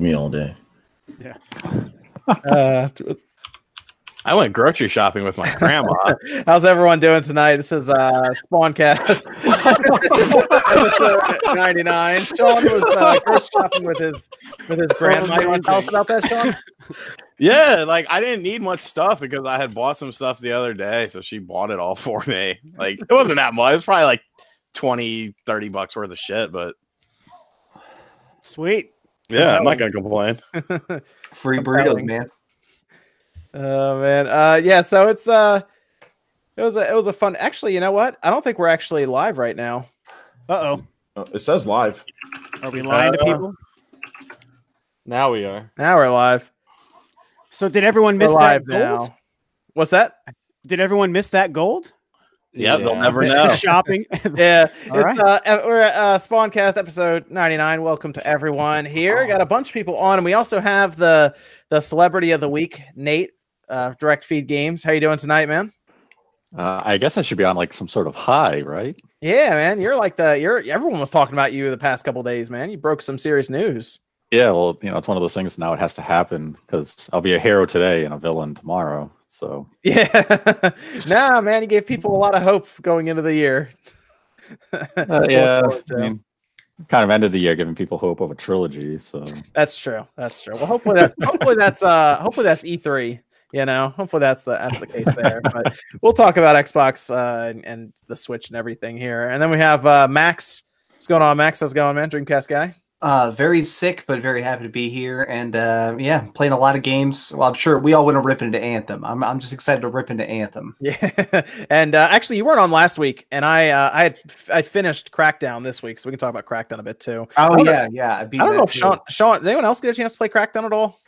me all day. Yeah. Uh, I went grocery shopping with my grandma. how's everyone doing tonight? This is uh, Spawncast episode 99. Sean was uh, grocery shopping with his with his grandma. You want to tell us about that, Sean? yeah, like I didn't need much stuff because I had bought some stuff the other day, so she bought it all for me. Like it wasn't that much. It's probably like 20, 30 bucks worth of shit, but Sweet. Yeah, I'm not gonna complain. Free Compelling. burritos, man. Oh man, uh, yeah. So it's uh, it was a it was a fun. Actually, you know what? I don't think we're actually live right now. Uh oh. It says live. Are we lying to Uh, people? Now we are. Now we're live. So did everyone We're miss live that gold? now. What's that? Did everyone miss that gold? Yeah, they'll never know. shopping. Yeah, All it's uh, e- we're at uh, Spawncast episode ninety nine. Welcome to everyone here. Got a bunch of people on, and we also have the the celebrity of the week, Nate, uh, Direct Feed Games. How you doing tonight, man? Uh, I guess I should be on like some sort of high, right? Yeah, man. You're like the you're everyone was talking about you the past couple days, man. You broke some serious news. Yeah, well, you know, it's one of those things now it has to happen because I'll be a hero today and a villain tomorrow. So Yeah, nah, man. You gave people a lot of hope going into the year. uh, yeah, I mean, kind of ended the year giving people hope of a trilogy. So That's true. That's true. Well, hopefully that's hopefully that's uh hopefully that's E3. You know, hopefully that's the that's the case there. But we'll talk about Xbox uh, and, and the Switch and everything here. And then we have uh, Max. What's going on, Max? How's it going, man? Dreamcast guy. Uh, very sick, but very happy to be here. And uh, yeah, playing a lot of games. Well, I'm sure we all want to rip into Anthem. I'm, I'm just excited to rip into Anthem. Yeah. and uh, actually, you weren't on last week, and I uh, I had I finished Crackdown this week, so we can talk about Crackdown a bit too. Oh don't know- yeah, yeah. I, beat I don't know if too. Sean Sean did anyone else get a chance to play Crackdown at all?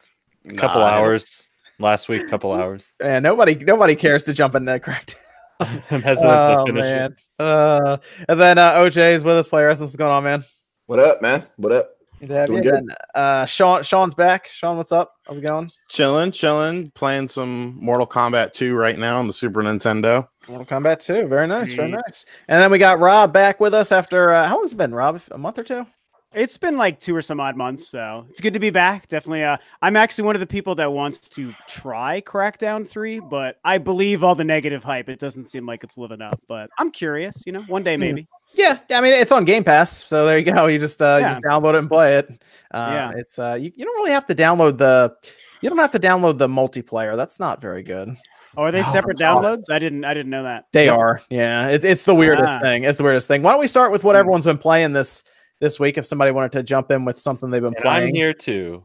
A couple Nah, hours last week. Couple hours. Yeah, nobody nobody cares to jump into Crackdown. I'm hesitant to Oh finish man. it. Uh, and then uh, OJ is with us. Player Essence, what's going on, man? What up, man? What up? Good to have Doing you. good. And, uh, Sean, Sean's back. Sean, what's up? How's it going? Chilling, chilling, playing some Mortal Kombat 2 right now on the Super Nintendo. Mortal Kombat 2. Very nice. Very nice. And then we got Rob back with us after uh, how long's it been, Rob? A month or two? It's been like two or some odd months, so it's good to be back. Definitely. Uh, I'm actually one of the people that wants to try Crackdown 3, but I believe all the negative hype. It doesn't seem like it's living up, but I'm curious. You know, one day maybe. Yeah, I mean it's on Game Pass, so there you go. You just uh, you just download it and play it. Uh, Yeah. it's uh, you, you don't really have to download the you don't have to download the multiplayer. That's not very good. Oh, are they Oh, separate I'm downloads? I didn't. I didn't know that. They are. Yeah, it's it's the weirdest Ah. thing. It's the weirdest thing. Why don't we start with what Hmm. everyone's been playing this this week? If somebody wanted to jump in with something they've been And playing. I'm here too.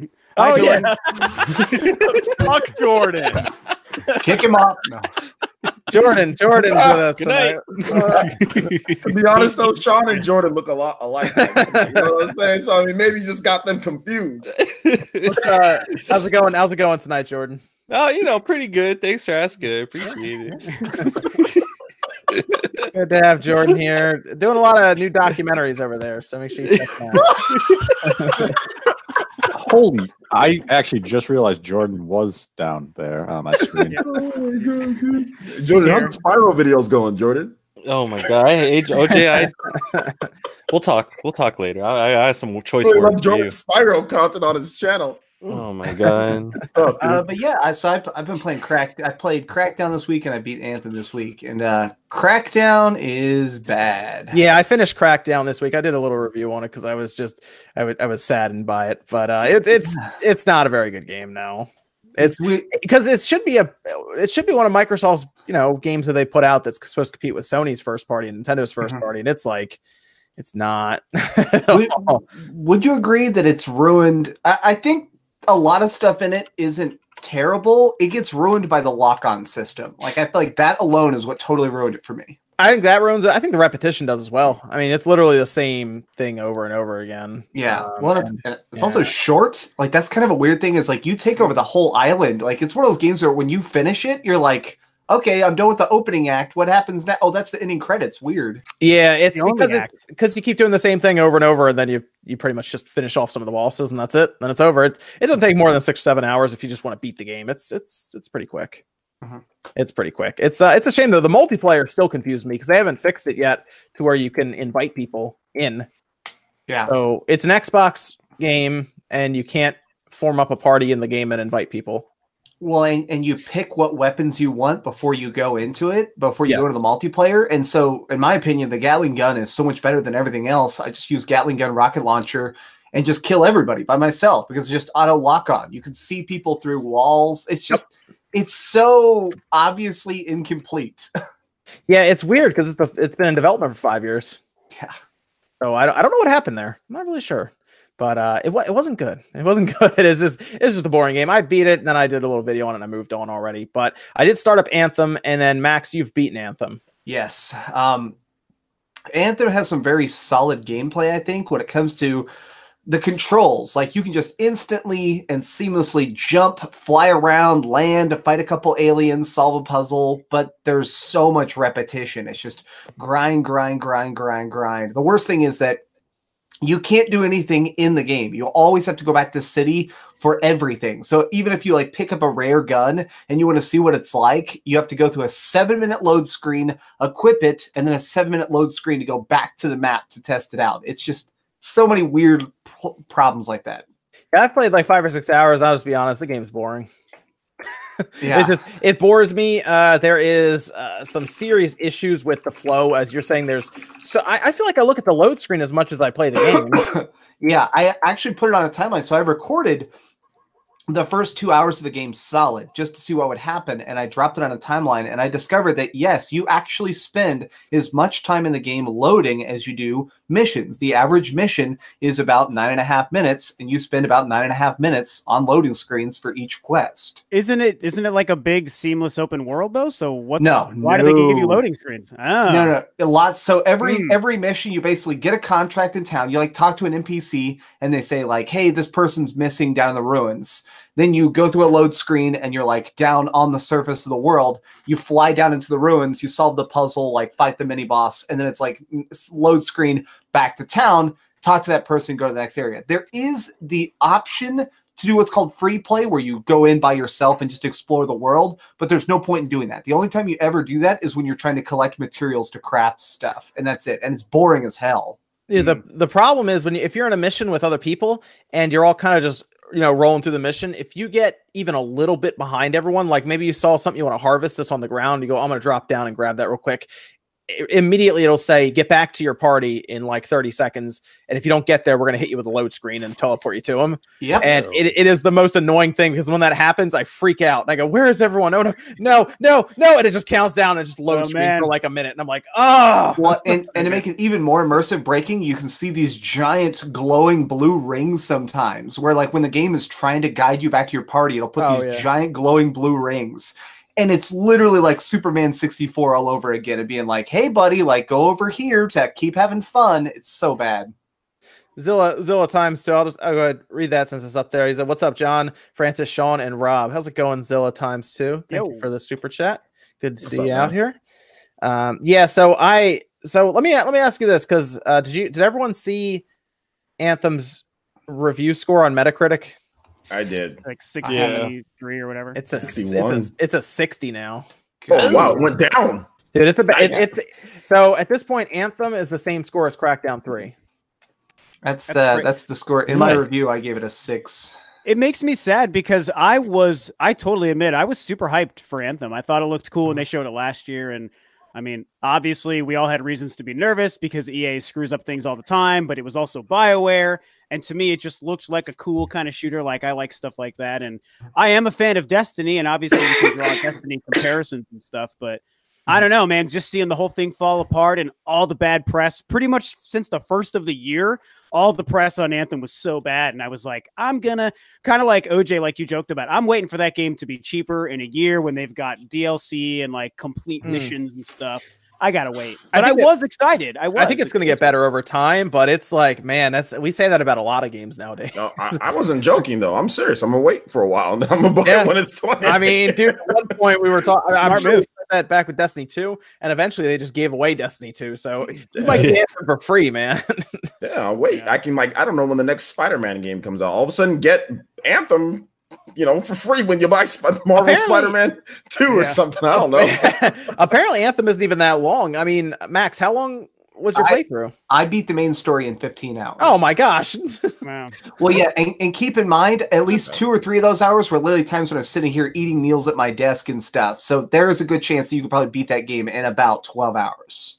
Oh Hi, yeah, Fuck Jordan. Kick him off. No. Jordan. Jordan's with us. Good night. tonight. To be honest, though, Sean and Jordan look a lot alike. You know what I'm saying? So I mean, maybe you just got them confused. What's, uh, how's it going? How's it going tonight, Jordan? oh, you know, pretty good. Thanks for asking. I appreciate it. Good to have Jordan here. Doing a lot of new documentaries over there, so make sure you check that out. holy! I actually just realized Jordan was down there on my screen. Oh Jordan, how's the Spyro videos going, Jordan? Oh my god, I hate OJ. I we'll talk. We'll talk later. I, I have some choice Really words for you. Jordan's Spyro content on his channel. Oh my god. Good Uh, but yeah, I, so I, I've been playing Crack. I played Crackdown this week, and I beat Anthem this week. And uh, Crackdown is bad. Yeah, I finished Crackdown this week. I did a little review on it because I was just I was saddened by it, but uh, it, it's it's not a very good game now. It's we, because it should be a it should be one of Microsoft's you know games that they put out that's supposed to compete with Sony's first party and Nintendo's 1st Mhm. party, and it's like it's not. would, would you agree that it's ruined? I, I think a lot of stuff in it isn't terrible. It gets ruined by the lock-on system. Like I feel like that alone is what totally ruined it for me. I think that ruins it. I think the repetition does as well. I mean, it's literally the same thing over and over again. Yeah. Um, well, it's, and- it's also short. Like that's kind of a weird thing. Is like you take over the whole island. Like it's one of those games where when you finish it, you're like, okay, I'm done with the opening act. What happens now? Oh, that's the ending credits. Weird. Yeah, it's The because it's because you keep doing the same thing over and over, and then you you pretty much just finish off some of the bosses, and that's it. Then it's over. It it doesn't take more than six or seven hours if you just want to beat the game. It's it's it's pretty quick. Mhm. It's pretty quick. It's uh, it's a shame though. The multiplayer still confused me because they haven't fixed it yet to where you can invite people in. Yeah. So it's an Xbox game. and you can't form up a party in the game and invite people. Well, and, and you pick what weapons you want before you go into it, before you go to the multiplayer. And so, in my opinion, the Gatling gun is so much better than everything else. I just use Gatling gun rocket launcher and just kill everybody by myself because it's just auto lock on. You can see people through walls. It's just, it's so obviously incomplete. Yeah, it's weird because it's a, it's been in development for five years. Yeah. So I don't, I don't know what happened there. I'm not really sure, but uh, it it wasn't good. It wasn't good. It's just it's just a boring game. I beat it, and then I did a little video on it, and I moved on already. But I did start up Anthem, and then Max, you've beaten Anthem. Yes. Um, Anthem has some very solid gameplay, I think, when it comes to the controls. Like you can just instantly and seamlessly jump, fly around, land, to fight a couple aliens, solve a puzzle, but there's so much repetition. It's just grind, grind, grind, grind, grind. The worst thing is that you can't do anything in the game. You always have to go back to city for everything. So even if you like pick up a rare gun and you want to see what it's like, you have to go through a seven minute load screen, equip it, and then a seven minute load screen to go back to the map to test it out. It's just so many weird p- problems like that. Yeah, I've played like five or six hours. I'll just be honest, the game's boring. Yeah. It just it bores me. Uh, there is uh, some serious issues with the flow, as you're saying. There's so I, I feel like I look at the load screen as much as I play the game. yeah, I actually put it on a timeline. So I recorded the first two hours of the game solid just to see what would happen. And I dropped it on a timeline and I discovered that yes, you actually spend as much time in the game loading as you do missions. The average mission is about nine and a half minutes, and you spend about nine and a half minutes on loading screens for each quest. Isn't it? Isn't it like a big seamless open world though? So what's No, Why do they give you loading screens? Oh, No, no, a lot. So every Hmm. every mission, you basically get a contract in town. You like talk to an NPC, and they say like, "Hey, this person's missing down in the ruins." Then you go through a load screen, and you're like down on the surface of the world. You fly down into the ruins. You solve the puzzle, like fight the mini boss, and then it's like mm, load screen back to town. Talk to that person, go to the next area. There is the option to do what's called free play, where you go in by yourself and just explore the world. But there's no point in doing that. The only time you ever do that is when you're trying to collect materials to craft stuff, and that's it. And it's boring as hell. Yeah, the the problem is when you, if you're in a mission with other people and you're all kind of just you know rolling through the mission, if you get even a little bit behind everyone, like maybe you saw something you want to harvest this on the ground, you go, I'm gonna drop down and grab that real quick. Immediately it'll say get back to your party in like 30 seconds and if you don't get there we're going to hit you with a load screen and teleport you to them yeah and it, it is the most annoying thing because when that happens i freak out and i go where is everyone oh no no no no and it just counts down and just load Oh, screen man. for like a minute and i'm like oh well, and, and to make it even more immersive breaking, you can see these giant glowing blue rings sometimes, where like when the game is trying to guide you back to your party, it'll put Oh, these yeah. giant glowing blue rings. And it's literally like Superman 64 all over again and being like, hey buddy, like go over here to keep having fun. It's so bad. Zilla Zilla times two. I'll just I'll go ahead read that since it's up there. He said, "What's up, John, Francis, Sean, and Rob? How's it going, Zilla times two? Thank you for the super chat. Good to What's see up, you out here. Um, yeah. So I so let me let me ask you this because uh, did you did everyone see Anthem's review score on Metacritic? I did. like sixty-three or whatever. It's a it's a it's a sixty now, Oh wow, it went down. dude. It's a it, it's so at this point, Anthem is the same score as Crackdown three. That's, That's uh, that's the score. In my review, I gave it a six. It makes me sad because I was, I totally admit, I was super hyped for Anthem. I thought it looked cool when they showed it last year. And I mean, obviously, we all had reasons to be nervous because EA screws up things all the time, but it was also BioWare. And to me, it just looked like a cool kind of shooter. Like, I like stuff like that. And I am a fan of Destiny, and obviously, you can draw Destiny comparisons and stuff, but. I don't know, man. Just seeing the whole thing fall apart and all the bad press, pretty much since the first of the year, all the press on Anthem was so bad. And I was like, I'm gonna kind of like OJ, like you joked about. I'm waiting for that game to be cheaper in a year when they've got DLC and like complete Hmm. missions and stuff. I gotta wait, I but I, think that- was excited. I was. I think it's going to get better over time, but it's like, man, that's we say that about a lot of games nowadays. No, I, I wasn't joking though. I'm serious. I'm gonna wait for a while and then I'm gonna buy Yeah. it when it's 20. I mean, dude, at one point we were talking. I'm sure we move. said that back with Destiny 2, and eventually they just gave away Destiny 2. So you might get it for free, man. yeah, I'll wait. Yeah. I can like I don't know when the next Spider-Man game comes out. All of a sudden, get Anthem, you know, for free when you buy Sp- Marvel Apparently- Spider-Man Two or something. I don't know. Apparently, Anthem isn't even that long. I mean, Max, how long was your I- playthrough? I beat the main story in 15 hours. Oh my gosh! Wow. Well, yeah, and, and keep in mind, at least two or three of those hours were literally times when I'm sitting here eating meals at my desk and stuff. So there is a good chance that you could probably beat that game in about 12 hours.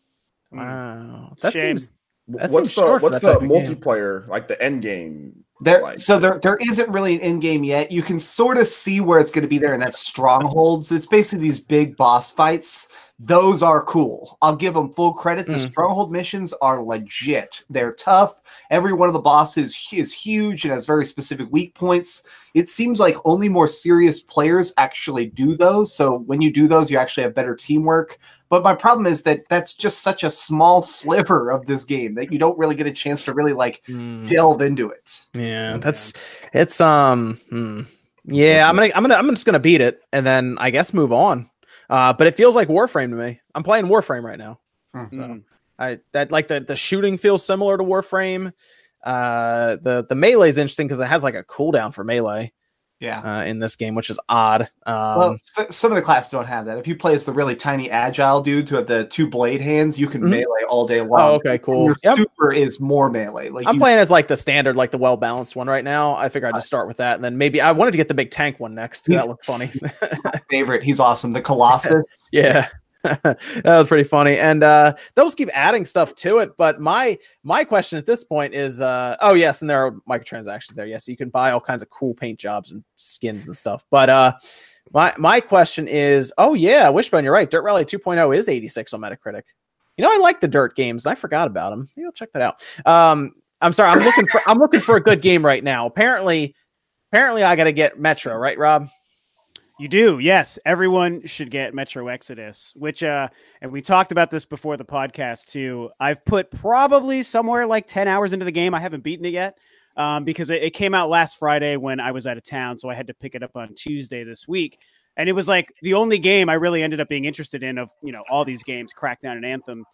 wow, hmm. that Shame. seems That what's seems the short for what's that the type of game. multiplayer like the end game? There, Like- so there, there isn't really an end game yet. You can sort of see where it's going to be there, and that's strongholds. It's basically these big boss fights. Those are cool. I'll give them full credit. The Mm. stronghold missions are legit. They're tough. Every one of the bosses is huge and has very specific weak points. It seems like only more serious players actually do those. So when you do those, you actually have better teamwork. But my problem is that that's just such a small sliver of this game that you don't really get a chance to really like Hmm. delve into it. Yeah, that's it's um hmm. yeah, I'm gonna I'm gonna I'm just gonna beat it and then I guess move on. Uh but it feels like Warframe to me. I'm playing Warframe right now. Mm. I that like the the shooting feels similar to Warframe. Uh the the melee is interesting because it has like a cooldown for melee Yeah. uh in this game, which is odd. Um Well, s- some of the classes don't have that. If you play as the really tiny agile dudes who have the two blade hands, you can Mhm. melee all day long. oh okay, cool. Your Yep. super is more melee. Like I'm you, playing as like the standard, like the well balanced one right now. I figure I'd just start with that, and then maybe I wanted to get the big tank one next. That looked funny. favorite. He's awesome. The Colossus. Yeah. that was pretty funny. And uh they'll keep adding stuff to it. But my my question at this point is uh oh yes, and there are microtransactions there. Yes, you can buy all kinds of cool paint jobs and skins and stuff. But uh my my question is, oh yeah, Wishbone, you're right. Dirt Rally 2.0 is 86 on Metacritic. You know, I like the Dirt games, and I forgot about them. Maybe I'll check that out. Um, I'm sorry, I'm looking for I'm looking for a good game right now. Apparently, apparently I gotta get Metro, right, Rob? You do, yes. Everyone should get Metro Exodus, which uh and we talked about this before the podcast too. I've put probably somewhere like 10 hours into the game. I haven't beaten it yet. Um, because it, it came out last Friday when I was out of town, so I had to pick it up on Tuesday this week. And it was like the only game I really ended up being interested in of you know all these games, Crackdown and Anthem.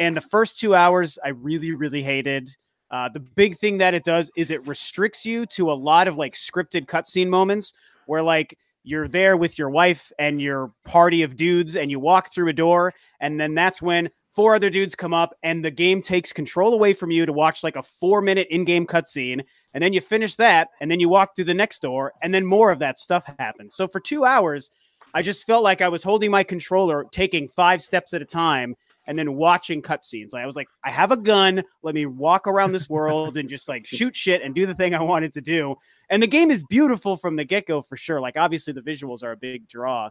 And the first two hours I really, really hated. Uh, the big thing that it does is it restricts you to a lot of like scripted cutscene moments where like you're there with your wife and your party of dudes and you walk through a door and then that's when four other dudes come up and the game takes control away from you to watch like a four minute in-game cutscene and then you finish that and then you walk through the next door and then more of that stuff happens. So for two hours i just felt like i was holding my controller taking five steps at a time and then watching cutscenes. Like I was like, I have a gun. Let me walk around this world and just like shoot shit and do the thing I wanted to do. And the game is beautiful from the get go for sure. Like obviously the visuals are a big draw.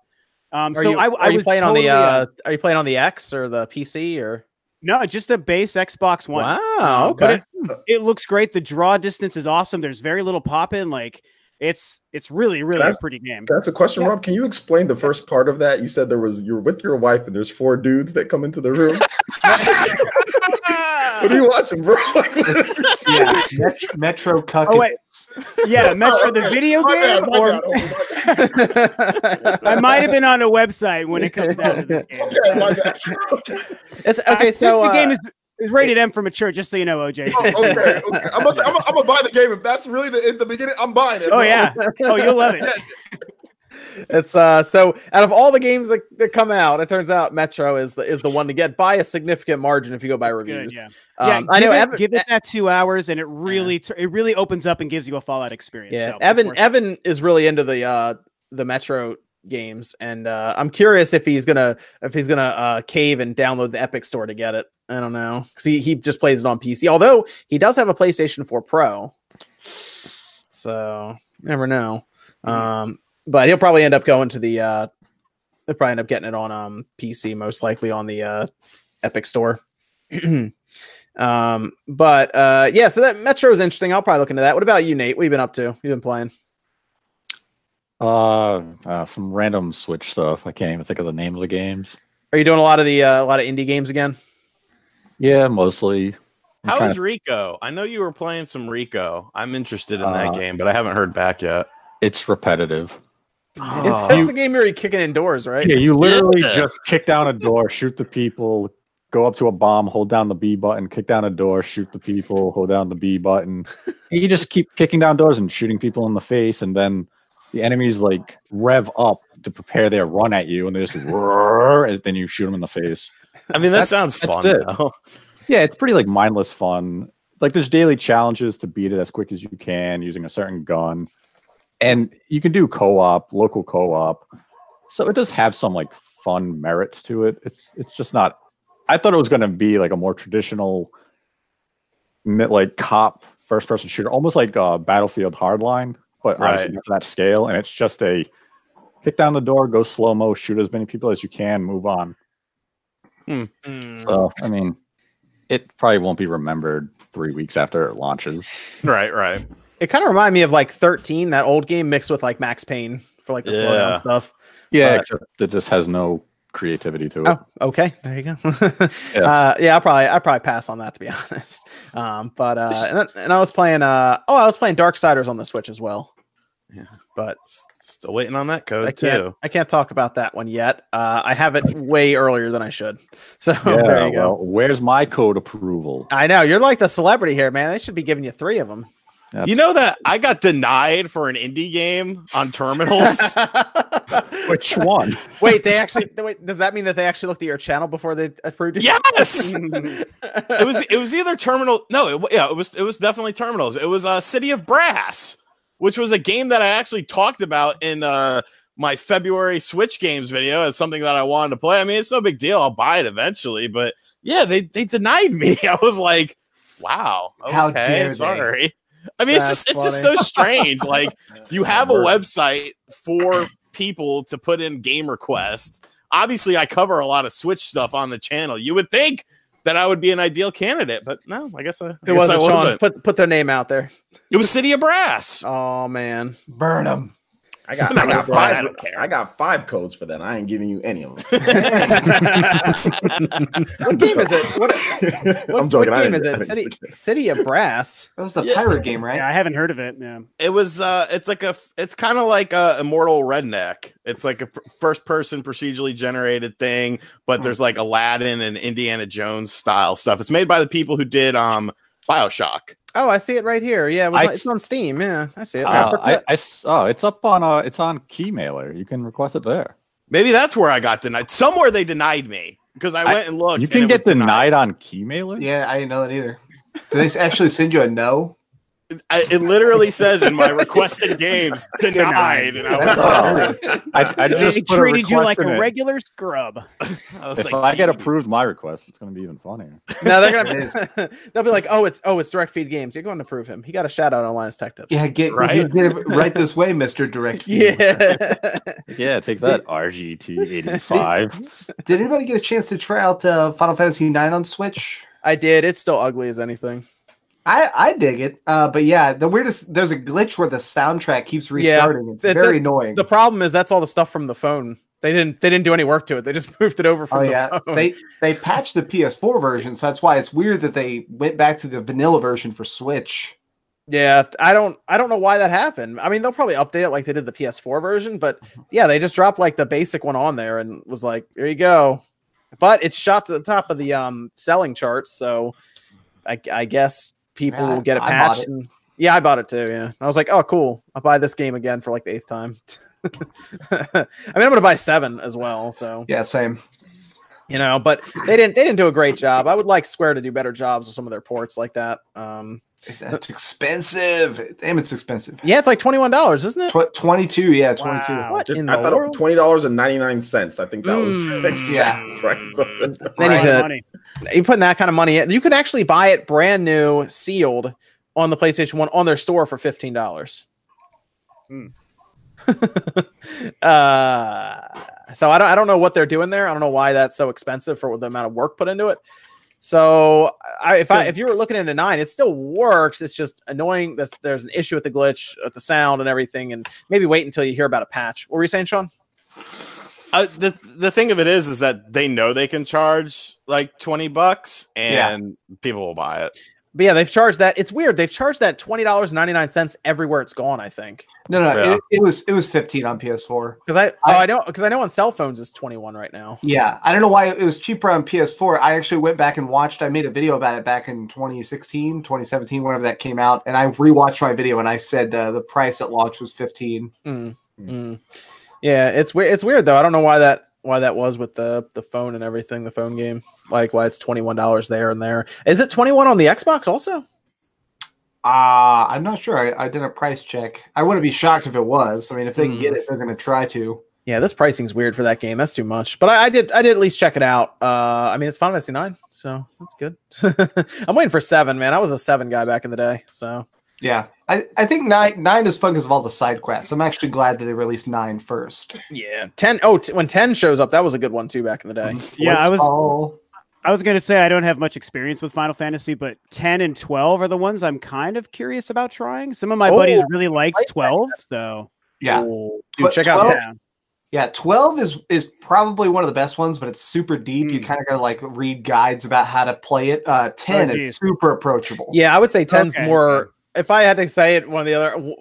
Um, Are so you, I, are I you playing totally, on the uh, uh, are you playing on the X or the PC or no, just a base Xbox One. Wow, Um, okay. it, it looks great. The draw distance is awesome. There's very little pop in. Like it's it's really really a That's- pretty game. That's a question, Yeah. Rob. Can you explain the first part of that? You said there was you're with your wife and there's four dudes that come into the room. what are you watching, bro? Yeah. Metro, Metro Cuck. Oh, wait. Yeah, Metro the video game, bad, or bad. Oh, my I might have been on a website when it comes down to this game. Okay, my bad. Okay. it's I okay. think So the game uh, is is rated M for mature. Just so you know, OJ. Oh, okay, okay. I'm gonna, I'm, gonna, I'm gonna buy the game if that's really the in the beginning. I'm buying it. Oh bro. yeah. Oh, you'll love it. it's uh so out of all the games that, that come out, it turns out Metro is the is the one to get by a significant margin if you go by reviews. Good, yeah. Um, yeah, I know give it, Evan, give it that two hours, and it really t- it really opens up and gives you a Fallout experience. yeah, so, Evan. Evan is really into the uh the Metro games and uh I'm curious if he's gonna if he's gonna uh cave and download the Epic store to get it. I don't know. Cause he, he just plays it on PC, although he does have a PlayStation 4 Pro. So never know. Um but he'll probably end up going to the uh he'll probably end up getting it on um PC most likely on the uh Epic store. um but uh yeah, so that Metro is interesting. I'll probably look into that. What about you, Nate? What have you been up to? You've been playing. Uh, uh, some random Switch stuff. I can't even think of the name of the games. Are you doing a lot of the uh, a lot of indie games again? Yeah, mostly. I'm How trying to- Rico? I know you were playing some Rico. I'm interested in that Uh, game, but I haven't heard back yet. it's repetitive. Is Oh. that's the game where you're kicking indoors, right? Yeah, you literally Yeah. just kick down a door, shoot the people, go up to a bomb, hold down the B button, kick down a door, shoot the people, hold down the B button. And you just keep kicking down doors and shooting people in the face, and then the enemies like rev up to prepare their run at you, and they just roar, and then you shoot them in the face. I mean, that That's- sounds that's fun it. Yeah, it's pretty like mindless fun. Like there's daily challenges to beat it as quick as you can using a certain gun. And you can do co-op, local co-op. So it does have some like fun merits to it. It's it's just not I thought it was gonna be like a more traditional like cop first person shooter, almost like uh, Battlefield Hardline, but Right. not to that scale. And it's just a kick down the door, go slow mo, shoot as many people as you can, move on. Mm. So I mean, it probably won't be remembered three weeks after it launches. Right, right. It kind of reminded me of like 13, that old game mixed with like Max Payne for like the slow Yeah. down stuff. Yeah, But- except it just has no creativity to it. Oh, okay. There you go. Yeah. yeah. Uh, yeah, I'll probably I'll probably pass on that to be honest. Um, but uh, and, and I was playing uh oh I was playing Dark Darksiders on the Switch as well. Yeah. But Still waiting on that code can't too. I can't talk about that one yet. Uh, I have it way earlier than I should. So Yeah, there you go. well, where's my code approval? I know you're like the celebrity here, man. They should be giving you three of them. That's- You know that I got denied for an indie game on terminals. which one? wait, they actually wait, does that mean that they actually looked at your channel before they approved it? yes, it was. It was either terminal. No, it, yeah, it was. It was definitely terminals. It was uh, City of Brass, which was a game that I actually talked about in uh, my February Switch games video as something that I wanted to play. I mean, it's no big deal. I'll buy it eventually. But yeah, they they denied me. I was like, wow. Okay, How dare they. sorry. I mean, it's That's just it's just so strange. Like you have a website for people to put in game requests. Obviously, I cover a lot of Switch stuff on the channel. You would think that I would be an ideal candidate, but no, I guess I, I It guess wasn't I Sean. wasn't. Put put their name out there. It was City of Brass. Oh man. Burn them. I got, No, I got I five. don't care. I got five codes for that. I ain't giving you any of them. What game is it? What, what, I'm joking. what game is it? City. City of Brass. That was the Yeah. pirate game, right? Yeah, I haven't heard of it. Yeah. It was. uh It's like a. It's kind of like a Immortal Redneck. It's like a first person procedurally generated thing, but there's like Aladdin and Indiana Jones style stuff. It's made by the people who did um Bioshock. Oh, I see it right here. Yeah, it was I it's on Steam. Yeah, I see it. Uh, I, I s- oh, it's up on uh, it's on Keymailer. You can request it there. Maybe that's where I got denied. Somewhere they denied me because I, I- went and looked. You can get was denied on Keymailer. Yeah, I didn't know that either. Did they actually send you a no? I, it literally says in my requested games denied, and I was, Oh. I, I just They treated you like request in a it. regular scrub. I was If like, I get approved my request, it's going to be even funnier. no, they're going to they'll be like, oh, it's oh, it's direct feed games. You're going to prove him. He got a shout out on Linus Tech Tips. Yeah, get, Right? get it right this way, Mister Direct Feed. yeah. Yeah, take that RGT eighty five. Did anybody get a chance to try out uh, Final Fantasy IX on Switch? I did. It's still ugly as anything. I, I dig it, uh, but yeah, the weirdest. There's a glitch where the soundtrack keeps Yeah, restarting. it's the- very the- annoying. The problem is that's all the stuff from the phone. They didn't they didn't do any work to it. They just moved it over from oh the yeah, phone. they they patched the PS4 version, so that's why it's weird that they went back to the vanilla version for Switch. Yeah, I don't I don't know why that happened. I mean, they'll probably update it like they did the PS4 version, but yeah, they just dropped like the basic one on there and was like, "There you go." But it's shot to the top of the um selling charts, so I, I guess people Yeah, will get it I patched. it. And, yeah, I bought it too. Yeah, I was like, "Oh, cool! I'll buy this game again for like the eighth time." I mean, I'm gonna buy seven as well, so Yeah, same. you know but they didn't they didn't do a great job i would like square to do better jobs with some of their ports like that um It's, it's expensive. Damn, it's expensive. yeah it's like $21 isn't it Tw- 22, yeah, 22. Wow. what in I the thought world? twenty dollars and ninety nine cents. I think that was Mm, the exact price. of it. They need Right, to- money. you putting that kind of money in you could actually buy it brand new sealed on the playstation 1 on their store for $15 Hmm. uh so I don't, I don't know what they're doing there i don't know why that's so expensive for the amount of work put into it so I, if I if you were looking into nine, it still works. It's just annoying that there's an issue with the glitch, with the sound and everything, and maybe wait until you hear about a patch. What were you saying, Sean? Uh, the the thing of it is, is that they know they can charge like twenty bucks, and people will buy it. But yeah, they've charged that. It's weird. They've charged that twenty dollars ninety nine cents everywhere it's gone. I think No, no, Yeah. it, it was it was 15 on PS4. because I, oh I- I know because I know on cell phones it's twenty one right now. Yeah, I don't know why it was cheaper on PS4. I actually went back and watched. I made a video about it back in 2016, 2017, whenever that came out, and I rewatched my video and I said uh, the price at launch was 15. Mm, mm. Yeah, it's weird. It's weird though. I don't know why that why that was with the the phone and everything, the phone game. Like why it's twenty one dollars there and there. Is it twenty one on the Xbox also? Uh, I'm not sure. I, I did a price check. I wouldn't be shocked if it was. I mean, if they can get it, they're going to try to. Yeah, this pricing's weird for that game. That's too much. But I, I did I did at least check it out. Uh, I mean it's Final Fantasy nine, so that's good. I'm waiting for seven, man. I was a seven guy back in the day, so Yeah, I, I think nine nine is fun because of all the side quests. I'm actually glad that they released nine first. yeah. Ten oh t- when ten shows up, that was a good one too back in the day. Yeah, I was Blitzball. I was gonna say I don't have much experience with Final Fantasy, but ten and twelve are the ones I'm kind of curious about trying. Some of my buddies Oh, really liked like that. twelve, so Yeah, Ooh, dude, check out ten. yeah. Twelve is is probably one of the best ones, but it's super deep. You Hmm. kind of gotta like read guides about how to play it. Uh, ten Oh, is super approachable. Yeah, I would say 10's Okay, more. If I had to say it, one of the other,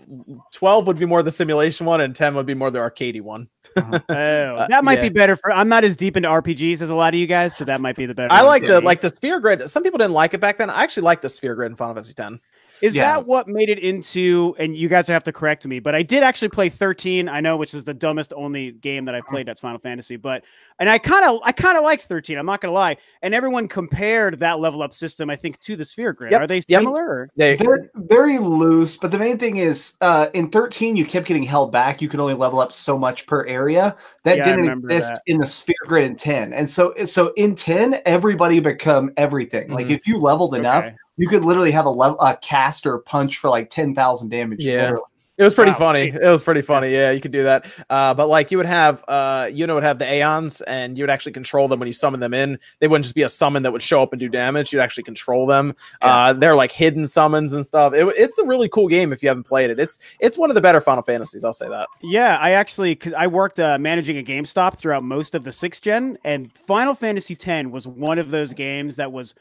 12 would be more the simulation one, and 10 would be more the arcadey one. oh, Uh, that might yeah. be better for. I'm not as deep into RPGs as a lot of you guys, so that might be the better. I like the like the sphere grid. Some people didn't like it back then. I actually like the sphere grid in Final Fantasy 10. Is Yeah. that what made it into? And you guys have to correct me, but I did actually play 13. I know, which is the dumbest only game that I've played that's Final Fantasy, but and I kind of I kind of liked 13. I'm not gonna lie. And everyone compared that level up system, I think, to the Sphere Grid. Yep, Are they similar? Or? They, They're very loose, but the main thing is, uh, in 13, you kept getting held back. You could only level up so much per area. That Yeah, didn't exist that. in the sphere grid in 10. And so, so in 10, everybody become everything. Like Mhm. if you leveled enough, Okay. You could literally have a level, a cast or punch for like 10,000 damage. Yeah. literally. it was pretty Wow, funny. sweet. It was pretty funny. Yeah, you could do that. Uh, but like you would have, uh, you know, would have the Aeons, and you would actually control them when you summon them in. They wouldn't just be a summon that would show up and do damage. You'd actually control them. Uh, they're like hidden summons and stuff. It, it's a really cool game if you haven't played it. It's it's one of the better Final Fantasies. I'll say that. Yeah, I actually because I worked uh, managing a GameStop throughout most of the sixth gen, and Final Fantasy X was one of those games that was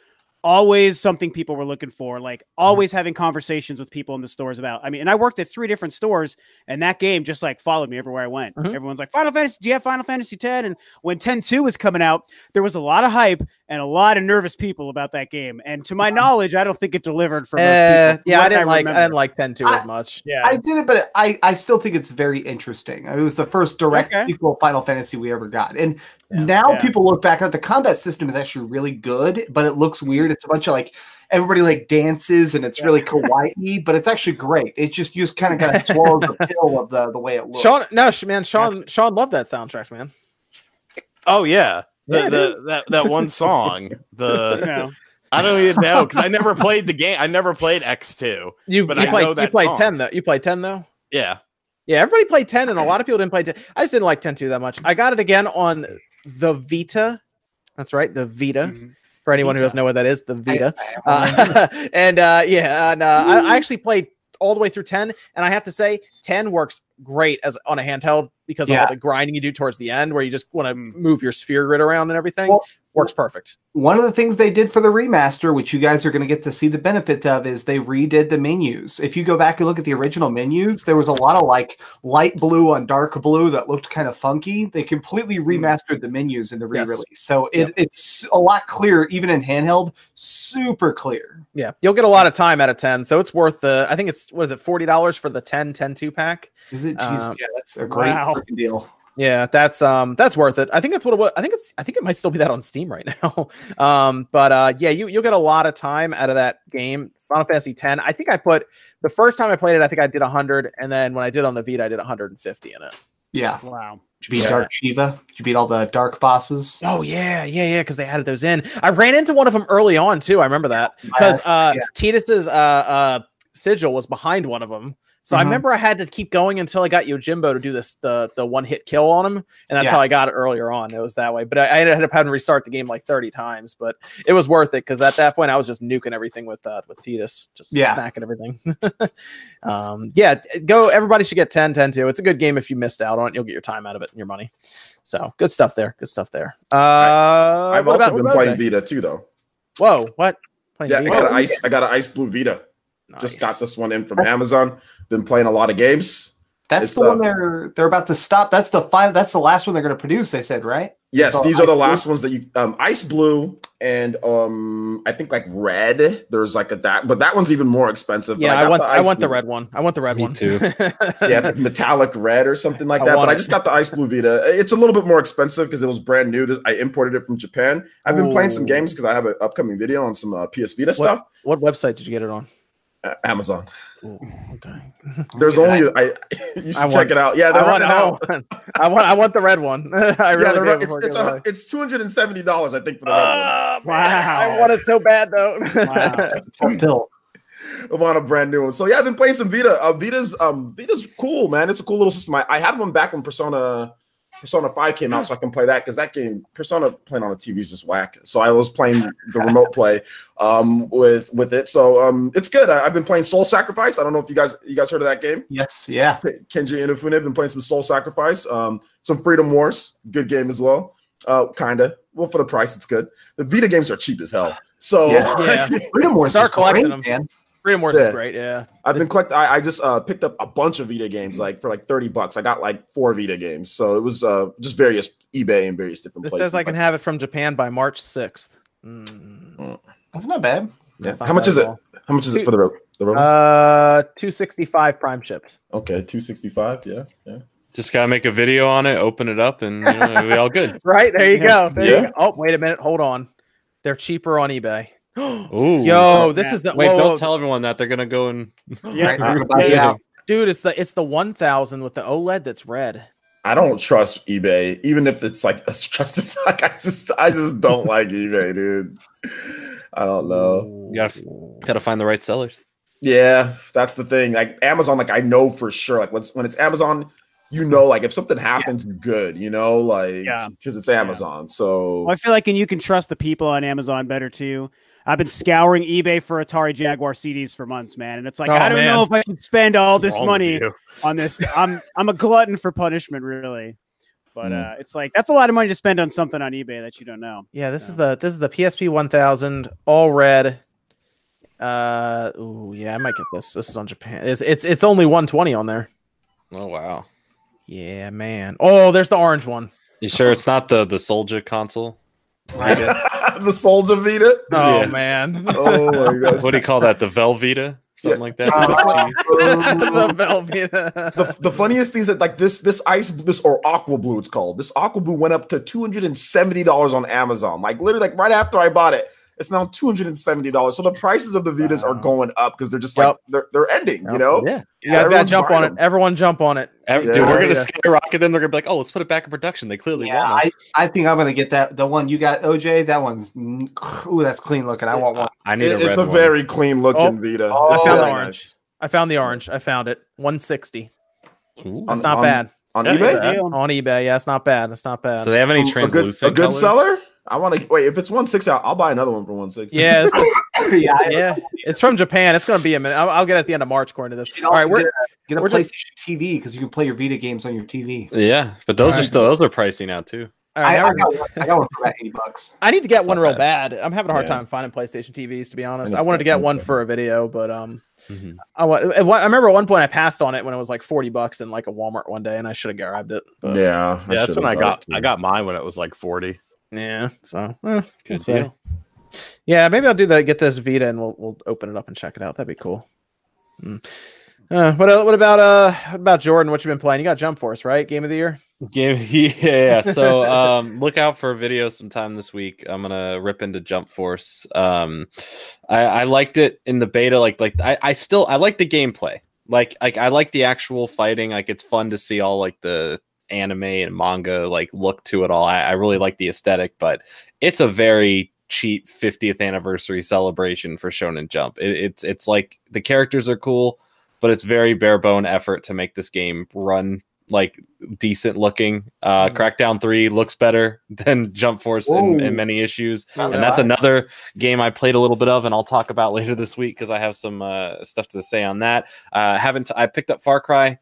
always something people were looking for. Like always having conversations with people in the stores about. I mean, and I worked at three different stores, and that game just like followed me everywhere I went. Mhm. Everyone's like, "Final Fantasy, do you have Final Fantasy X?" And when 10-2 was coming out, there was a lot of hype and a lot of nervous people about that game. And to my knowledge, I don't think it delivered for most Uh, people. yeah, I didn't like I didn't like 10 2 I- as much. Yeah, I did it, but I, I still think it's very interesting. It was the first direct Okay. sequel Final Fantasy we ever got. And Yeah. now Yeah. people look back at the combat system is actually really good, but it looks weird. It's a bunch of like everybody like dances and it's really kawaii, but it's actually great. It's just you just kind of got to swallow the pill of the, the way it looks. Sean, no, man, Sean, Sean loved that soundtrack, man. Oh yeah, the, Yeah, the that that one song. The you. I don't even know because I never played the game. I never played X two. You, But you I played, know you played song. 10 though. You played 10 though. Yeah, Yeah, everybody played 10, and a lot of people didn't play 10. I just didn't like 10 2 that much. I got it again on the Vita. That's right, the Vita. Mhm. For anyone who doesn't know what that is, the Vita. I- I- Uh, and uh, yeah, and uh, I, I actually played all the way through 10, and I have to say, 10 works great as on a handheld because of all the grinding you do towards the end, where you just want to move your sphere grid around and everything. Well- works perfect. One of the things they did for the remaster, which you guys are going to get to see the benefit of, is they redid the menus. If you go back and look at the original menus, there was a lot of like light blue on dark blue that looked kind of funky. They completely remastered the menus in the re-release, so it, it's a lot clearer, even in handheld. Super clear. Yeah, you'll get a lot of time out of 10, so it's worth the. I think it's what is it, forty dollars for the 10 10 2 pack. Is it? Jeez, Um, yeah, that's a great wow. deal. Yeah, that's um that's worth it. I think that's what it was. I think it's I think it might still be that on Steam right now. um, but uh yeah, you you'll get a lot of time out of that game. Final Fantasy 10. I think I put the first time I played it, I think I did 100, and then when I did on the Vita, I did 150 in it. Yeah. Wow. Did you beat Yeah. Dark Shiva? Did you beat all the dark bosses? Oh yeah, yeah, yeah, because they added those in. I ran into one of them early on too. I remember that because uh yeah. Tidus's uh uh sigil was behind one of them. So I Mhm. remember I had to keep going until I got Yojimbo to do this the the one hit kill on him, and that's Yeah. how I got it earlier on. It was that way, but I, I ended up having to restart the game like thirty times, but it was worth it because at that point I was just nuking everything with uh, with Tidus, just Yeah. snacking everything. um, yeah, go. Everybody should get 10 10 2. It's a good game if you missed out on it. You'll get your time out of it and your money. So good stuff there. Good stuff there. Uh, I've also about- been playing Vita too, though. Whoa, what? Playing Yeah, I got an ice. I got an ice blue Vita. Just got this one in from Amazon. Been playing a lot of games. That's It's, the one uh, they're they're about to stop. That's the final. That's the last one they're going to produce. They said, right? Yes, So these are Ice the Blue? last ones that you um ice blue and um I think like red. There's like a that, but that one's even more expensive. Yeah, I, got want I ice want the red one. I want the red Me one too. Yeah, it's like metallic red or something like I that. want But I just got the ice blue Vita. It's a little bit more expensive because it was brand new. I imported it from Japan. I've been playing some games because I have an upcoming video on some uh, PS Vita What? stuff. what website did you get it on? Uh, Amazon. Ooh, okay. There's only I. You should I check want- it out. Yeah, I they're want, running I out. want, I want I want the red one. I Yeah, really they're it's it's, a, it's two hundred and seventy dollars, I think, for the red one. Ah, Wow. I want it so bad though. Wow. That's a tough pill. I want a brand new one. So yeah, I've been playing some Vita. Uh, Vita's um Vita's cool, man. It's a cool little system. I, I had one back when Persona Persona 5 came out, so I can play that because that game Persona playing on a TV is just whack. So I was playing the remote play um with with it. So um it's good. I, I've been playing Soul Sacrifice. I don't know if you guys you guys heard of that game. Yes, yeah. Keiji Inafune been playing some Soul Sacrifice, um, some Freedom Wars, good game as well. Uh, kinda. Well, for the price, it's good. The Vita games are cheap as hell. So Yeah. Yeah. Freedom Wars Start is collecting great, them. man. Freedom Wars Yeah. is great. Yeah. I've been collect. I, I just uh, picked up a bunch of Vita games, like for like thirty bucks. I got like four Vita games, so it was uh, just various eBay and various different This places. says I can Like, have it from Japan by March sixth. Mm, That's not bad. yeah. that's not How much is it? all. How much is it for the ro- the robot? Uh, two sixty five prime chipped. okay, two sixty five. Yeah, yeah. Just gotta make a video on it, open it up, and you know, it'll all good. Right there you go. There you Yeah. go. Oh wait a minute, hold on. They're cheaper on eBay. Ooh. Yo, this is the Wait, whoa, don't whoa, tell everyone that they're gonna go and Yeah. Right, yeah. yeah. dude. It's the it's the one thousand with the OLED that's red. I don't trust eBay, even if it's like a trusted. Like I just, I just don't like eBay, dude. I don't know. You gotta gotta find the right sellers. Yeah, that's the thing. Like Amazon, like I know for sure. Like when it's, when it's Amazon, you know, like if something happens, good. You know, like Yeah. because it's Amazon. So Well, I feel like and you can trust the people on Amazon better too. I've been scouring eBay for Atari Jaguar CDs for months, man, and it's like Oh, I don't man. know if I should spend all What's this wrong money on this. I'm I'm a glutton for punishment, really. But Mm. uh, it's like that's a lot of money to spend on something on eBay that you don't know. Yeah, this is the this is the PSP one thousand all red. Uh, ooh, yeah, I might get this. This is on Japan. It's it's it's only one twenty on there. Oh wow. Yeah, man. Oh, there's the orange one. You sure it's not the the Soldier console? the Soldier Vita. Oh Yeah. man. Oh my god. What do you call that? The Velveeta? Something like that. Uh, the Velveeta. the, the funniest thing is that like this this ice this or aqua blue it's called this aqua blue went up to two hundred and seventy dollars on Amazon like literally like right after I bought it it's now two hundred and seventy dollars so the prices of the Vitas are going up because they're just like Yep. they're, they're ending you know yeah. You guys gotta jump buying on it. them. Everyone jump on it. Ev- Yeah. Dude, we're gonna Yeah. skyrocket them. They're gonna be like, oh, let's put it back in production. They clearly Yeah, want I, I think I'm gonna get that. The one you got, OJ. That one's ooh, that's clean looking. I want one. I I need It- a it's a one. very clean looking Oh. Vita Oh, I found the orange. nice. I found the orange. I found it. One sixty. That's not on- bad. on Yeah, eBay yeah. Deal. On eBay, yeah, it's not bad. That's not bad. Do they have any a good, translucent a good colors? seller I want to wait if it's one sixty I'll, I'll buy another one for one sixty Yeah, it's, yeah, yeah, it's from Japan. It's gonna be a minute. I'll, I'll get it at the end of March, according to this. All right, we're get a, get a we're just- PlayStation TV because you can play your Vita games on your TV. Yeah, but those are Alright. still those are pricey now too. all right, I, I, got one, I got one for about eighty bucks. I need to get That's one real bad. bad. I'm having a hard Yeah. time finding PlayStation TVs, to be honest. need I wanted to get one for a video, but um, Mhm. I, wa- I remember at one point I passed on it when it was like 40 bucks in like a Walmart one day, and I should have grabbed it. But, yeah Yeah, that's when I got too. I got mine when it was like forty. Yeah. So eh, we'll Good see. Yeah, maybe I'll do that. Get this Vita, and we'll we'll open it up and check it out. That'd be cool. Mm. Uh, what what about uh what about Jordan? What you been playing? You got Jump Force, right? Game of the year. Game, yeah, yeah. So um, look out for a video sometime this week. I'm gonna rip into Jump Force. Um, I, I liked it in the beta. Like, like I, I still I like the gameplay. Like, like I like the actual fighting. Like, it's fun to see all like the anime and manga like look to it all. I, I really like the aesthetic, but it's a very cheap 50th anniversary celebration for Shonen Jump. It, it's it's like the characters are cool, but it's very bare bone effort to make this game run like decent looking. Uh, Crackdown 3 looks better than Jump Force in, in many issues. Oh, and that's another game I played a little bit of, and I'll talk about later this week because I have some uh, stuff to say on that. Uh, haven't I picked up Far Cry?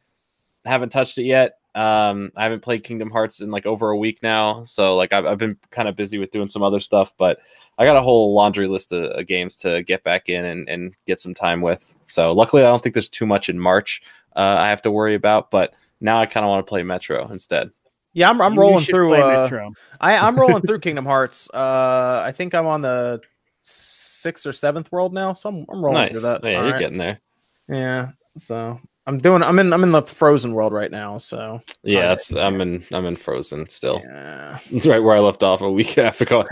Haven't touched it yet. Um, I haven't played Kingdom Hearts in like over a week now, so like I've, I've been kind of busy with doing some other stuff. But I got a whole laundry list of, of games to get back in and, and get some time with. So luckily, I don't think there's too much in March uh, I have to worry about. But now I kind of want to play Metro instead. Yeah, I'm, I'm rolling through. Uh, Metro. I, I'm rolling through Kingdom Hearts. Uh, I think I'm on the sixth or seventh world now, so I'm, I'm rolling nice. through that. Yeah, you're Alright. getting there. Yeah, so I'm doing. I'm in. I'm in the Frozen world right now. So Yeah, Alright. that's I'm in I'm in Frozen still. yeah. It's right where I left off a week and a half ago.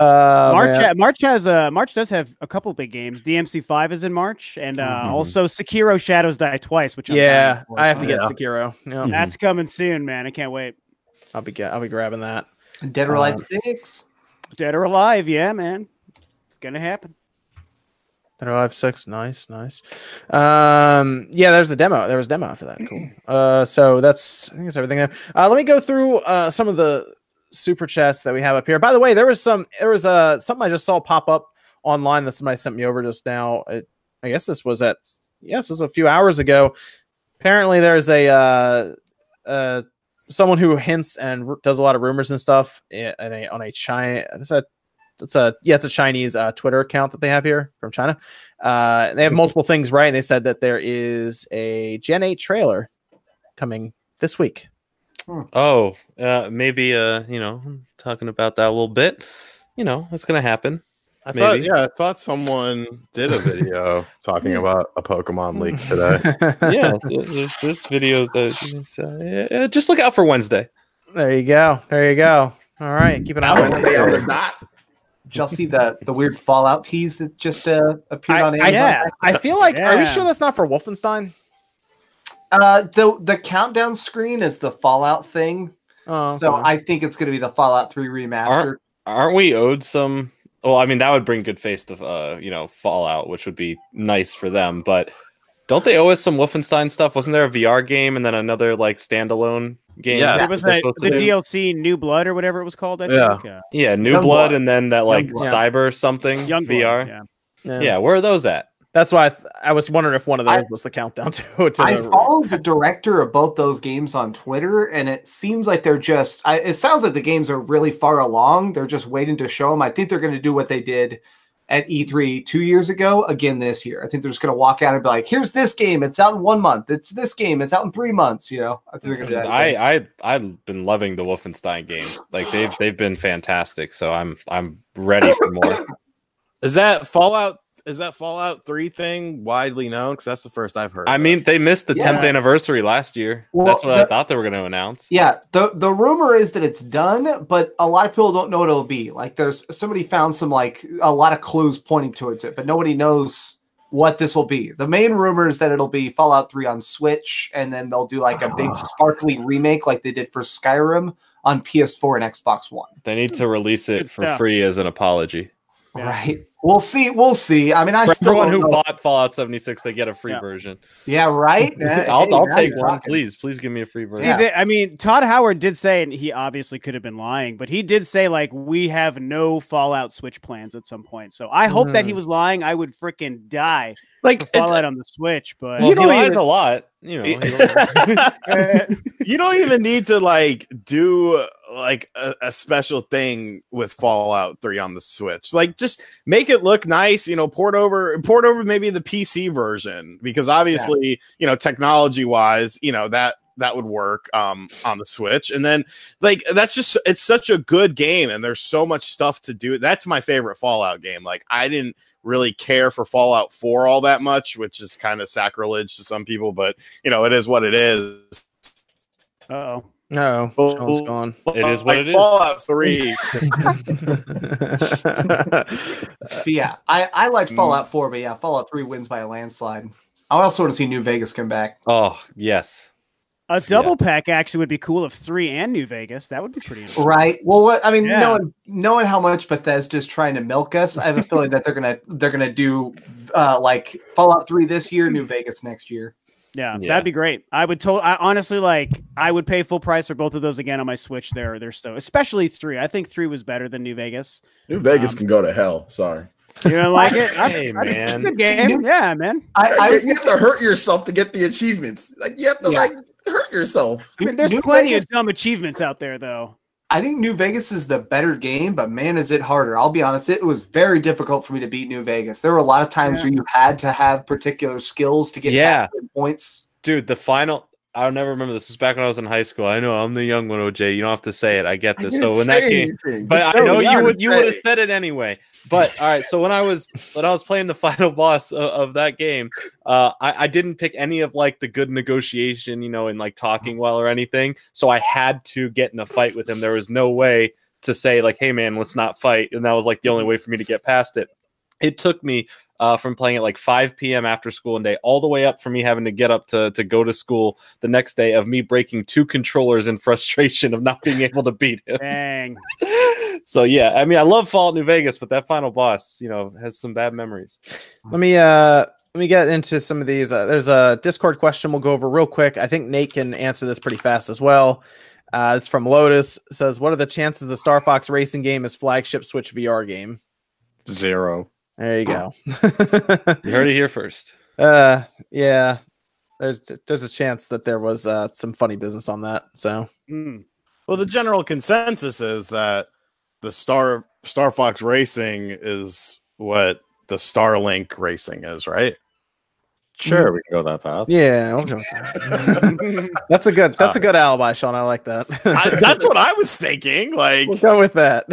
Uh, March, ha- March has uh, March does have a couple big games. DMC five is in March, and uh, Mhm. also Sekiro Shadows Die Twice, which I'm yeah. I have to get Yeah. Sekiro. Yeah, That's coming soon, man. I can't wait. I'll be. I'll be grabbing that. Dead or Alive Uh, Six. Dead or alive, yeah, man. It's gonna happen. Alive Six, nice, nice. Um, yeah, there's the demo. There was a demo for that. Cool. Uh, so that's I think that's everything there. Uh, let me go through uh some of the super chats that we have up here. By the way, there was some there was uh something I just saw pop up online that somebody sent me over just now. It, I guess this was at yes, was a few hours ago. Apparently, there's a uh uh someone who hints and r- does a lot of rumors and stuff i- in a, on a China. A it's a yeah, it's a Chinese uh, Twitter account that they have here from China. Uh, they have multiple things right. And They said that there is a Gen 8 trailer coming this week. oh, uh, maybe uh, you know, talking about that a little bit. You know, it's gonna happen. I thought, yeah, I thought someone did a video talking about a Pokemon leak today. Yeah, there's there's videos that uh, yeah, yeah, just look out for Wednesday. There you go. There you go. All right, keep an eye on Wednesday on the dot. Did y'all see the the weird Fallout tease that just uh, appeared I, on I, Amazon? yeah. I feel like. Are we sure that's not for Wolfenstein? Uh, the the countdown screen is the Fallout thing, Oh, so okay. I think it's going to be the Fallout Three remastered. Aren't we owed some? Well, I mean, that would bring good face to uh, you know Fallout, which would be nice for them. But don't they owe us some Wolfenstein stuff? Wasn't there a VR game and then another like standalone game? Yeah. that There was they're a, supposed to the do? DLC New Blood or whatever it was called. I Yeah. think. Uh, Yeah, New Youngblood. Blood, and then that like Youngblood. Cyber something Young VR. Yeah. yeah. Yeah, where are those at? that's why I, th- I was wondering if one of those I- was the countdown to. to I the, followed the director of both those games on Twitter, and it seems like they're just. I, it sounds like the games are really far along. They're just waiting to show them. I think they're going to do what they did at E3 two years ago again this year. I think they're just going to walk out and be like, "Here's this game. It's out in one month. It's this game. It's out in three months." You know, I think they're going to do that. again. I I I've been loving the Wolfenstein games. Like they've they've been fantastic. So I'm I'm ready for more. Is that Fallout? Is that Fallout Three thing widely known? Because that's the first I've heard. I of. mean, they missed the Yeah. 10th anniversary last year. Well, That's what I thought they were going to announce. Yeah, the the rumor is that it's done, but a lot of people don't know what it'll be. Like, there's somebody found some like a lot of clues pointing towards it, but nobody knows what this will be. The main rumor is that it'll be Fallout 3 on Switch, and then they'll do like a big ah. sparkly remake, like they did for Skyrim on PS4 and Xbox One. They need to release it for stuff. free as an apology. Yeah. Right? We'll see. We'll see. I mean, I For still everyone who know. bought Fallout 76, they get a free Yeah. version. Yeah, right. I'll, Hey, I'll take one, talking. please. Please give me a free version. See, Yeah. they- I mean, Todd Howard did say, and he obviously could have been lying, but he did say like we have no Fallout Switch plans at some point. So I hope that he Hmm. was lying. I would freaking die like Fallout on the Switch. But Well, You he don't lies even- a lot. You know, you don't even need to like do like a, a special thing with Fallout 3 on the Switch. Like just make it look nice, you know, port over port over maybe the PC version because obviously, you know, technology wise, you know, that that would work um on the Switch. And then like that's just it's such a good game and there's so much stuff to do. That's my favorite Fallout game. Like I didn't really care for Fallout 4 all that much, which is kind of sacrilege to some people, but you know, it is what it is. oh, no, Oh, Sean's gone. It is what like it is. Fallout 3. Yeah, I, I like Mm. Fallout 4, but yeah, Fallout 3 wins by a landslide. I also want to see New Vegas come back. oh, yes. A double pack actually would be cool if three and New Vegas. That would be pretty. Interesting. Right. Well, what I mean, Yeah. knowing knowing how much Bethesda's trying to milk us, I have a feeling that they're gonna they're gonna do uh, like Fallout Three this year, New Vegas next year. Yeah, Yeah. that'd be great. I would totally. I honestly like. I would pay full price for both of those again on my Switch. They're they're so especially three. I think three was better than New Vegas. New Vegas Um, can go to hell. Sorry. You don't like it? I- Hey, I- man. good game. Yeah, man. I, I, you have to hurt yourself to get the achievements. Like you have to Yeah. like hurt yourself. I mean, there's New plenty Vegas- of dumb achievements out there, though. I think New Vegas is the better game, but man, is it harder. I'll be honest, it was very difficult for me to beat New Vegas. There were a lot of times Yeah. where you had to have particular skills to get Yeah. points. Dude, the final. I'll never remember this. This was back when I was in high school. I know I'm the young one, OJ. You don't have to say it. I get I this. didn't So in that case, anything. but Just I know you would you would have said it anyway. But all right, so when I was when I was playing the final boss of, of that game, uh, I, I didn't pick any of like the good negotiation, you know, and like talking well or anything. So I had to get in a fight with him. There was no way to say like, "Hey, man, let's not fight," and that was like the only way for me to get past it. It took me uh, from playing at like 5 p.m. after school and day all the way up for me having to get up to to go to school the next day of me breaking two controllers in frustration of not being able to beat him Dang. so yeah, I mean, I love Fallout New Vegas, but that final boss, you know, has some bad memories. Let me uh let me get into some of these. Uh, there's a Discord question we'll go over real quick. I think Nate can answer this pretty fast as well. Uh, it's from Lotus. It says, "What are the chances the Star Fox Racing game is flagship Switch VR game?" Zero. There you go. You heard it here first. uh, yeah. There's there's a chance that there was uh, some funny business on that. So Mm. Well, the general consensus is that the Star Star Fox Racing is what the Starlink Racing is, right? Sure, we can go that path. yeah, we'll go with that. that's a good that's a good alibi, Sean. I like that. I, that's what I was thinking. Like, we'll go with that.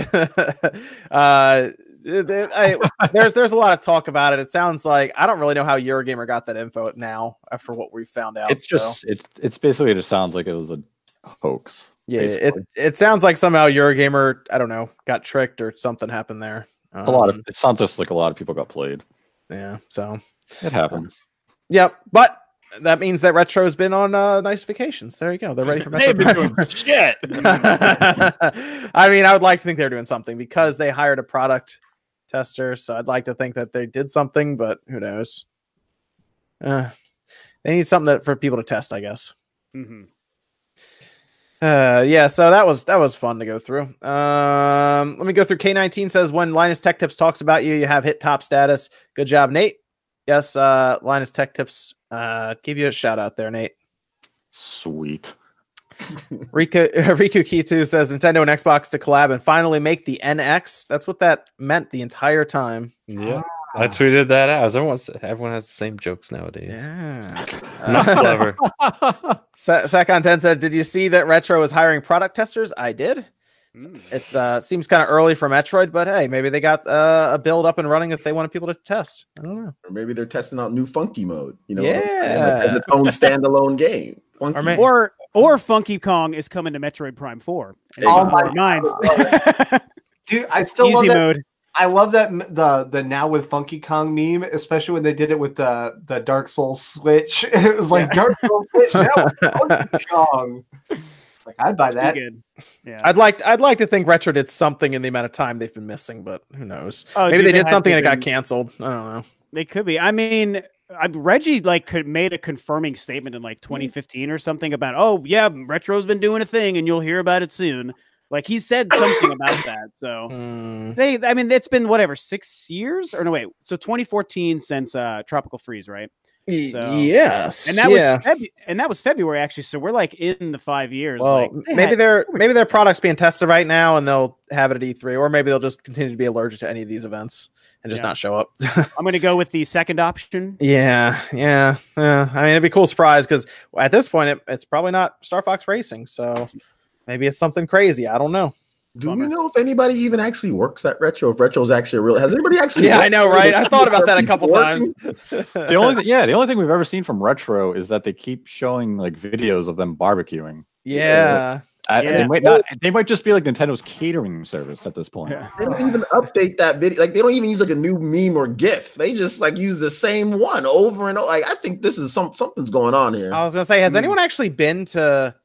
uh, th- I, there's there's a lot of talk about it. It sounds like I don't really know how Eurogamer got that info now after what we found out. It's so, just it's it's basically it just sounds like it was a hoax. yeah, it, basically. it sounds like somehow Eurogamer I don't know got tricked or something happened there. a lot of Um, it sounds just like a lot of people got played. yeah. So It happens. yep, but that means that Retro's been on uh, nice vacations. There you go. They're ready for they've been doing shit. I mean, I would like to think they're doing something because they hired a product tester. So I'd like to think that they did something, but who knows? Uh, they need something that, for people to test, I guess. Mhm. Uh, yeah. So that was that was fun to go through. Um, let me go through. K19 says when Linus Tech Tips talks about you, you have hit top status. Good job, Nate. Yes, uh, Linus Tech Tips uh, give you a shout out there, Nate. Sweet. Riku Riku Kitu says Nintendo and Xbox to collab and finally make the NX. That's what that meant the entire time. Yeah, I tweeted that out. Everyone's everyone has the same jokes nowadays. Yeah. Not clever. Sa- Sakon 10 said, Did you see that Retro is hiring product testers? I did. Mm. It's uh seems kind of early for Metroid, but hey, maybe they got uh, a build up and running that they wanted people to test. I don't know. Or maybe they're testing out new funky mode. You know, Yeah. as its own standalone game. Funky Or may- Or or Funky Kong is coming to Metroid Prime Four. And Oh my on minds. Dude, I still love Easy that. mode. I love that the the now with Funky Kong meme, especially when they did it with the the Dark Souls Switch. it was like Dark Souls Switch now with Funky Kong. Like I'd buy that. Good. Yeah. I'd like I'd like to think Retro did something in the amount of time they've been missing, but who knows? Oh, maybe dude, they they did something and it got canceled. I don't know. They could be. I mean, I, Reggie like could made a confirming statement in like 2015 or something about, oh yeah, Retro's been doing a thing, and you'll hear about it soon. Like he said something about that. So Hmm. they, I mean, it's been whatever six years or no wait, so 2014 since uh Tropical Freeze, right? So- yes, And that yeah. was Febu- and that was February actually. So we're like in the five years. Well, like, they maybe had- their maybe their product's being tested right now, and they'll have it at E3, or maybe they'll just continue to be allergic to any of these events and just Yeah. not show up. I'm going to go with the second option. yeah, yeah, yeah. I mean, it'd be a cool surprise because at this point, it, it's probably not Star Fox Racing, so maybe it's something crazy. I don't know. Do Bummer. we know if anybody even actually works at Retro? If Retro's actually a real? Has anybody actually? Yeah, I know, right? I thought about that a couple working? times. The only th- yeah, the only thing we've ever seen from Retro is that they keep showing like videos of them barbecuing. yeah, Uh, Yeah. They might not. They might just be like Nintendo's catering service at this point. Yeah. They don't even update that video. Like they don't even use like a new meme or GIF. They just like use the same one over and over. Like I think this is some something's going on here. I was gonna say, has Hmm. anyone actually been to?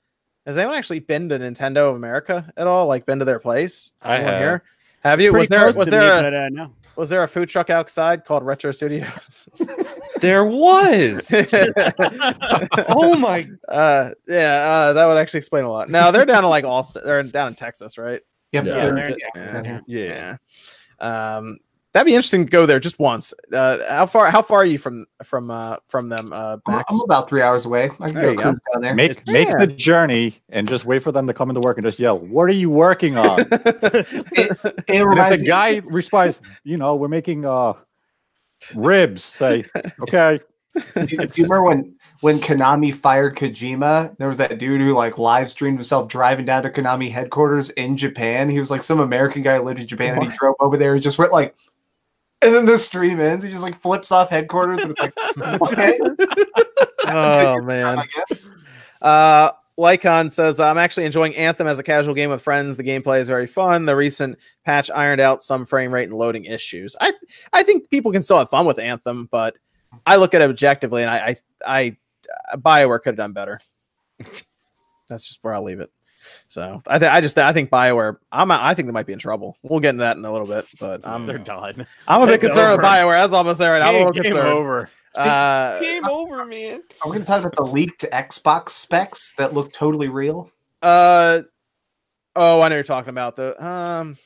Has anyone actually been to Nintendo of America at all? Like been to their place? I Anyone have. Have you? Was there was there me, a, but, uh, no. was there a food truck outside called Retro Studios? There was. oh my! Uh, yeah, uh, that would actually explain a lot. Now they're down to like Austin. They're down in Texas, right? Yep. Yeah. Yeah, they're- they're in yeah. Texas down here. Yeah. Um, that'd be interesting to go there just once. Uh, how far? How far are you from from uh from them, uh, Max? I'm about three hours away. I can There go go. down there. Make make the journey and just wait for them to come into work and just yell, "What are you working on?" and It if the guy responds, "You know, we're making uh ribs," say, "Okay." do, you- do you remember when when Konami fired Kojima? There was that dude who like live streamed himself driving down to Konami headquarters in Japan. He was like some American guy who lived in Japan, and he drove over there and just went like. And then the stream ends. He just like flips off headquarters, and it's like, okay, oh man. I guess. Uh, Lycon says, I'm actually enjoying Anthem as a casual game with friends. The gameplay is very fun. The recent patch ironed out some frame rate and loading issues. I I think people can still have fun with Anthem, but I look at it objectively and I I, I Bioware could have done better. That's just where I'll leave it. So I, th- I just I think Bioware I'm I think they might be in trouble. We'll get into that in a little bit, but I'm They're done. I'm a bit It's concerned with over. Bioware. That's almost there. Right? I'm a Game, little game concerned. over. Uh, Game over, man. Are we going to talk about the leaked Xbox specs that look totally real? Uh oh, I know you're talking about the um.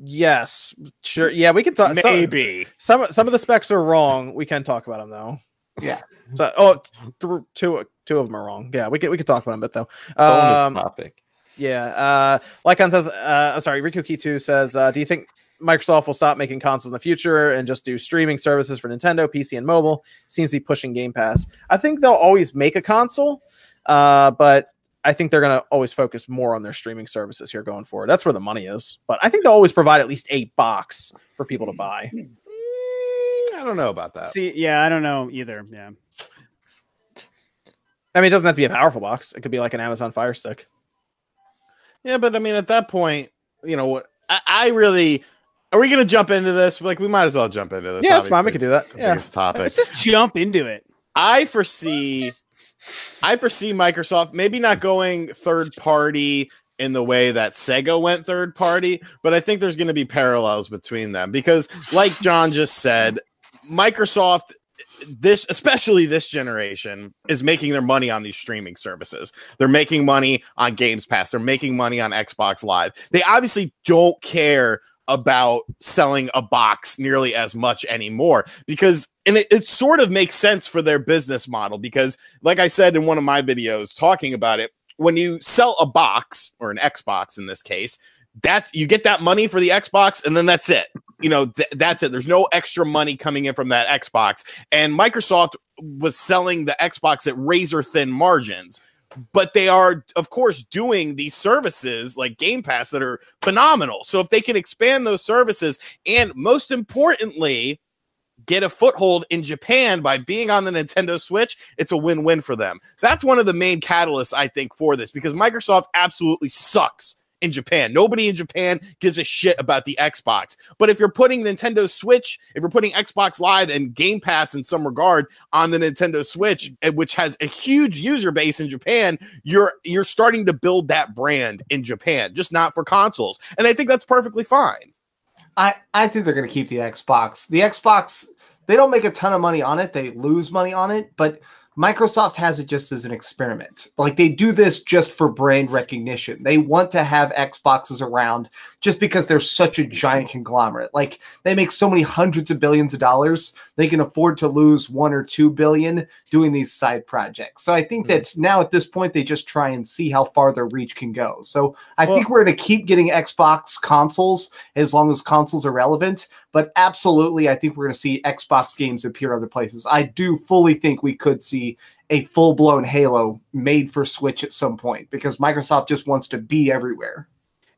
Yes, sure. Yeah, we can talk. Some, Maybe. some some of the specs are wrong. We can talk about them though. Yeah. So oh, t- th- two two of them are wrong. Yeah, we can we can talk about them a bit though. Bonus Um, topic. yeah. Uh, Lycon says. Uh, I'm sorry. Riku Kitu says. Uh, do you think Microsoft will stop making consoles in the future and just do streaming services for Nintendo, PC, and mobile? Seems to be pushing Game Pass. I think they'll always make a console, uh, but I think they're going to always focus more on their streaming services here going forward. That's where the money is. But I think they'll always provide at least a box for people to buy. I don't know about that. See, yeah, I don't know either. Yeah. I mean, it doesn't have to be a powerful box. It could be like an Amazon Fire Stick. Yeah, but I mean, at that point, you know what? I, I really. Are we going to jump into this? Like, we might as well jump into this. Yeah, that's fine. We can do that. Yeah. topic. Let's just jump into it. I foresee I foresee Microsoft maybe not going third party in the way that Sega went third party, but I think there's going to be parallels between them because like John just said, Microsoft this especially this generation is making their money on these streaming services. They're making money on Games Pass. They're making money on Xbox Live. They obviously don't care about selling a box nearly as much anymore because and it, it sort of makes sense for their business model because like i said in one of my videos talking about it when you sell a box or an xbox in this case that you get that money for the xbox and then that's it you know th- that's it. There's no extra money coming in from that xbox. And microsoft was selling the xbox at razor thin margins but they are of course doing these services like game pass that are phenomenal. So if they can expand those services and most importantly get a foothold in Japan by being on the Nintendo Switch, it's a win-win for them. That's one of the main catalysts I think for this because Microsoft absolutely sucks in Japan. Nobody in Japan gives a shit about the Xbox. But if you're putting Nintendo Switch, if you're putting Xbox Live and Game Pass in some regard on the Nintendo Switch, eh, which has a huge user base in Japan, you're you're starting to build that brand in Japan, just not for consoles. And I think that's perfectly fine. I, I think they're going to keep the Xbox. The Xbox, they don't make a ton of money on it. They lose money on it, but Microsoft has it just as an experiment. Like they do this just for brand recognition. They want to have Xboxes around just because they're such a giant conglomerate. Like they make so many hundreds of billions of dollars, they can afford to lose one or two billion doing these side projects. So I think hmm. that now at this point, they just try and see how far their reach can go. So I Well- think we're going to keep getting Xbox consoles as long as consoles are relevant. But absolutely, I think we're going to see Xbox games appear other places. I do fully think we could see a full blown Halo made for Switch at some point because Microsoft just wants to be everywhere.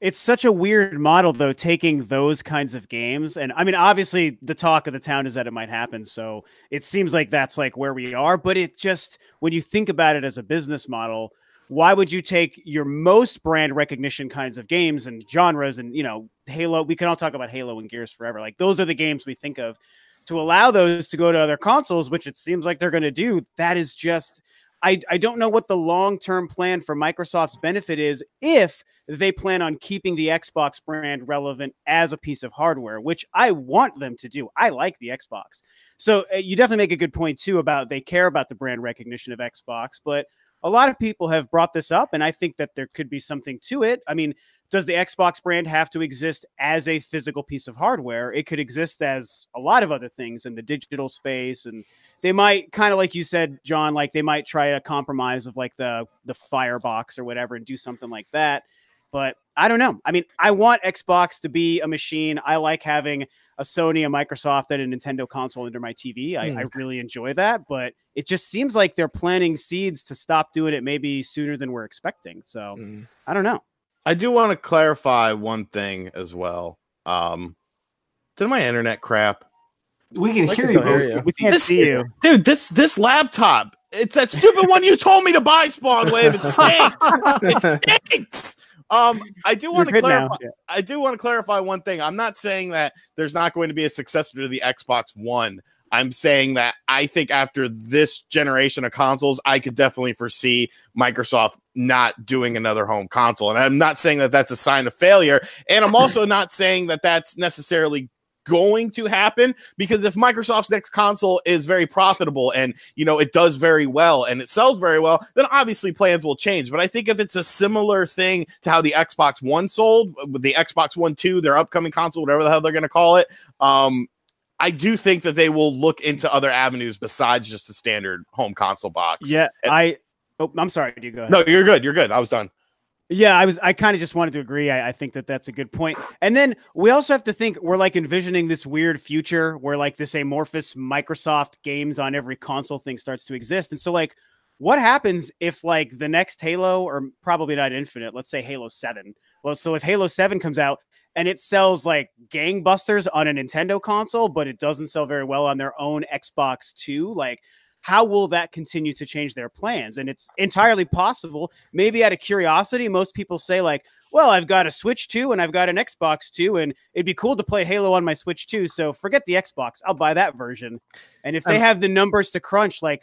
It's such a weird model, though, taking those kinds of games. And I mean, obviously, the talk of the town is that it might happen. So it seems like that's like where we are. But it just, when you think about it as a business model, why would you take your most brand recognition kinds of games and genres and, you know, Halo? We can all talk about Halo and Gears forever. Like, those are the games we think of. To allow those to go to other consoles, which it seems like they're going to do, that is just I, I don't know what the long term plan for Microsoft's benefit is if they plan on keeping the Xbox brand relevant as a piece of hardware, which I want them to do. I like the Xbox. So uh, you definitely make a good point too about they care about the brand recognition of Xbox, but a lot of people have brought this up, and I think that there could be something to it. I mean, does the Xbox brand have to exist as a physical piece of hardware? It could exist as a lot of other things in the digital space, and they might kind of like you said, John, like they might try a compromise of like the the Firebox or whatever and do something like that. But I don't know. I mean, I want Xbox to be a machine. I like having a Sony, a Microsoft, and a Nintendo console under my TV. I, Hmm. I really enjoy that, but it just seems like they're planting seeds to stop doing it maybe sooner than we're expecting. So Mm. I don't know. I do want to clarify one thing as well. Um, did my internet crap? We can I hear you. still hear you. We can't This- see you. Dude, this this laptop, it's that stupid one you told me to buy, SpawnWave. It stinks. it stinks. Um, I do want to clarify. Yeah. I do want to clarify one thing. I'm not saying that there's not going to be a successor to the Xbox One. I'm saying that I think after this generation of consoles, I could definitely foresee Microsoft not doing another home console. And I'm not saying that that's a sign of failure. And I'm also not saying that that's necessarily going to happen because if Microsoft's next console is very profitable and you know it does very well and it sells very well, then obviously plans will change. But I think if it's a similar thing to how the Xbox One sold with the Xbox One 2, their upcoming console, whatever the hell they're going to call it, um, I do think that they will look into other avenues besides just the standard home console box. Yeah, And- I. Oh, I'm sorry. Do you go ahead? No, you're good. You're good. I was done. Yeah, I was. I kind of just wanted to agree. I, I think that that's a good point. And then we also have to think we're like envisioning this weird future where like this amorphous Microsoft games on every console thing starts to exist. And so like, what happens if like the next Halo or probably not Infinite, let's say Halo Seven. Well, so if Halo Seven comes out and it sells like gangbusters on a Nintendo console, but it doesn't sell very well on their own Xbox Two, like. How will that continue to change their plans? And it's entirely possible maybe out of curiosity, most people say like, well, I've got a Switch 2 and I've got an Xbox 2 and it'd be cool to play Halo on my Switch 2, so forget the Xbox. I'll buy that version. And if they Um, have the numbers to crunch like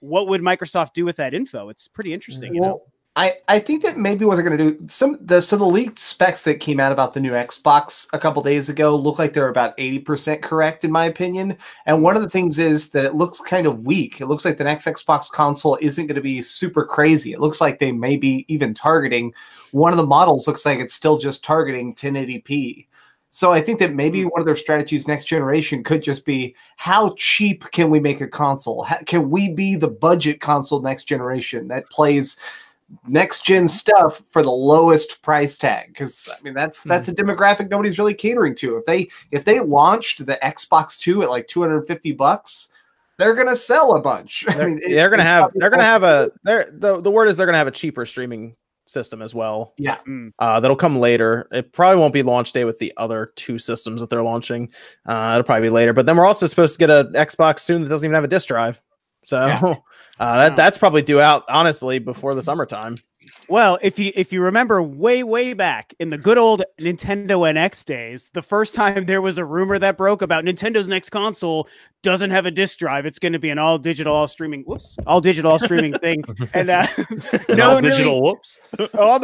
what would Microsoft do with that info? It's pretty interesting, you know. I, I think that maybe what they're going to do some the so the leaked specs that came out about the new Xbox a couple days ago look like they're about 80% correct in my opinion. And one of the things is that it looks kind of weak. It looks like the next Xbox console isn't going to be super crazy. It looks like they may be even targeting one of the models looks like it's still just targeting 1080p. So I think that maybe hmm. one of their strategies next generation could just be how cheap can we make a console? How, can we be the budget console next generation that plays next gen stuff for the lowest price tag because i mean that's that's a demographic nobody's really catering to if they if they launched the xbox 2 at like 250 bucks they're gonna sell a bunch I They're, mean, it- they're gonna have they're gonna have a they're the, the word is they're gonna have a cheaper streaming system as well. yeah Uh, that'll come later. It probably won't be launch day with the other two systems that they're launching. Uh, it'll probably be later. But then we're also supposed to get an Xbox soon that doesn't even have a disk drive. So Yeah. uh, that that's probably due out honestly before the summertime. Well, if you if you remember way way back in the good old Nintendo NX days, the first time there was a rumor that broke about Nintendo's next console doesn't have a disk drive, it's going to be an all digital, all streaming. Whoops, all digital, all streaming thing, and uh, no one really- digital whoops. oh, I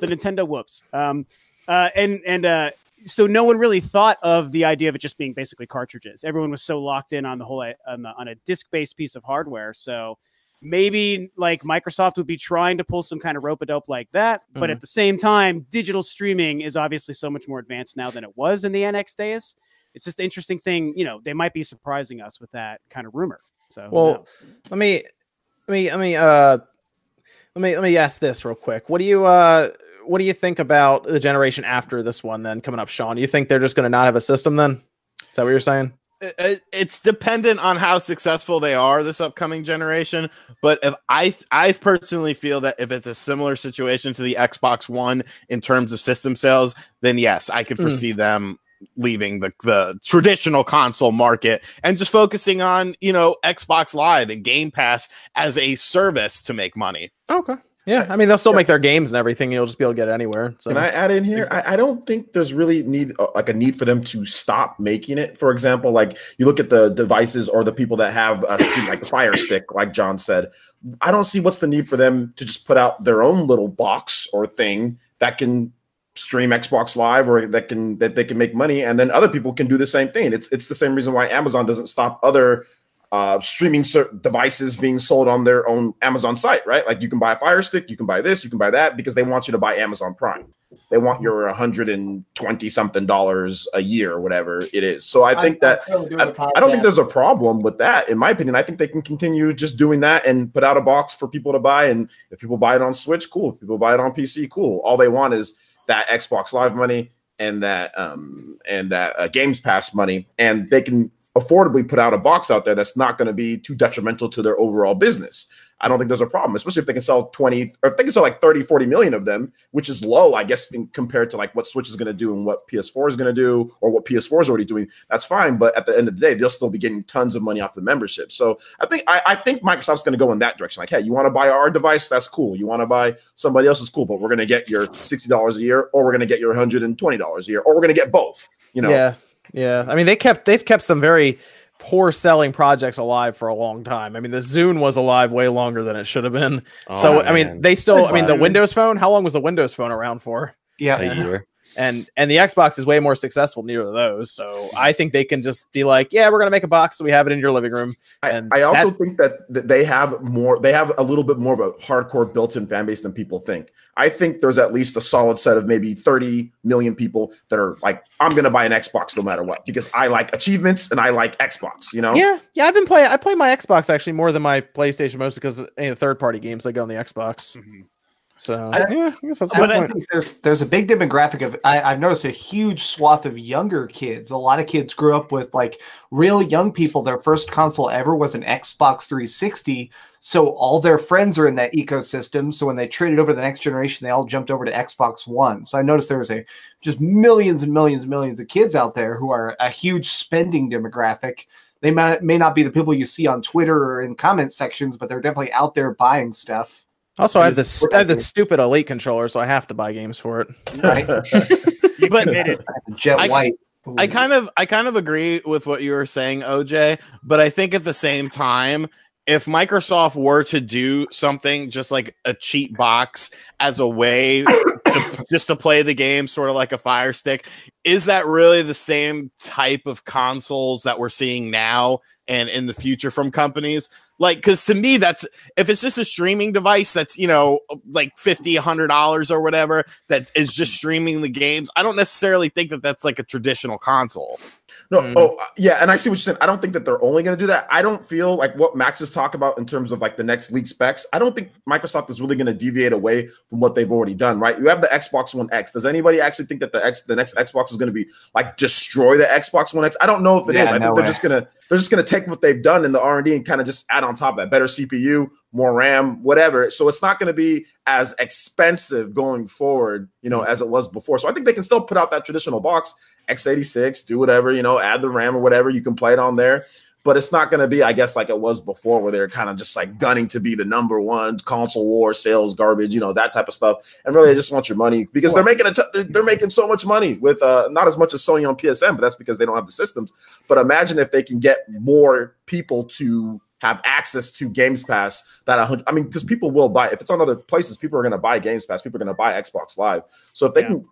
the Nintendo whoops. Um, uh, and and uh, so no one really thought of the idea of it just being basically cartridges. Everyone was so locked in on the whole on, the, on a disc-based piece of hardware. So maybe like Microsoft would be trying to pull some kind of rope a dope like that, but Mhm. at the same time, digital streaming is obviously so much more advanced now than it was in the NX days. It's just an interesting thing. You know, they might be surprising us with that kind of rumor. So Well. Let me let me let me uh let me let me ask this real quick. What do you uh what do you think about the generation after this one then coming up, Sean? Do you think they're just gonna not have a system then? Is that what you're saying? it- it- it's dependent on how successful they are this upcoming generation but if i i personally feel that if it's a similar situation to the xbox one in terms of system sales then yes i could Mm. foresee them leaving the, the traditional console market and just focusing on you know xbox live and game pass as a service to make money Okay. Yeah, I mean they'll still make their games and everything. You'll just be able to get it anywhere. So Can I add in here? I, I don't think there's really need uh, like a need for them to stop making it. For example, like you look at the devices or the people that have uh, like the Fire Stick, like John said. I don't see what's the need for them to just put out their own little box or thing that can stream Xbox Live or that can that they can make money, and then other people can do the same thing. It's it's the same reason why Amazon doesn't stop other uh, streaming devices being sold on their own Amazon site, right? Like you can buy a Fire Stick, you can buy this, you can buy that because they want you to buy Amazon Prime. They want your 120 something dollars a year or whatever it is. So I think that I, I don't think there's a problem with that. In my opinion, I think they can continue just doing that and put out a box for people to buy. And if people buy it on Switch, cool. If people buy it on PC, cool. All they want is that Xbox Live money and that um and that uh, Games Pass money, and they can affordably put out a box out there that's not going to be too detrimental to their overall business. I don't think there's a problem, especially if they can sell 20 or if they can sell like 30, 40 million of them, which is low, I guess, in, compared to like what Switch is going to do and what PS4 is going to do or what PS4 is already doing. That's fine. But at the end of the day, they'll still be getting tons of money off the membership. So I think I, I think Microsoft's going to go in that direction. Like, hey, you want to buy our device? That's cool. You want to buy somebody else's cool, but we're going to get your $60 a year or we're going to get your $120 a year or we're going to get both. You know? Yeah, yeah. I mean, they kept they've kept some very poor selling projects alive for a long time. I mean, the Zune was alive way longer than it should have been. Oh, so I mean, they still. I mean, the Windows Phone. How long was the Windows Phone around for? Yeah. a year. And and the Xbox is way more successful. Neither of those. So I think they can just be like, yeah, we're gonna make a box so we have it in your living room. And I also that- think that, that they have more, they have a little bit more of a hardcore built in fan base than people think. I think there's at least a solid set of maybe 30 million people that are like, I'm going to buy an Xbox no matter what because I like achievements and I like Xbox, you know? Yeah, yeah. I've been playing. I play my Xbox actually more than my PlayStation, mostly because any of the third party games I go on the Xbox. Mhm. So I- yeah, I guess that's a I good But I- think there's there's a big demographic of I, I've noticed a huge swath of younger kids. A lot of kids grew up with like real young people. Their first console ever was an Xbox 360. So all their friends are in that ecosystem. So when they traded over the next generation, they all jumped over to Xbox One. So I noticed there was a just millions and millions and millions of kids out there who are a huge spending demographic. They may, may not be the people you see on Twitter or in comment sections, but they're definitely out there buying stuff. Also, I have Because this I have this stupid Elite controller, so I have to buy games for it. Right? But- committed. Jet I- White. I kind of I kind of agree with what you were saying, OJ, but I think at the same time, if Microsoft were to do something just like a cheat box as a way to, just to play the game, sort of like a Fire Stick, is that really the same type of consoles that we're seeing now and in the future from companies? Like, because to me, that's if it's just a streaming device that's you know like 50 hundred dollars or whatever that is just streaming the games, I don't necessarily think that that's like a traditional console. No, Mm. oh uh, yeah, and I see what you're saying. I don't think that they're only going to do that. I don't feel like what Max is talking about in terms of like the next league specs. I don't think Microsoft is really going to deviate away from what they've already done. Right? You have the Xbox One X. Does anybody actually think that the X, the next Xbox is going to be like destroy the Xbox One X? I don't know if it is. Yeah, I no think they're just gonna they're just gonna take what they've done in the R and D and kind of just add on top of that better CPU, more RAM, whatever. So it's not going to be as expensive going forward, you know, as it was before. So I think they can still put out that traditional box x86, do whatever, you know, add the RAM or whatever, you can play it on there. But it's not going to be, I guess, like it was before, where they're kind of just like gunning to be the number one console war, sales garbage, you know, that type of stuff. And really, they just want your money because they're making a t- they're- they're making so much money with uh, not as much as Sony on PSN, but that's because they don't have the systems. But imagine if they can get more people to have access to Games Pass that I mean, because people will buy if it's on other places, people are going to buy Games Pass, people are going to buy Xbox Live. So if they Yeah. can,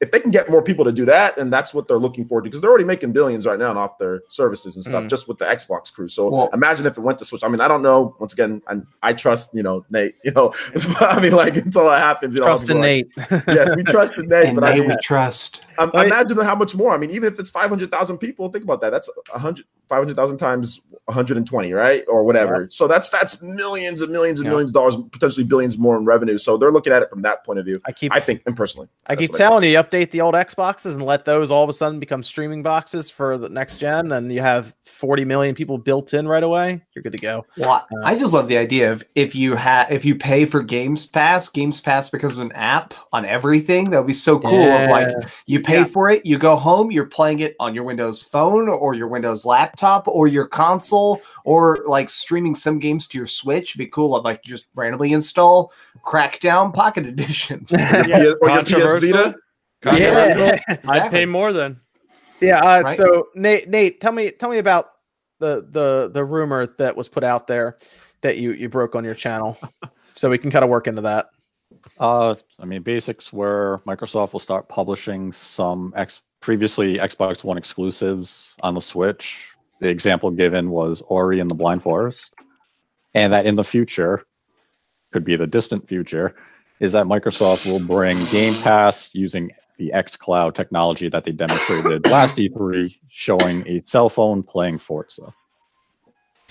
if they can get more people to do that, and that's what they're looking for because they're already making billions right now off their services and stuff, Mm. just with the Xbox crew. So Well- imagine if it went to Switch. I mean, I don't know. Once again, I, I trust you know Nate. You know, I mean, like until that happens, you know, Trust in Nate. like, Yes, we trust in Nate, but I mean, we trust. um, Right. imagine how much more. I mean, even if it's 500,000 people, think about that. That's 100, 500,000 times 120, right? Or whatever. So that's that's millions and millions and Yeah. millions of dollars, potentially billions more in revenue. So they're looking at it from that point of view. I keep I think, and personally, I keep telling you, you update the old Xboxes and let those all of a sudden become streaming boxes for the next gen, and you have 40 million people built in right away. You're good to go. Well, I uh, just love the idea of if you have if you pay for Games Pass, Games Pass becomes an app on everything. That would be so cool. Of like you pay Yeah. for it. You go home. You're playing it on your Windows phone or your Windows laptop or your console or like streaming some games to your Switch. It'd be cool. I'd like to just randomly install Crackdown Pocket Edition. Your PS or your PS Vita. Yeah. I'd pay more then. Yeah. Uh, Right? So Nate, Nate, tell me, tell me about the the the rumor that was put out there that you you broke on your channel, so we can kind of work into that. Uh, I mean, basics where Microsoft will start publishing some ex- previously Xbox One exclusives on the Switch. The example given was Ori and the Blind Forest, and that in the future, could be the distant future, is that Microsoft will bring Game Pass using the xCloud technology that they demonstrated last E3, showing a cell phone playing Forza.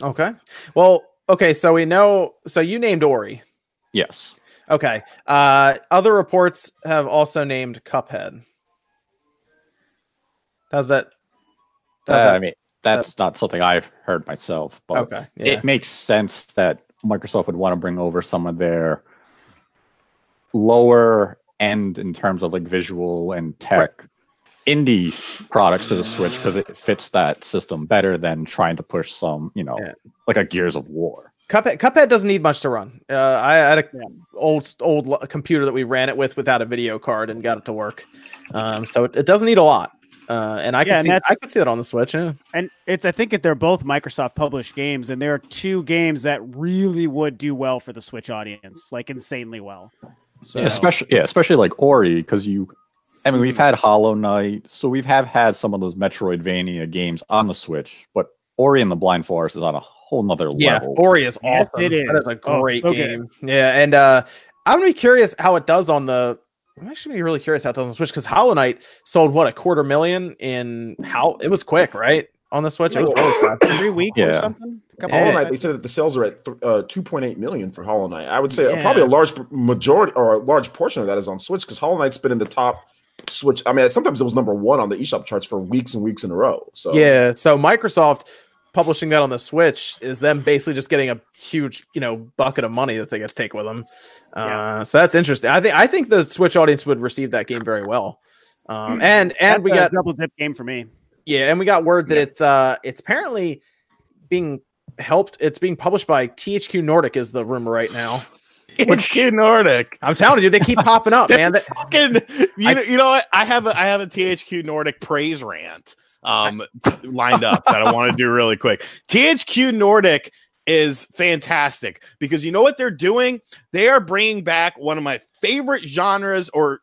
Okay. Well, okay. So we know. So you named Ori. Yes. Okay. Uh, other reports have also named Cuphead. How's that? Uh, that- I mean, that's not something I've heard myself, but Okay, yeah. it makes sense that Microsoft would want to bring over some of their lower end in terms of like visual and tech indie products to the Switch because it fits that system better than trying to push some, you know, Yeah. like a Gears of War. Cuphead, Cuphead doesn't need much to run. Uh, I had a Yeah. old old computer that we ran it with without a video card and got it to work. Um, so it, it doesn't need a lot. Uh, and I Yeah, can and see I can see it on the Switch. Yeah. And it's I think that they're both Microsoft published games, and there are two games that really would do well for the Switch audience, like insanely well. So Especially yeah, especially like Ori, because you I mean we've had Hollow Knight, so we've have had some of those Metroidvania games on the Switch, but Ori and the Blind Forest is on a whole nother level. Yeah, level. Ori is Yes, awesome. it That is is. a Oh, great so good. game. Yeah, and uh, I'm gonna be curious how it does on the. I'm actually be really curious how it does on the Switch because Hollow Knight sold what a quarter million in how it was quick, right? On the Switch, it was really fast. every week or something. A couple Yeah. Hollow Knight, they said that the sales are at th- uh, 2.8 million for Hollow Knight. I would say Yeah. probably a large majority or a large portion of that is on Switch because Hollow Knight's been in the top Switch. I mean, sometimes it was number one on the eShop charts for weeks and weeks in a row. So Yeah, so Microsoft publishing that on the Switch is them basically just getting a huge, you know, bucket of money that they get to take with them. Uh, so that's interesting. I think I think the Switch audience would receive that game very well. Um, and and That's we a got double dip game for me. yeah, and we got word that it's uh it's apparently being helped. It's being published by THQ Nordic is the rumor right now. Which kid Nordic? I'm telling you, they keep popping up, man. That- fucking, you, I- know, you know what? I have a I have a THQ Nordic praise rant um lined up that I want to do really quick. THQ Nordic is fantastic because you know what they're doing? They are bringing back one of my favorite genres or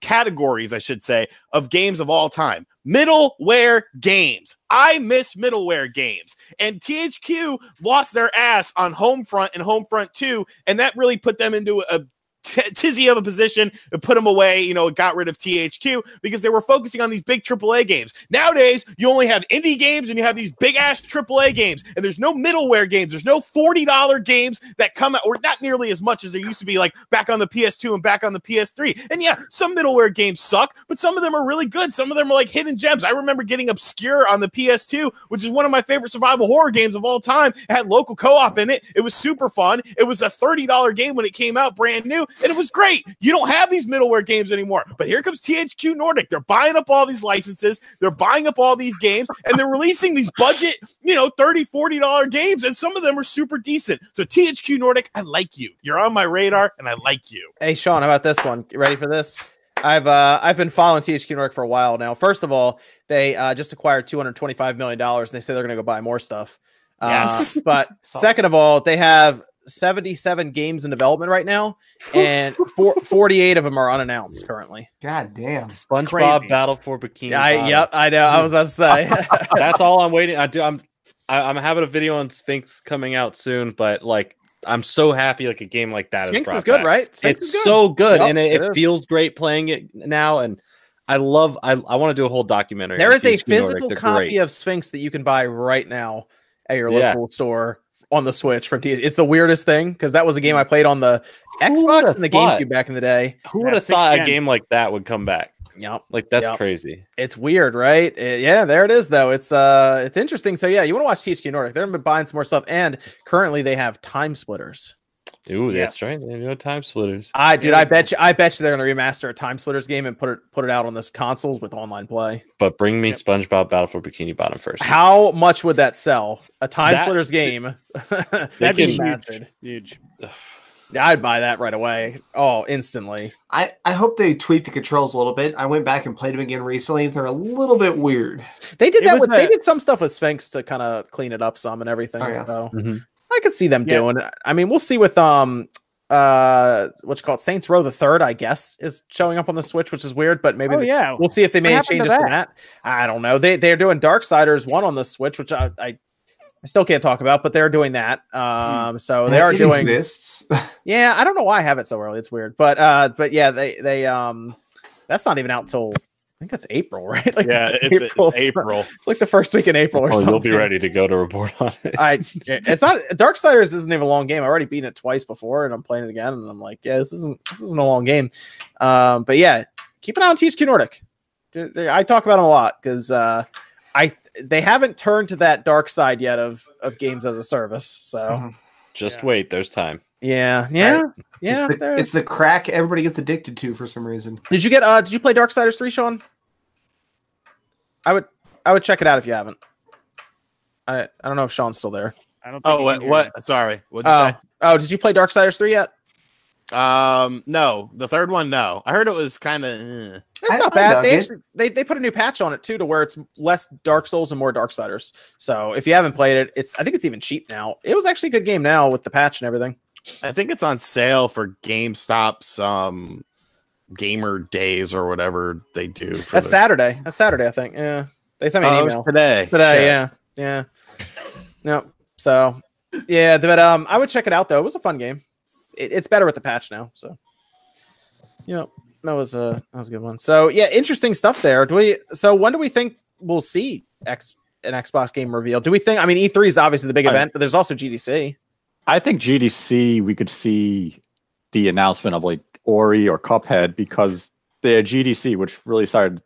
categories, I should say, of games of all time. Middleware games. I miss middleware games. And THQ lost their ass on Homefront and Homefront 2, and that really put them into a t- tizzy of a position and put them away. You know, got rid of THQ because they were focusing on these big AAA games. Nowadays, you only have indie games and you have these big ass AAA games, and there's no middleware games. There's no $40 games that come out, or not nearly as much as there used to be, like back on the PS2 and back on the PS3. And yeah, some middleware games suck, but some of them are really good. Some of them are like hidden gems. I remember getting Obscure on the PS2, which is one of my favorite survival horror games of all time. It had local co-op in it. It was super fun. It was a $30 game when it came out brand new, and it was great. You don't have these middleware games anymore. But here comes THQ Nordic. They're buying up all these licenses, they're buying up all these games, and they're releasing these budget, you know, 30 $40 games, and some of them are super decent. So THQ Nordic, I like you. You're on my radar, and I like you. Hey Sean, how about this one? You ready for this? I've uh I've been following THQ Nordic for a while now. First of all, they uh, just acquired two hundred twenty five million dollars, and they say they're going to go buy more stuff. Uh, Yes. but second of all, they have seventy seven games in development right now, and four, 48 of them are unannounced currently. God damn. SpongeBob. Battle for Bikini. Yeah, I, Bottom. yep, I know. I was about to say. That's all I'm waiting. I do. I'm. I, I'm having a video on Sphinx coming out soon, but like, I'm so happy like a game like that. Sphinx brought is good, back. right? Sphinx it's is good. so good, Yep, and it, it it is. feels great playing it now. And I love. I I want to do a whole documentary. There is a THQ Nordic. physical copy great. of Sphinx that you can buy right now at your Yeah. local store on the Switch from T. It's the weirdest thing because that was a game I played on the Xbox and the thought? GameCube back in the day. Who would have sixth thought a gen. game like that would come back? Yep. Like that's Yep. crazy. It's weird, right? Uh, yeah, there it is though. It's uh it's interesting. So yeah, you want to watch THQ Nordic. They're been buying some more stuff and currently they have time splitters. Ooh, that's Yes. right. They know time splitters. I dude, Yeah. I bet you, I bet you they're gonna remaster a Time Splitters game and put it put it out on this consoles with online play. But bring me Yep. SpongeBob Battle for Bikini Bottom first. How much would that sell? A Time That- Splitters game. That'd be can- huge. Huge. Yeah, I'd buy that right away. Oh, instantly. I, I hope they tweak the controls a little bit. I went back and played them again recently. and They're a little bit weird. They did It that was with they did some stuff with Sphinx to kind of clean it up some and everything. Oh, yeah. So Mhm. I could see them Yeah. doing it. I mean, we'll see with um uh what you call it, Saints Row the third, I guess, is showing up on the Switch, which is weird, but maybe Oh they- yeah. we'll see if they made any happened to changes to that? that. I don't know. They they're doing dark Darksiders one on the Switch, which I I, I still can't talk about, but they're doing that. Um, so they are doing. exists. Yeah, I don't know why I have it so early. It's weird, but uh, but yeah, they they um, that's not even out till I think that's April, right? Like Yeah, it's, April, it's April. It's like the first week in April or Oh, something. you'll be ready to go to report on it. I it's not Dark Darksiders isn't even a long game. I've already beaten it twice before, and I'm playing it again, and I'm like, yeah, this isn't this isn't a long game. Um, but yeah, keep an eye on THQ Nordic. They- they- I talk about them a lot because uh, I they haven't turned to that dark side yet of of games as a service. So Mhm. Just Yeah. wait, there's time. Yeah, yeah, yeah. it's, the, it's the crack everybody gets addicted to for some reason. Did you get uh did you play Dark Darksiders 3, Sean? I would I would check it out if you haven't. I I don't know if Sean's still there. I don't. Think Oh, what? can hear me. what? Sorry. What'd you Oh, oh, did you play Dark Darksiders 3 yet? Um, no. The third one, no. I heard it was kind of. Eh. That's not I bad. dug They, actually, they they put a new patch on it too to where it's less Dark Souls and more Dark Darksiders. So if you haven't played it, it's I think it's even cheap now. It was actually a good game now with the patch and everything. I think it's on sale for GameStop's um gamer days or whatever they do. For That's the- Saturday. That's Saturday, I think. Yeah, they sent me Oh, an it was email today. today. Shit. Yeah, yeah. No, so yeah, but um, I would check it out though. It was a fun game. It, it's better with the patch now. So, yeah, that was a that was a good one. So yeah, interesting stuff there. Do we? So when do we think we'll see X an Xbox game reveal? Do we think? I mean, E3 is obviously the big event, but there's also GDC. I think GDC we could see the announcement of like Ori or Cuphead because the GDC, which really started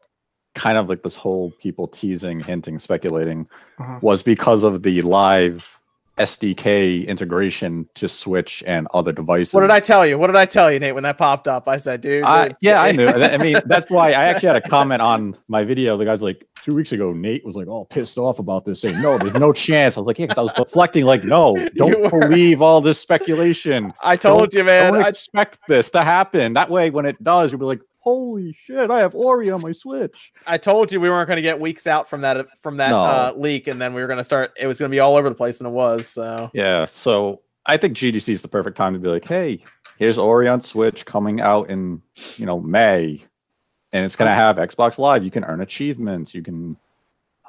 kind of like this whole people teasing, hinting, speculating, Mhm. was because of the live SDK integration to Switch and other devices. What did I tell you? What did I tell you, Nate, when that popped up? I said, dude. I, yeah, I knew. I mean, that's why I actually had a comment on my video. The guy's like, two weeks ago, Nate was like, all pissed off about this, saying, no, there's no chance. I was like, yeah, because I was reflecting, like, no, don't believe all this speculation. I told you, man. don't I, expect this to happen. That way, when it does, you'll be like, holy shit, I have Ori on my Switch. I told you we weren't going to get weeks out from that from that No. uh, leak, and then we were going to start. It was going to be all over the place, and it was. So Yeah, so I think GDC is the perfect time to be like, hey, here's Ori on Switch coming out in, you know, May. And it's going to have Xbox Live. You can earn achievements. You can,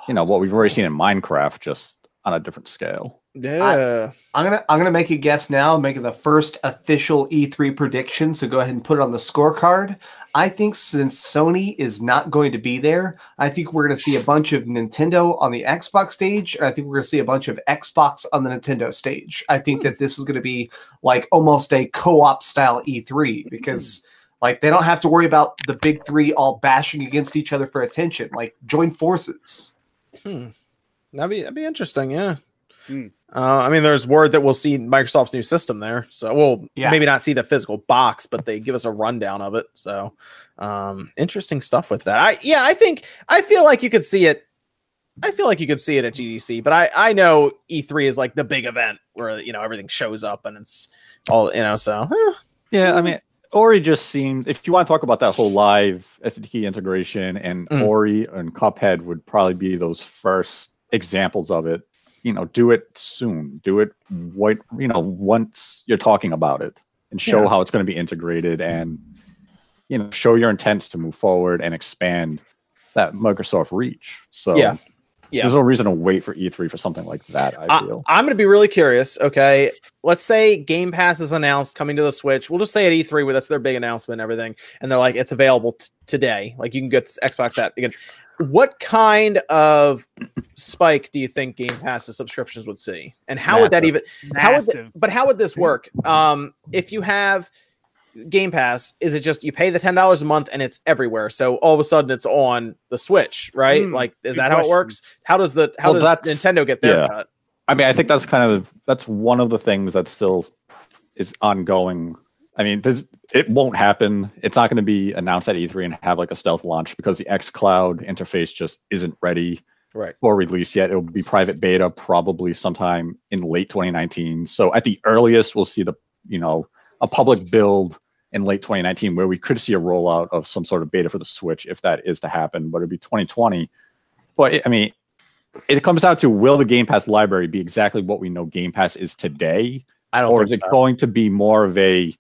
you know, what we've already seen in Minecraft, just on a different scale. yeah, I'm gonna I'm gonna make a guess now, making the first official E3 prediction. So go ahead and put it on the scorecard. I think since Sony is not going to be there, I think we're gonna see a bunch of Nintendo on the Xbox stage, and I think we're gonna see a bunch of Xbox on the Nintendo stage. I think that this is gonna be like almost a co-op style E3 because like they don't have to worry about the big three all bashing against each other for attention. Like join forces. Hmm. That'd be that'd be interesting. Yeah. Hmm. Uh, I mean, there's word that we'll see Microsoft's new system there. So we'll Yeah. maybe not see the physical box, but they give us a rundown of it. So um, interesting stuff with that. I yeah, I think I feel like you could see it. I feel like you could see it at GDC, but I I know E3 is like the big event where you know everything shows up and it's all you know. So eh, Yeah, I mean, Ori just seemed. If you want to talk about that whole live SDK integration, and Mm. Ori and Cuphead would probably be those first examples of it. You know, do it soon. Do it what you know once you're talking about it, and show Yeah. how it's going to be integrated, and you know, show your intents to move forward and expand that Microsoft reach. So Yeah. Yeah. there's no reason to wait for E3 for something like that. I I, feel. I'm going to be really curious. Okay, let's say Game Pass is announced coming to the Switch. We'll just say at E3 where that's their big announcement and everything, and they're like it's available t- today. Like you can get this Xbox app again. What kind of spike do you think Game Pass's subscriptions would see, and how would that even? How would th- but how would this work? Um, if you have Game Pass, is it just you pay the ten dollars a month and it's everywhere? So all of a sudden it's on the Switch, right? Hmm, like, is good that how it works? How does the how Well, does Nintendo get their yeah. cut? I mean, I think that's kind of that's one of the things that still is ongoing. I mean, this it won't happen. It's not going to be announced at E3 and have like a stealth launch because the X Cloud interface just isn't ready Right. for release yet. It'll be private beta probably sometime in late 2019. So at the earliest, we'll see the you know a public build in late 2019 where we could see a rollout of some sort of beta for the Switch if that is to happen. But it'd be 2020. But it, I mean, it comes down to will the Game Pass library be exactly what we know Game Pass is today, I don't or is it so. going to be more of a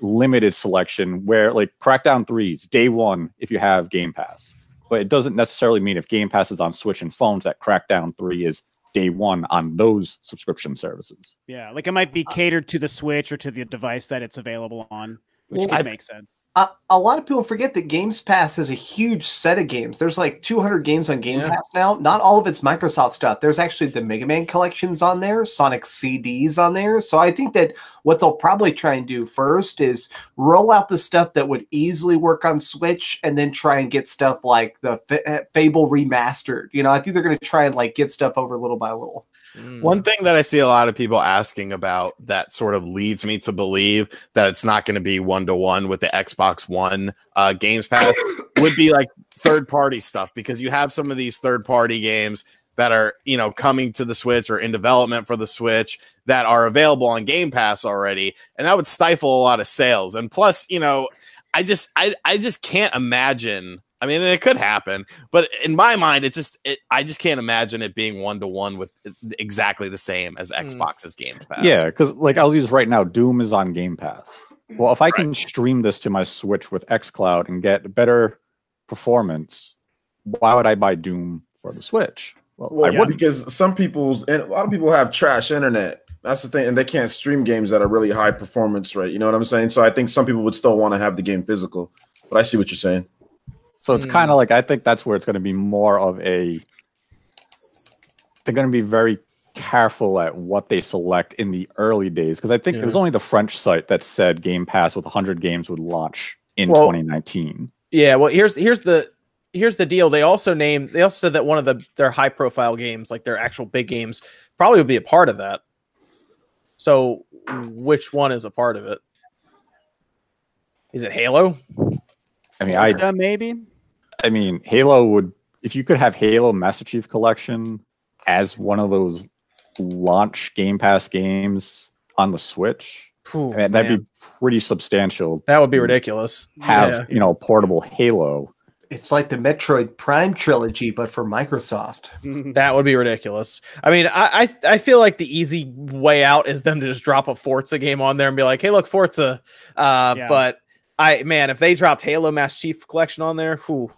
limited selection where like Crackdown 3 is day one if you have Game Pass. But it doesn't necessarily mean if Game Pass is on Switch and phones that Crackdown 3 is day one on those subscription services. Yeah, like it might be uh, catered to the Switch or to the device that it's available on, which Well, could I- make sense. Uh, a lot of people forget that Games Pass is a huge set of games. There's like 200 games on Game Yeah. Pass now. Not all of it's Microsoft stuff. There's actually the Mega Man collections on there, Sonic CDs on there. So I think that what they'll probably try and do first is roll out the stuff that would easily work on Switch, and then try and get stuff like the F- uh, Fable remastered. You know, I think they're going to try and like get stuff over little by little. Mm. One thing that I see a lot of people asking about that sort of leads me to believe that it's not going to be one to one with the Xbox Box one uh, Games Pass would be like third party stuff because you have some of these third party games that are you know coming to the Switch or in development for the Switch that are available on Game Pass already, and that would stifle a lot of sales. And plus, you know, I just I I just can't imagine. I mean, it could happen, but in my mind, it just it, I just can't imagine it being one to one with exactly the same as Hmm. Xbox's Games Pass. Yeah, because like I'll use right now, Doom is on Game Pass. Well, if I can stream this to my Switch with xCloud and get better performance, why would I buy Doom for the Switch? Well, Well, I wouldn't. because some people's and a lot of people have trash internet. That's the thing, and they can't stream games that are really high performance, right? You know what I'm saying? So I think some people would still want to have the game physical. But I see what you're saying. So it's Mm. kind of like I think that's where it's going to be more of a. They're going to be very careful at what they select in the early days because I think it was only the French site that said Game Pass with 100 games would launch in Well- 2019. Yeah, well, here's here's the here's the deal. They also named they also said that one of the their high profile games, like their actual big games, probably would be a part of that. So, which one is a part of it? Is it Halo? I mean, I Uh, maybe. I mean, Halo would if you could have Halo Master Chief Collection as one of those launch Game Pass games on the Switch. Ooh, I mean, that'd man. be pretty substantial. that would be ridiculous. Have Yeah. you know portable Halo? It's like the Metroid Prime trilogy, but for Microsoft. That would be ridiculous. I mean, I, I I feel like the easy way out is them to just drop a Forza game on there and be like, "Hey, look, Forza." Uh, Yeah. But I man, if they dropped Halo Master Chief Collection on there, whew,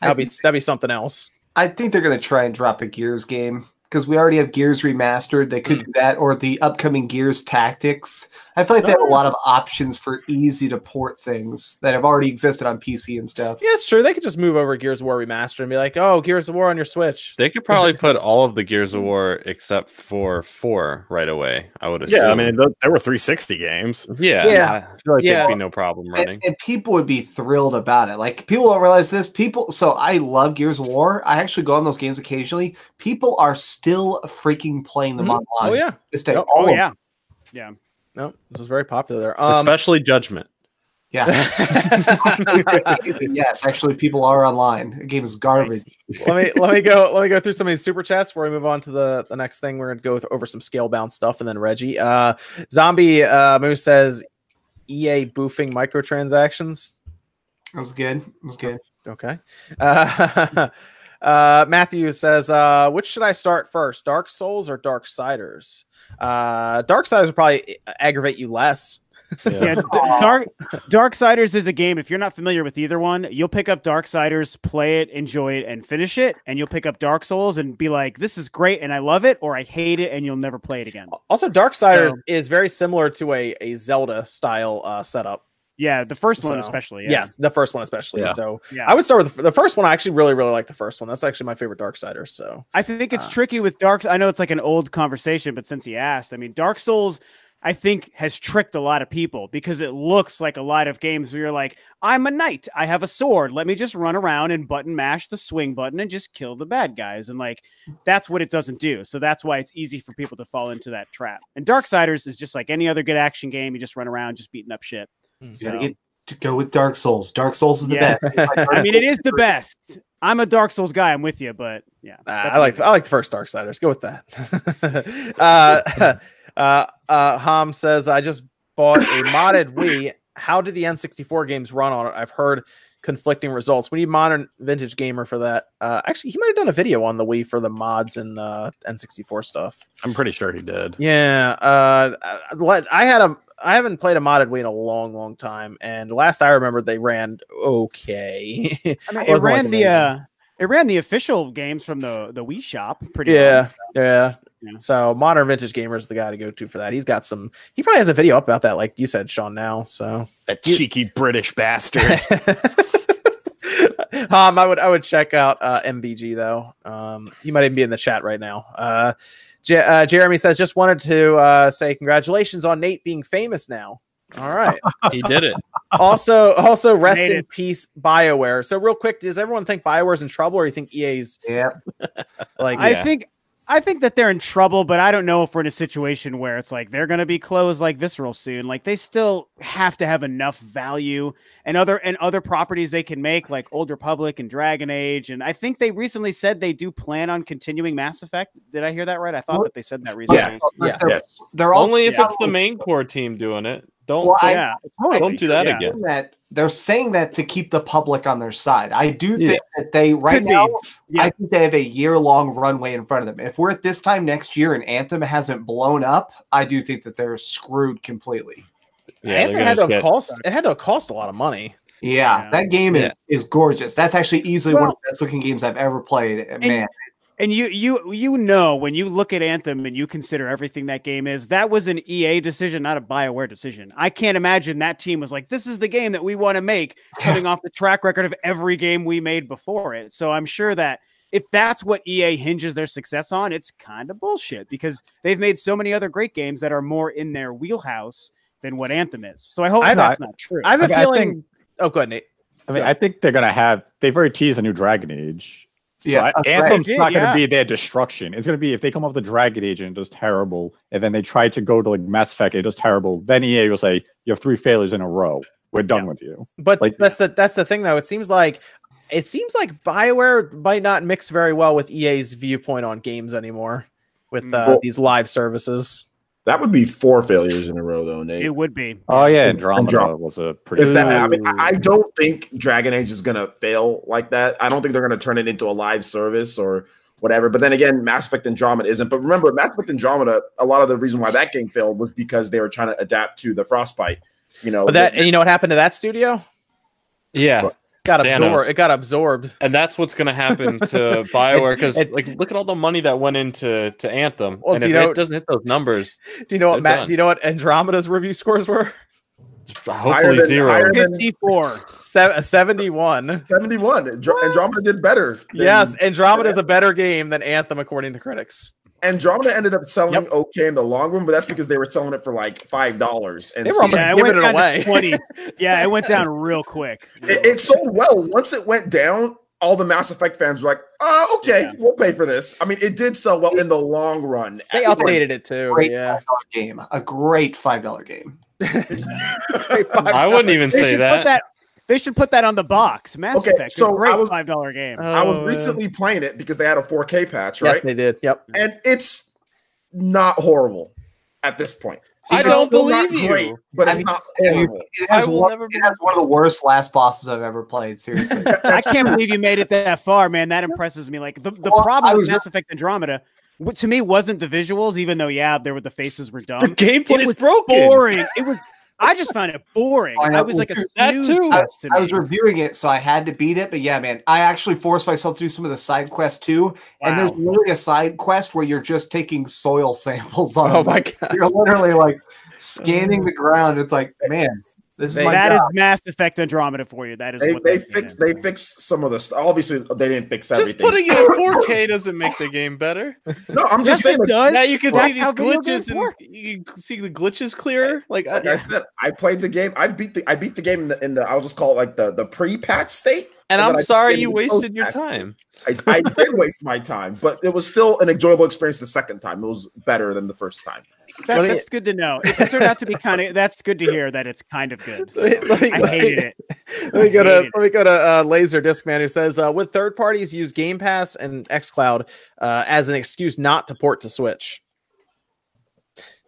that'd be that'd be something else. I think they're going to try and drop a Gears game because we already have Gears remastered. They could hmm. do that or the upcoming Gears Tactics. I feel like they have a lot of options for easy to port things that have already existed on PC and stuff. Yeah, it's true. They could just move over Gears of War Remaster and be like, "Oh, Gears of War on your Switch." They could probably put all of the Gears of War except for four right away. I would assume. yeah. I mean, there were 360 games. yeah, Yeah. I feel like Yeah. there'd be no problem running. and people would be thrilled about it. Like people don't realize this. People, so I love Gears of War. I actually go on those games occasionally. People are still freaking playing them Mhm. online. Oh yeah, this day. Yep. All Oh yeah, yeah. No, this was very popular there. Um, Especially Judgment. Yeah. yes, actually, people are online. The game is garbage. let me let me go let me go through some of these super chats before we move on to the the next thing. We're gonna go th- over some Scalebound stuff and then Reggie. Uh, Zombie uh, Moose says EA boofing microtransactions. That was good. That was good. Okay. Uh, uh, Matthew says, uh, which should I start first, Dark Souls or Darksiders? Uh, Darksiders will probably aggravate you less. Yeah, D- Dark Darksiders is a game. If you're not familiar with either one, you'll pick up Darksiders, play it, enjoy it, and finish it, and you'll pick up Dark Souls and be like, "This is great, and I love it," or "I hate it, and you'll never play it again." Also, Darksiders So- is very similar to a, a Zelda style uh, setup. Yeah, the first one So, especially. Yeah. Yes, the first one especially. Yeah. So yeah. I would start with the, the first one. I actually really, really like the first one. That's actually my favorite Dark Darksiders. So I think it's Uh, tricky with Dark. I know it's like an old conversation, but since he asked, I mean, Dark Souls I think has tricked a lot of people because it looks like a lot of games where you're like, I'm a knight, I have a sword, let me just run around and button mash the swing button and just kill the bad guys. And like that's what it doesn't do. So that's why it's easy for people to fall into that trap. And Darksiders is just like any other good action game. You just run around just beating up shit. Hmm. You So, gotta get to go with Dark Souls. Dark Souls is the Yeah. best. I mean, it is the best. I'm a Dark Souls guy. I'm with you, but yeah, Nah, that's I like me. I like the first Darksiders. Go with that. uh, uh, uh, Ham says I just bought a modded Wii. How do the N64 games run on it? I've heard conflicting results. We need modern vintage gamer for that. Uh, actually, he might have done a video on the Wii for the mods and uh, N64 stuff. I'm pretty sure he did. Yeah, uh, I had a. I haven't played a modded Wii in a long, long time, and last I remember, they ran okay. I mean, Wasn't it like ran the uh, it ran the official games from the the Wii shop pretty Yeah, well. yeah. Yeah. So modern vintage gamer is the guy to go to for that. He's got some. He probably has a video up about that, like you said, Sean. Now, so That You- cheeky British bastard. um, I would I would check out uh, MVG though. Um, he might even be in the chat right now. Uh, J- uh, Jeremy says just wanted to uh, say congratulations on Nate being famous now. All right. He did it. also, also rest Made in it. peace, Bioware. So real quick, does everyone think Bioware's in trouble, or you think EA's Yeah. like? I Yeah. think I think that they're in trouble, but I don't know if we're in a situation where it's like they're going to be closed like Visceral soon. Like they still have to have enough value and other and other properties they can make, like Old Republic and Dragon Age. And I think they recently said they do plan on continuing Mass Effect. Did I hear that right? I thought Well, that they said that recently. Yeah. Yeah. They're, Yes. they're all Only if yeah. it's the main core team doing it. Don't Well, I- yeah, don't do that Yeah. again. that they're saying that to keep the public on their side. I do Yeah. think that they right Could now Yeah. I think they have a year long runway in front of them. If we're at this time next year and Anthem hasn't blown up, I do think that they're screwed completely. Yeah, and they're it had gonna get, cost. It had to cost a lot of money. Yeah, Yeah. that game is, Yeah. is gorgeous. That's actually easily one of the best looking games I've ever played. Man, And you you you know when you look at Anthem and you consider everything that game is, that was an EA decision, not a BioWare decision. I can't imagine that team was like, "This is the game that we want to make," coming off the track record of every game we made before it. So I'm sure that if that's what EA hinges their success on, it's kind of bullshit because they've made so many other great games that are more in their wheelhouse than what Anthem is. So I hope I- that's not true. I have a Okay, feeling. think- oh, go ahead, Nate. I mean, I think they're gonna have. They've already teased a new Dragon Age. So Yeah, I- that's right. Anthem's did, not gonna yeah. be their destruction. It's gonna be if they come off the Dragon Age and it does terrible, and then they try to go to like Mass Effect, it does terrible. Then EA will say, "You have three failures in a row. We're done Yeah. with you." But Like- that's the that's the thing though. It seems like it seems like Bioware might not mix very well with EA's viewpoint on games anymore with uh, Well- these live services. That would be four failures in a row, though, Nate. it would be. Oh yeah, Andromeda Andromeda. was a pretty. If that, I, mean, I I don't think Dragon Age is gonna fail like that. I don't think they're gonna turn it into a live service or whatever. But then again, Mass Effect Andromeda isn't. But remember, Mass Effect Andromeda, a lot of the reason why that game failed was because they were trying to adapt to the Frostbite. You know, But that the- and you know what happened to that studio? yeah, Got absorbed. It got absorbed. and that's what's going to happen to Bioware because like look at all the money that went into to Anthem, Well, and do if you know- it doesn't hit those numbers, Do you know what Matt? done. Do you know what Andromeda's review scores were? It's hopefully than- zero. higher 54. Se- uh, 71. 71. Andro- Andromeda did better. than- Yes, Andromeda is a better game than Anthem according to critics. Andromeda ended up selling Yep. okay in the long run, but that's because they were selling it for like five dollars. And They were almost Yeah, it giving went it down away. 20. Yeah, it went down real quick. it, it sold well. Once it went down, all the Mass Effect fans were like, "Oh, okay, Yeah. we'll pay for this." I mean, it did sell well in the long run. They updated it too. great Yeah. $5 game, a great five dollar game. I wouldn't even They say that. that. They should put that on the box. Mass Okay, Effect, so a great I was- five dollar game. I was Oh, recently playing it because they had a 4K patch, right? Yes, they did. Yep. and it's not horrible at this point. I don't still not believe you. great, but I it's mean, not It has, I will one, never it has one of the worst last bosses I've ever played. Seriously, I can't believe you made it that far, man. That impresses me. Like the, the Well, problem with was- Mass Effect Andromeda, what to me wasn't the visuals, even though yeah, there were the faces were dumb. The gameplay It is was broken. boring. It was. I just found it boring. I. I was like a That too. fest to I me. was reviewing it, so I had to beat it. But yeah, man, I actually forced myself to do some of the side quests too. And there's Wow. literally a side quest where you're just taking soil samples on. Oh a my god. You're literally like scanning mm. the ground. It's like, man, This They- my That job. is Mass Effect Andromeda for you. That is They, what they fixed they fixed some of the stuff. Obviously, they didn't fix everything. Just everything. putting it in 4K doesn't make the game better. no, I'm just Yes, saying. it like, does. Now you can That's see these glitches and work. you can see the glitches clearer. Like, Like I, I said, I played the game. I beat the I beat the game in the, in the I'll just call it like the the pre-patch state. and then I'm sorry you wasted your time. I, I did waste my time, but it was still an enjoyable experience the second time. It was better than the first time. That's, me- that's good to know. If it turned out to be kind of, that's good to hear that it's kind of good. So, Let me- I hated it. Let me go to it. let me go to uh, Laser Disc Man who says uh, would third parties use Game Pass and XCloud uh, as an excuse not to port to Switch?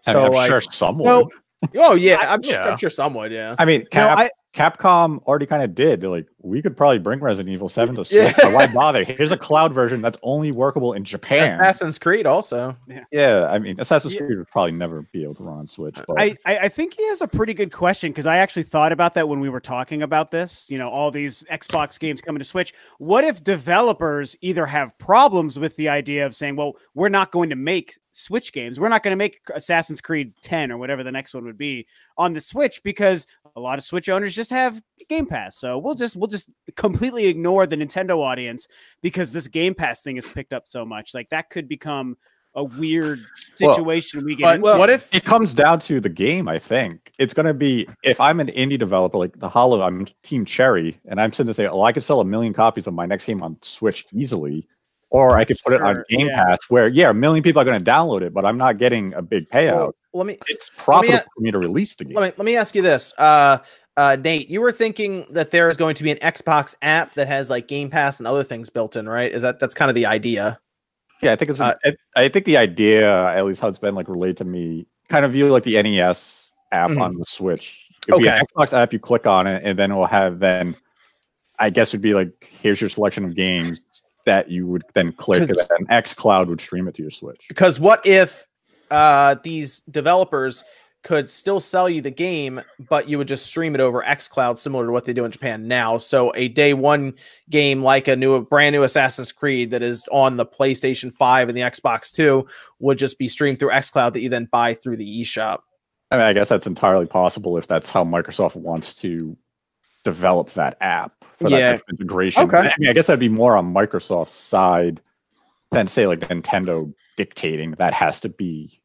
I So mean, I'm like, sure some would. well, oh yeah, I'm, sure- yeah. I'm sure some would. Yeah, I mean, No, Cap, I, Capcom already kind of did. They're like, we could probably bring Resident Evil 7 to Switch, Yeah. but why bother? Here's a cloud version that's only workable in Japan. Assassin's Creed also. yeah, I mean, Assassin's Yeah. Creed would probably never be able to run on Switch. But I, I I think he has a pretty good question because I actually thought about that when we were talking about this. You know, all these Xbox games coming to Switch. What if developers either have problems with the idea of saying, "Well, we're not going to make Switch games. We're not going to make Assassin's Creed 10 or whatever the next one would be on the Switch because a lot of Switch owners just have Game Pass. So we'll just we'll just completely ignore the Nintendo audience because this Game Pass thing has picked up so much. Like that could become a weird Well, situation we get But into. what if it comes down to the game, I think. It's going to be if I'm an indie developer like the Hollow, I'm Team Cherry, and I'm sitting to say, oh, I could sell a million copies of my next game on Switch easily. Or I could put it on Game yeah. Pass where, yeah, a million people are going to download it, but I'm not getting a big payout. well, let me it's profitable a- for me to release the game. let me let me ask you this. Uh uh Nate, you were thinking that there is going to be an Xbox app that has like Game Pass and other things built in, right? Is that that's kind of the idea? Yeah, I think it's. Uh, I, I think the idea, at least how it's been like relayed to me, kind of view like the NES app Mhm. on the Switch. It'd Okay. Xbox app. You click on it, and then it will have then. I guess it'd be like here's your selection of games that you would then click, and then X Cloud would stream it to your Switch. Because what if uh these developers could still sell you the game, but you would just stream it over X Cloud, similar to what they do in Japan now. So a day one game like a new, a brand new Assassin's Creed that is on the PlayStation 5 and the Xbox 2 would just be streamed through X Cloud that you then buy through the eShop. I mean, I guess that's entirely possible if that's how Microsoft wants to develop that app for that Yeah. type of integration. Okay. I mean, I guess that'd be more on Microsoft's side than say like Nintendo dictating that has to be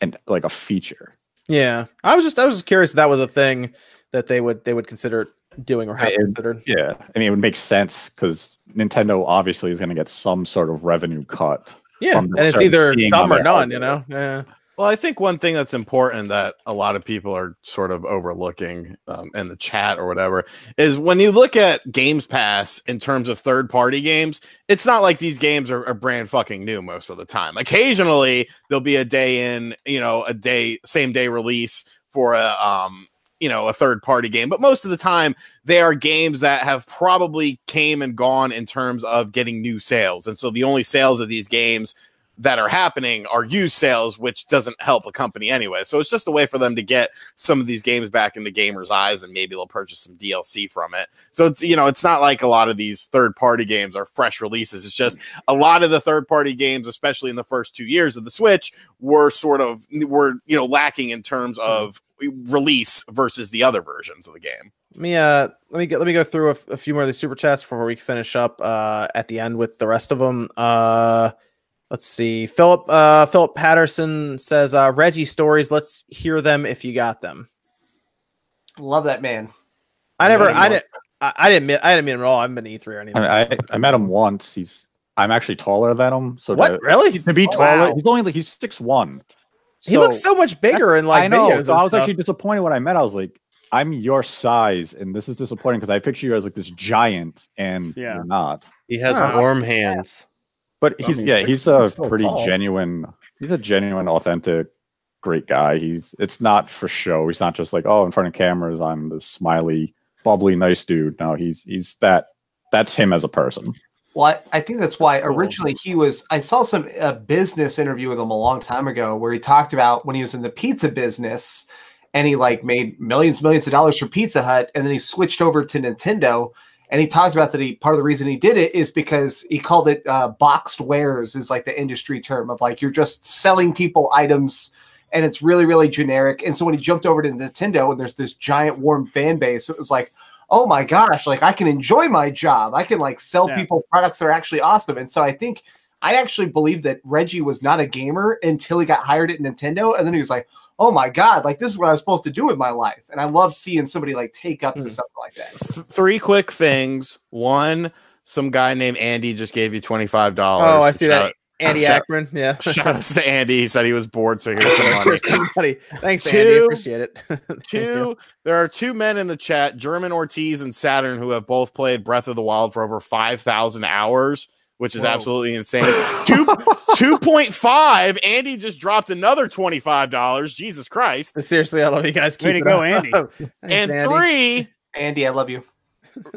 and like a feature. Yeah, I was just I was just curious if that was a thing that they would they would consider doing or have It- considered. Yeah, I mean, it would make sense because Nintendo obviously is going to get some sort of revenue cut. Yeah, and it's either some or none. You know. Yeah. Well, I think one thing that's important that a lot of people are sort of overlooking um, in the chat or whatever is when you look at Games Pass in terms of third party games, it's not like these games are, are brand fucking new most of the time. Occasionally, there'll be a day in, you know, a day, same day release for a, um, you know, a third party game, but most of the time they are games that have probably came and gone in terms of getting new sales. And so the only sales of these games that are happening are used sales, which doesn't help a company anyway. So it's just a way for them to get some of these games back into gamers' eyes, and maybe they'll purchase some DLC from it. So it's you know it's not like a lot of these third party games are fresh releases. It's just a lot of the third party games, especially in the first two years of the Switch, were sort of were you know lacking in terms of release versus the other versions of the game. Let me uh let me get let me go through a few more of the super chats before we finish up uh at the end with the rest of them. Uh let's see. Philip uh Philip Patterson says uh Reggie stories, let's hear them if you got them. Love that man. I never I didn't I, I didn't meet I didn't meet him at all. I haven't been E3 or I, anything. mean, I I met him once. He's I'm actually taller than him. So what to, really? to be Oh, taller, wow. he's only like he's six one. he looks so much bigger in like I know. videos. So and I was stuff. actually disappointed when I met. I was like, I'm your size, and this is disappointing because I picture you as like this giant, and Yeah. you're not. He has Huh. warm hands. But I he's mean, yeah, six- he's a he's still pretty tall. genuine. He's a genuine, authentic, great guy. He's it's not for show. He's not just like oh, in front of cameras, I'm this smiley, bubbly, nice dude. No, he's he's that. That's him as a person. Well, I, I think that's why originally he was. I saw some a business interview with him a long time ago where he talked about when he was in the pizza business and he like made millions, millions of dollars for Pizza Hut, and then he switched over to Nintendo. And he talked about that he part of the reason he did it is because he called it uh, boxed wares is like the industry term of like you're just selling people items and it's really really generic. And so when he jumped over to Nintendo and there's this giant warm fan base, it was like, oh my gosh, like I can enjoy my job. I can like sell Yeah. people products that are actually awesome. And so I think I actually believe that Reggie was not a gamer until he got hired at Nintendo, and then he was like, oh my god, like this is what I was supposed to do with my life. And I love seeing somebody like take up to Hmm. something like that. Three quick things. One, some guy named Andy just gave you twenty five dollars. Oh, I see that. Andy shout- Ackman. Yeah. Shout out to Andy. He said he was bored, so here's some money. Buddy, Thanks, Andy. Appreciate it. Two, there are two men in the chat, German Ortiz and Saturn, who have both played Breath of the Wild for over 5,000 hours, which is Whoa. absolutely insane. Two, 2.5. Andy just dropped another $25. Jesus Christ. Seriously, I love you guys. Way Keep to it go, up. Andy. Thanks, and Andy. three, Andy, I love you.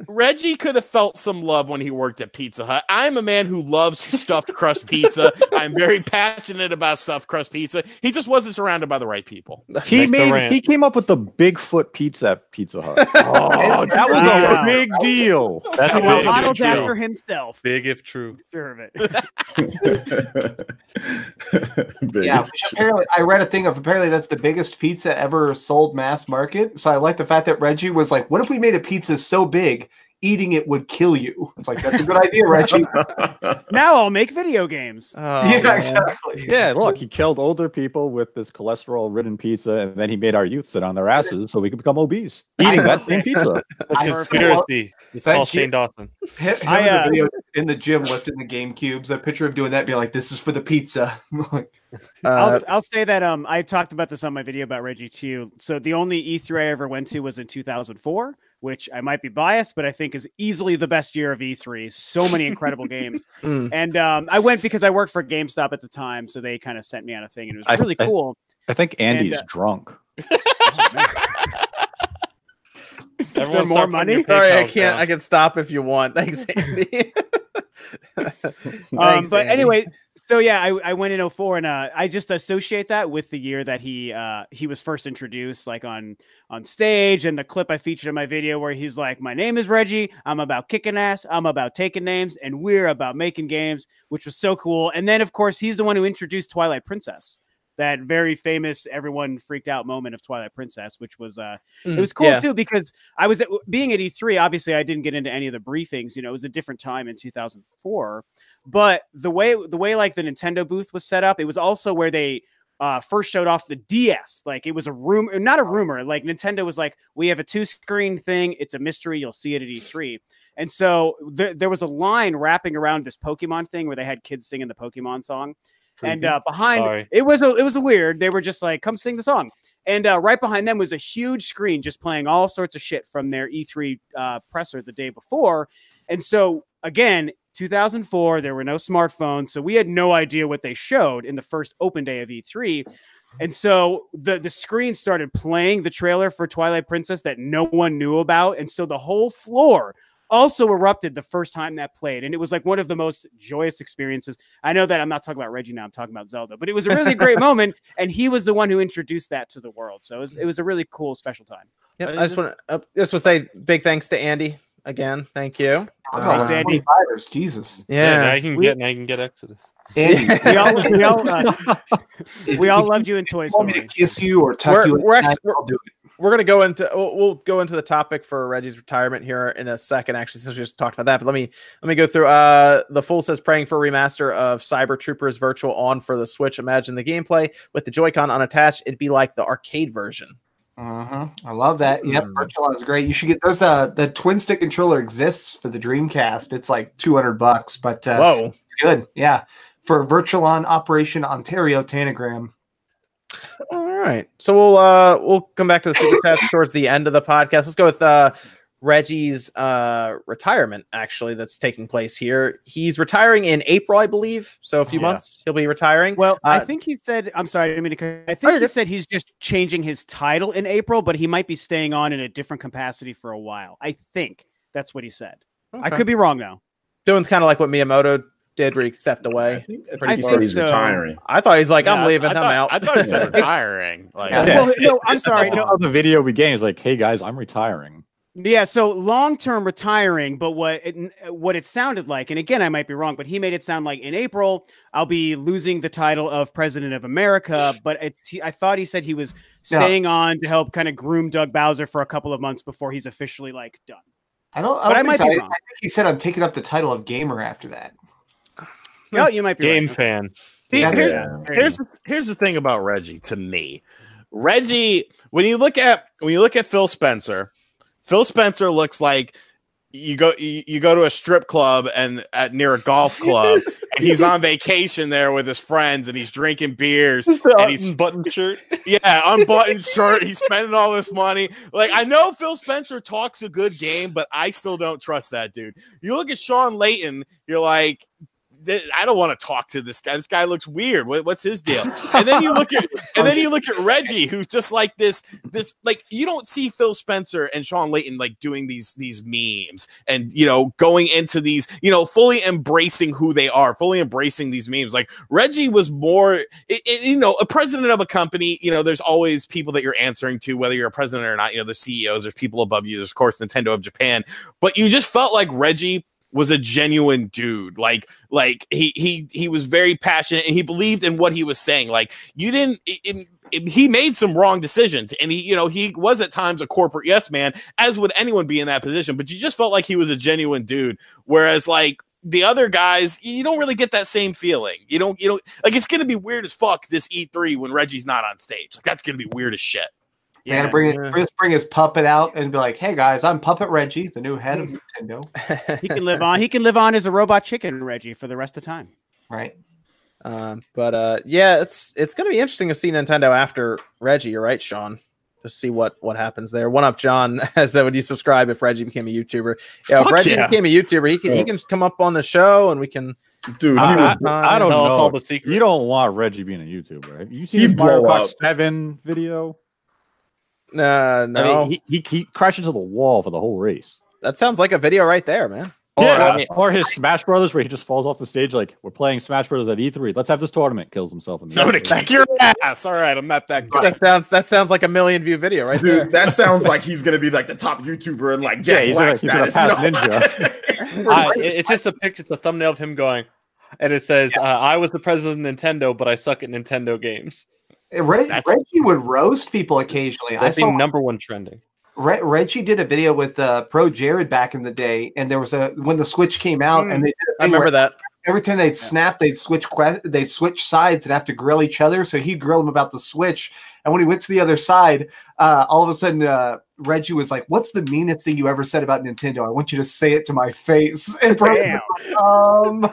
Reggie could have felt some love when he worked at Pizza Hut. I'm a man who loves stuffed crust pizza. I'm very passionate about stuffed crust pizza. He just wasn't surrounded by the right people. He Make made he came up with the Bigfoot pizza at Pizza Hut. Oh, that was Wow. a big deal. That's That big, was a Modeled big after deal. himself. big if true. Sure of it. Big. Yeah, which apparently I read a thing of apparently that's the biggest pizza ever sold mass market. So I like the fact that Reggie was like, "What if we made a pizza so big, eating it would kill you?" It's like that's a good idea, Reggie. Now I'll make video games. Oh, yeah, man. exactly. Yeah, look, he killed older people with this cholesterol-ridden pizza, and then he made our youth sit on their asses so we could become obese eating that same pizza. I- Conspiracy. It's Thank called. Shane Dawson. Him, him I, in the uh, video in the gym lifting the game cubes. A picture of doing that, being like, "This is for the pizza." Like, Uh, I'll, I'll say that um I talked about this on my video about Reggie too. So the only E3 I ever went to was in 2004, which I might be biased, but I think is easily the best year of E3. So many incredible games, mm. and um I went because I worked for GameStop at the time, so they kind of sent me on a thing, and it was I- really I- cool. I think Andy's uh, drunk. Is there Everyone more money? Sorry, I can't. down. I can stop if you want. Thanks, Andy. Um, Thanks, but Andy. anyway, so yeah, I, I went in 04 and uh, I just associate that with the year that he uh, he was first introduced, like on on stage, and the clip I featured in my video where he's like, "My name is Reggie. I'm about kicking ass. I'm about taking names, and we're about making games," which was so cool. And then of course he's the one who introduced Twilight Princess. That very famous, everyone freaked out moment of Twilight Princess, which was uh, it Mm, was cool yeah. too because I was at, being at E3. Obviously, I didn't get into any of the briefings. You know, it was a different time in 2004. But the way the way like the Nintendo booth was set up, it was also where they uh, first showed off the DS. Like it was a rumor, not a rumor. Like Nintendo was like, we have a two screen thing. It's a mystery. You'll see it at E3. And so there, there was a line wrapping around this Pokemon thing where they had kids singing the Pokemon song. And uh, behind Sorry. it was a, it was a weird. They were just like, "Come sing the song," and uh, right behind them was a huge screen just playing all sorts of shit from their E3 uh, presser the day before. And so again, 2004, there were no smartphones, so we had no idea what they showed in the first open day of E3. And so the the screen started playing the trailer for Twilight Princess that no one knew about, and so the whole floor also erupted the first time that played, and it was like one of the most joyous experiences. I know that I'm not talking about Reggie now; I'm talking about Zelda, but it was a really great moment, and he was the one who introduced that to the world. So it was, it was a really cool, special time. Yep, Uh, I just want to uh, just want to say big thanks to Andy again. Thank you. Thanks, Uh, Andy. Jesus. Yeah, now Yeah. you can we- get now you can get Exodus. Andy, We all, we all, uh, we all loved you in Toy you want me to Story. kiss you or tuck We're- you? in we're the actually- neck? I'll do it. we're gonna go into we'll, we'll go into the topic for Reggie's retirement here in a second. Actually, since we just talked about that, but let me let me go through. Uh, the fool says praying for a remaster of Cyber Troopers Virtual On for the Switch. Imagine the gameplay with the Joy-Con unattached. It'd be like the arcade version. Uh-huh. I love that. Yep, Mm. Virtual is great. You should get those. Uh, the twin stick controller exists for the Dreamcast. It's like 200 bucks, but uh, Whoa. it's good. Yeah, for Virtual on Operation Oratorio Tangram. All right. So we'll uh we'll come back to the super chats towards the end of the podcast. Let's go with uh Reggie's uh retirement actually that's taking place here. He's retiring in April, I believe. So a few Yeah. months he'll be retiring. Well, I Uh, think he said, I'm sorry, I didn't mean to I Oh, think you're he good. said he's just changing his title in April, but he might be staying on in a different capacity for a while. I think that's what he said. I could be wrong though. doing kind of like what Miyamoto did where he stepped I away. think, I I think he think he's so. retiring. I thought he's like, Yeah, I'm leaving, I I'm out. I thought he said retiring. Like, Yeah. Well, no, I'm sorry. You know, No, other video we games like, hey guys, I'm retiring. Yeah, so long term retiring, but what it, what it sounded like, and again, I might be wrong, but he made it sound like in April I'll be losing the title of President of America. But it's he, I thought he said he was Yeah. staying on to help kind of groom Doug Bowser for a couple of months before he's officially like done. I don't. I, don't I think might so. be I, I wrong. think he said I'm taking up the title of gamer after that. No, you might be Game right. fan. He- Yeah. here's, here's the, here's the thing about Reggie to me. Reggie, when you look at when you look at Phil Spencer, Phil Spencer looks like you go you, you go to a strip club and at near a golf club and he's on vacation there with his friends and he's drinking beers Just and he's button shirt. yeah, unbuttoned shirt. He's spending all this money. Like I know Phil Spencer talks a good game, but I still don't trust that dude. You look at Shawn Layden, you're like, "Th- I don't want to talk to this guy. This guy looks weird. What, what's his deal? And then you look at and then you look at Reggie, who's just like this. This like you don't see Phil Spencer and Shawn Layden like doing these these memes and you know going into these you know fully embracing who they are, fully embracing these memes. Like Reggie was more, it, it- you know, a president of a company. You know, there's always people that you're answering to, whether you're a president or not. You know, there's CEOs, there's people above you. There's of course Nintendo of Japan, but you just felt like Reggie was a genuine dude. Like like he he he was very passionate and he believed in what he was saying. Like you didn't it- it- he made some wrong decisions and he you know he was at times a corporate yes man as would anyone be in that position but you just felt like he was a genuine dude. Whereas like the other guys you don't really get that same feeling. You don't you don't like it's gonna be weird as fuck this e3 when reggie's not on stage. Like that's gonna be weird as shit They gotta bring Yeah. it, just bring his puppet out and be like, "Hey guys, I'm Puppet Reggie, the new head of Nintendo." He can live on. He can live on as a robot chicken, Reggie, for the rest of time. Right? Um, but uh, yeah, it's it's gonna be interesting to see Nintendo after Reggie. You're right, Sean. Just see what what happens there. One up, John. said, would you subscribe if Reggie became a YouTuber? Yeah, if Reggie yeah. became a YouTuber, he can he can come up on the show and we can. dude. I- he I- I don't Tell us all know. the secrets. You don't want Reggie being a YouTuber. Have you seen He'd his Mario blow Kart 7 video? Uh, no, I mean, he, he, he crashed into the wall for the whole race. that sounds like a video right there, man. Or, Yeah, uh, I mean- or his Smash Brothers, where he just falls off the stage like, we're playing Smash Brothers at E3. Let's have this tournament. Kills himself. In the i'm gonna kick your ass all right i'm not that good That sounds that sounds like a million view video right there. Dude, that sounds like he's gonna be like the top YouTuber and like Yeah, Jack he's Black gonna- he's gonna status. pass you know? I, it- it's just a picture. It's a thumbnail of him going, and it says, uh, "I was the president of Nintendo, but I suck at Nintendo games." Eh, Reg- Reggie would roast people occasionally. I That's the saw number one trending. Re- Reggie did a video with uh, Pro Jared back in the day, and there was a when the Switch came out, Mm, and they did a I remember that. every time they'd snap, they'd switch que- they'd switch sides and have to grill each other. So he'd grill him about the Switch, and when he went to the other side, uh, all of a sudden uh, Reggie was like, "What's the meanest thing you ever said about Nintendo? I want you to say it to my face." And Pro, Damn. um,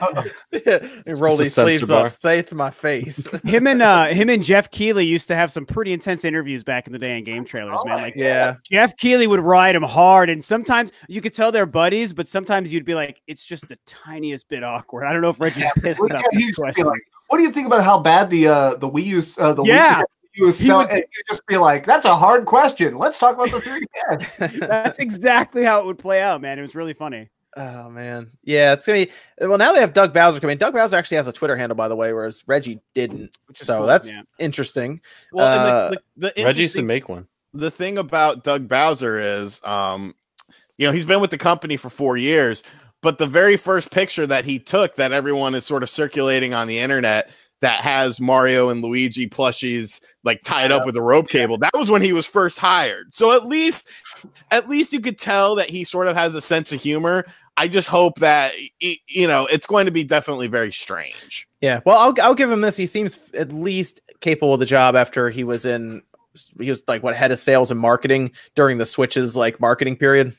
He roll Just these sleeves censor up. Say it to my face. Him and uh, him and Geoff Keighley used to have some pretty intense interviews back in the day in game trailers, man. Like yeah. Geoff Keighley would ride him hard, and sometimes you could tell they're buddies, but sometimes you'd be like, it's just the tiniest bit awkward. I don't know if Reggie's pissed Well, about yeah, this used to be question. like, what do you think about how bad the uh, the Wii U uh, the Yeah. Wii U is He sell- would- and you'd just be like, "That's a hard question. Let's talk about the 3DS." That's exactly how it would play out, man. It was really funny. Oh man, yeah, it's gonna be. Well, now they have Doug Bowser coming. Doug Bowser actually has a Twitter handle, by the way, whereas Reggie didn't. Which So cool, that's yeah. interesting. well and Uh, the, the, the Reggie used to make one. the thing about Doug Bowser is, um, you know, he's been with the company for four years, but the very first picture that he took that everyone is sort of circulating on the internet that has Mario and Luigi plushies like tied up with a rope cable, that was when he was first hired. So at least, at least you could tell that he sort of has a sense of humor. I just hope that you know it's going to be definitely very strange. Yeah. Well, I'll I'll give him this. He seems at least capable of the job after he was in. He was like what head of sales and marketing during the Switches like marketing period.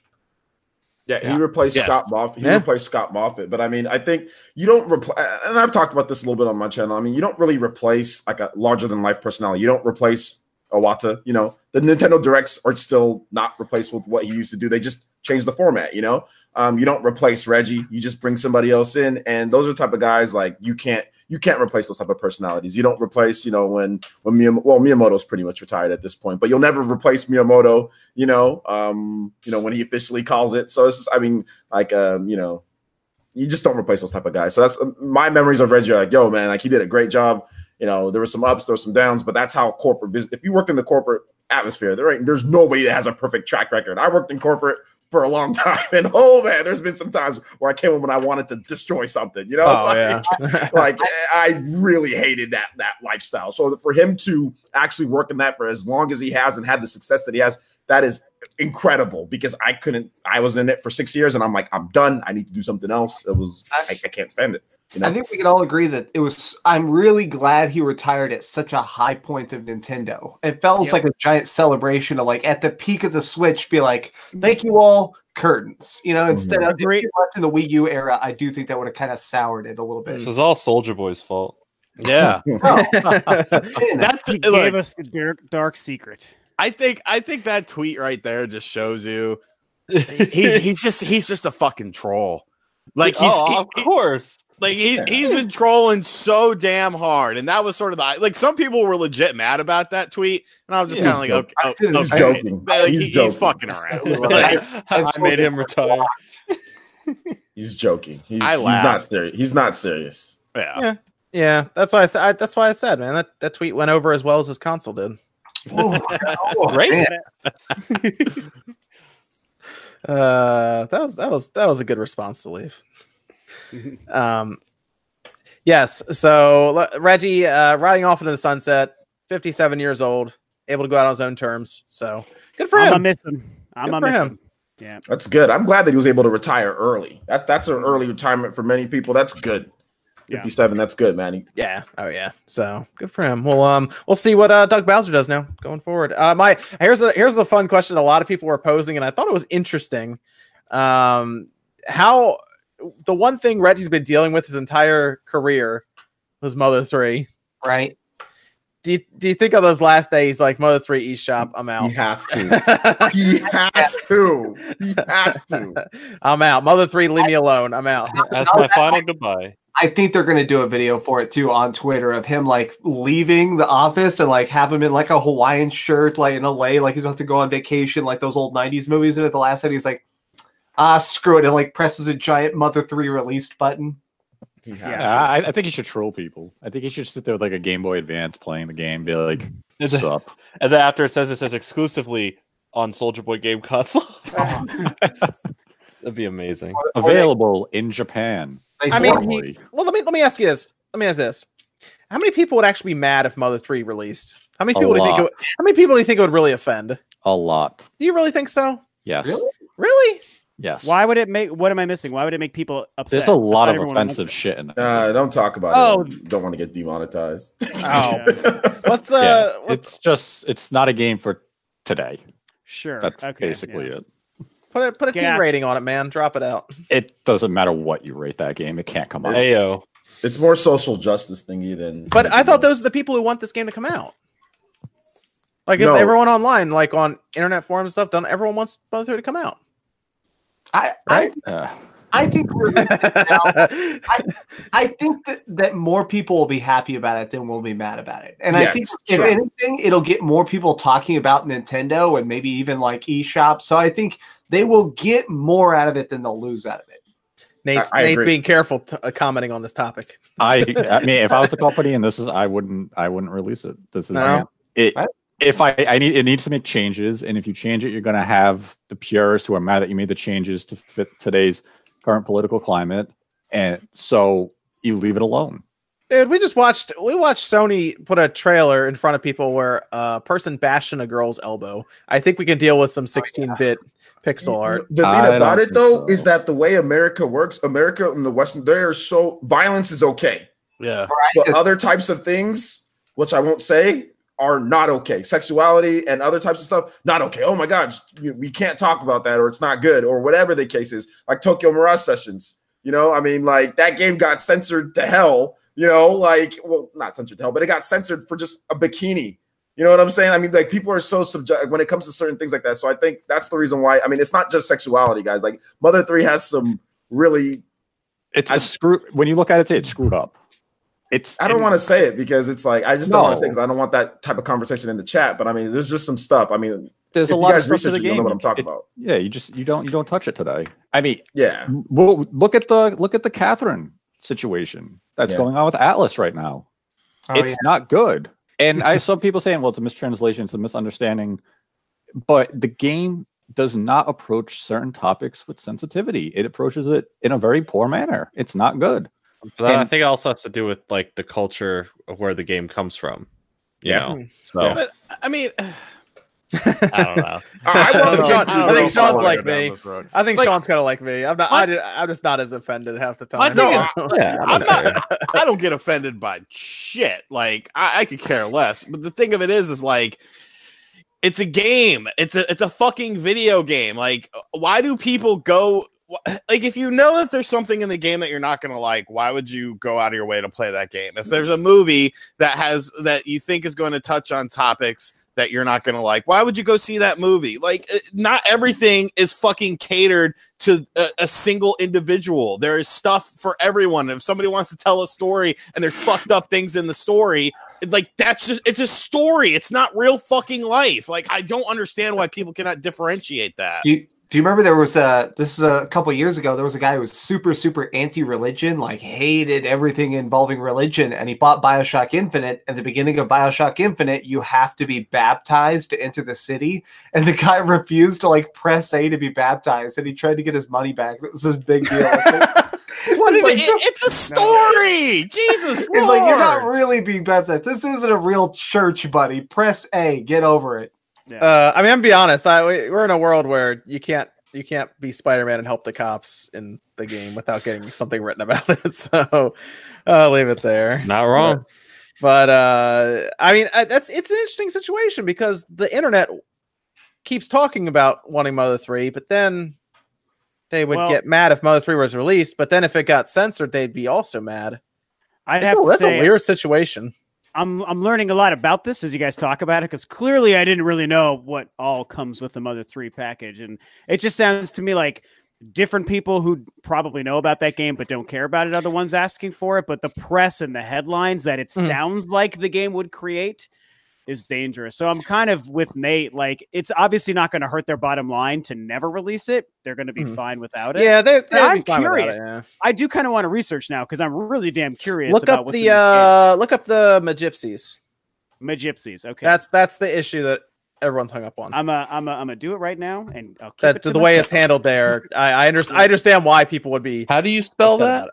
Yeah, Yeah. he replaced Yes. Scott Moffitt. He Yeah. replaced Scott Moffitt. But I mean, I think you don't replace, and I've talked about this a little bit on my channel. I mean, you don't really replace like a larger than life personality. You don't replace Iwata. You know, the Nintendo Directs are still not replaced with what he used to do. They just changed the format. You know, um, you don't replace Reggie. You just bring somebody else in, and those are the type of guys like you can't you can't replace those type of personalities. You don't replace, you know, when when Miyam- well Miyamoto's pretty much retired at this point, but you'll never replace Miyamoto. You know, um, you know when he officially calls it. So it's just, I mean, like, um, you know, you just don't replace those type of guys. So that's my memories of Reggie. Like, yo, man, like he did a great job. You know, there were some ups, there were some downs, but that's how corporate business. If you work in the corporate atmosphere, there ain't there's nobody that has a perfect track record. I worked in corporate for a long time. And oh man, there's been some times where I came home and I wanted to destroy something, you know? Oh like, yeah. like I really hated that that lifestyle. So for him to actually work in that for as long as he has and had the success that he has, that is incredible because I couldn't I was in it for six years and I'm like, I'm done. I need to do something else. It was I, I can't stand it. You know? I think we can all agree that it was. I'm really glad he retired at such a high point of Nintendo. It felt Yep. like a giant celebration of like at the peak of the Switch, be like, "Thank you all, curtains." You know, mm-hmm. instead of Great. left in the Wii U era, I do think that would have kind of soured it a little bit. This is all Soulja Boy's fault. Yeah, No, that's He like, gave us the dark, dark secret. I think I think that tweet right there just shows you he's he's just he's just a fucking troll. Like oh, he's oh, he- of course. like he's he's been trolling so damn hard, and that was sort of the like some people were legit mad about that tweet, and I was just Yeah, kind of like, okay, He's oh, He's okay. joking. Like, He's he- he's, fucking around. Like, Like, I made him retire. He's joking. He's, I he's not laughed. serious. He's not serious. yeah. Yeah. Yeah, that's why I said. That's why I said, man, that, that tweet went over as well as his console did. Oh, oh, Great. man. Uh, that was that was that was a good response to leave. um, yes. So Le- Reggie uh, riding off into the sunset, fifty-seven years old, able to go out on his own terms. So good for him. I'm gonna him. miss him. I'm Good gonna for miss him. him. Yeah. That's good. I'm glad that he was able to retire early. That that's an early retirement for many people. That's good. Yeah. 57. That's good, man. Yeah. Oh yeah. So good for him. Well, um, we'll see what uh, Doug Bowser does now going forward. Uh, my here's a here's a fun question. A lot of people were posing, and I thought it was interesting. Um, how the one thing Reggie's been dealing with his entire career was Mother Three. right? Do you, do you think of those last days like Mother Three eShop? I'm out. He has to. he has to. He has to. I'm out. Mother Three, leave me alone. I'm out. That's my final goodbye. I think they're going to do a video for it too on Twitter of him like leaving the office and like have him in like a Hawaiian shirt, like in LA, like he's about to go on vacation, like those old 90s movies. And at the last end, he's like, ah, screw it. And like presses a giant Mother 3 released button. Yeah. Yeah, I, I think he should troll people. I think he should sit there with like a Game Boy Advance playing the game, be like, Is "What's it- up?" And then after it says it says exclusively on Soulja Boy game console. That'd be amazing. Available in Japan. They I mean, he- Well, let me let me ask you this. Let me ask this: How many people would actually be mad if Mother Three released? How many people do you think? It would, how many people do you think it would really offend? a lot. Do you really think so? Yes. Really? Really? Yes. Why would it make? What am I missing? Why would it make people upset? There's a lot of offensive shit in there. Uh, don't talk about Oh. it. Don't want to get demonetized. Oh. What's uh? yeah, what's, it's just it's not a game for today. Sure. That's okay, basically yeah. it. Put a put a team Gotcha. rating on it, man. Drop it out. It doesn't matter what you rate that game; it can't come out. Ayo. it's more social justice thingy than. But I thought those are the people who want this game to come out. Like if No. everyone online, like on internet forums and stuff, don't everyone wants Mother Three to come out? I, I, Uh, I think we're I think that, that more people will be happy about it than will be mad about it. And I Yes, think if sure. anything, it'll get more people talking about Nintendo and maybe even like eShop. So I think they will get more out of it than they'll lose out of it. Nate's, I Nate's being careful t- uh, commenting on this topic. I, I mean, if I was the company and this is, I wouldn't, I wouldn't release it. This is No. it. What? If I, I need, it needs to make changes, and if you change it, you're going to have the purists who are mad that you made the changes to fit today's current political climate, and so you leave it alone. Dude, we just watched we watched Sony put a trailer in front of people where a person bashing a girl's elbow. I think we can deal with some 16-bit pixel art. The thing I about it though so. is that the way America works, America and the Western, they are so violence is okay, Yeah. but It's- other types of things, which I won't say, are not okay. Sexuality and other types of stuff, not okay. Oh my God, we can't talk about that, or it's not good, or whatever the case is. Like Tokyo Mirage Sessions, you know, I mean, like that game got censored to hell. You know, like well, not censored to hell, but it got censored for just a bikini. You know what I'm saying? I mean, like people are so subject when it comes to certain things like that. So I think that's the reason why. I mean, it's not just sexuality, guys. Like Mother Three has some really. It's I- a screw. When you look at it, it's screwed up. It's. I don't want to say it because it's like I just don't want to say because I don't want that type of conversation in the chat. But I mean, there's just some stuff. I mean, There's a lot of guys stuff to research the it, you'll game. know what I'm talking It- about. Yeah, you just you don't you don't touch it today. I mean, Yeah, well, look at the look at the Catherine situation that's Yeah. going on with Atlus right now. Oh, it's not good. And I saw people saying, well, it's a mistranslation, it's a misunderstanding. But the game does not approach certain topics with sensitivity. It approaches it in a very poor manner. It's not good. But I think it also has to do with like the culture of where the game comes from. You Yeah. know, hmm. so Yeah. But I mean, I don't know. I, I wanted Sean- go- I think go Sean's forward. like me. I think Like- Sean's kind of like me. I'm not. My- I, I'm just not as offended half the time. My thing is- yeah, I'm not. I don't get offended by shit. Like I, I could care less. But the thing of it is, is like, it's a game. It's a it's a fucking video game. Like, why do people go? Like, if you know that there's something in the game that you're not gonna like, why would you go out of your way to play that game? If there's a movie that has that you think is going to touch on topics that you're not gonna like, why would you go see that movie? Like, uh, not everything is fucking catered to a, a single individual. There is stuff for everyone. If somebody wants to tell a story and there's fucked up things in the story, like that's just it's a story. It's not real fucking life. Like I don't understand why people cannot differentiate that. Do you, do you remember there was a this is a couple years ago there was a guy who was super super anti-religion like hated everything involving religion and he bought BioShock Infinite. At the beginning of BioShock Infinite you have to be baptized to enter the city and the guy refused to like press A to be baptized and he tried to get his money back. It was this big deal. What It's it? It's a story. Jesus, it's like you're not really being baptized. This isn't a real church buddy. Press A. Get over it Uh, I mean, I'm gonna be honest. I, we- we're in a world where you can't you can't be Spider-Man and help the cops in the game without getting something written about it. So I'll leave it there. not wrong. But uh, I mean, that's it's an interesting situation because the internet keeps talking about wanting Mother Three, but then they would Well- get mad if Mother Three was released. But then if it got censored, they'd be also mad. I'd have to that's say a weird situation. I'm I'm learning a lot about this as you guys talk about it because clearly I didn't really know what all comes with the Mother Three package, and it just sounds to me like different people who probably know about that game but don't care about it are the ones asking for it. But the press and the headlines that it Mhm. sounds like the game would create is dangerous. So I'm kind of with Nate. Like it's obviously not going to hurt their bottom line to never release it. They're going to be Mhm. fine without it. Yeah, they, they'd I'm be fine curious. it, yeah. I do kind of want to research now because I'm really damn curious. Look about up what's the this uh, look up the Magypsies. Magypsies. Okay, That's that's the issue that everyone's hung up on. I'm a, I'm a, I'm gonna do it right now, and I'll keep that it to the way it's handled there, I, I understand. I understand why people would be How do you spell that?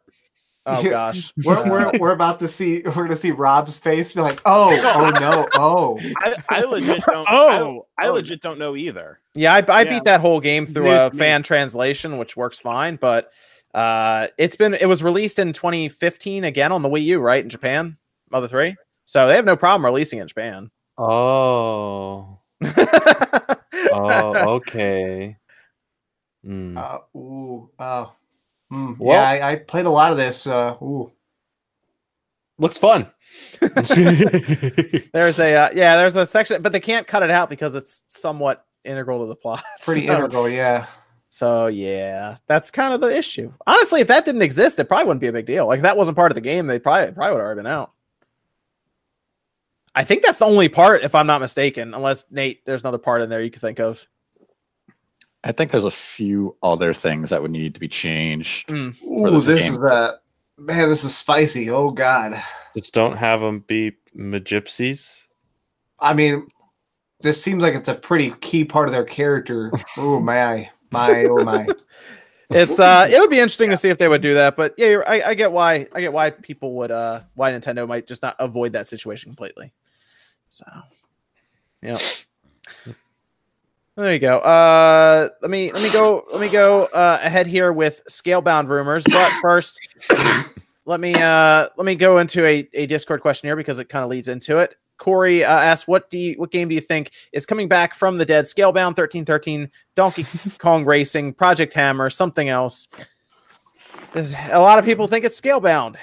About it. Oh gosh, we're, we're, we're about to see we're gonna see Rob's face be like oh oh no oh I, I legit don't. Oh, I, I oh. legit don't know either. yeah, I, I Yeah. beat that whole game through a fan translation, which works fine. But uh, it's been it was released in 2015 again on the Wii U, right in Japan, Mother Three. So they have no problem releasing it in Japan. Oh, oh, okay. Mm. Uh, ooh, uh, mm, Well- yeah, I, I played a lot of this. Uh, ooh, Looks fun. There's a uh, yeah, there's a section, but they can't cut it out because it's somewhat integral to the plot. pretty So- integral, yeah. So yeah, that's kind of the issue. Honestly, if that didn't exist, it probably wouldn't be a big deal. Like if that wasn't part of the game, they probably probably would have already been out. I think that's the only part, if I'm not mistaken. Unless Nate, there's another part in there you could think of. I think there's a few other things that would need to be changed. for Ooh, this this game. is uh, man, this is spicy. Oh god, Just don't have them be Magypsies. I mean, this seems like it's a pretty key part of their character. Oh my, my, oh my. It's uh, it would be interesting to see if they would do that. But yeah, you're, I, I get why I get why people would uh, why Nintendo might just not avoid that situation completely. So, yeah. There you go. Uh, let me let me go let me go uh, ahead here with scalebound rumors. But first, let me uh, let me go into a, a Discord question here because it kind of leads into it. Corey uh, asked, "What do you, what game do you think is coming back from the dead? Scalebound, thirteen thirteen, Donkey Kong Racing, Project Hammer, something else." There's a lot of people think it's Scalebound.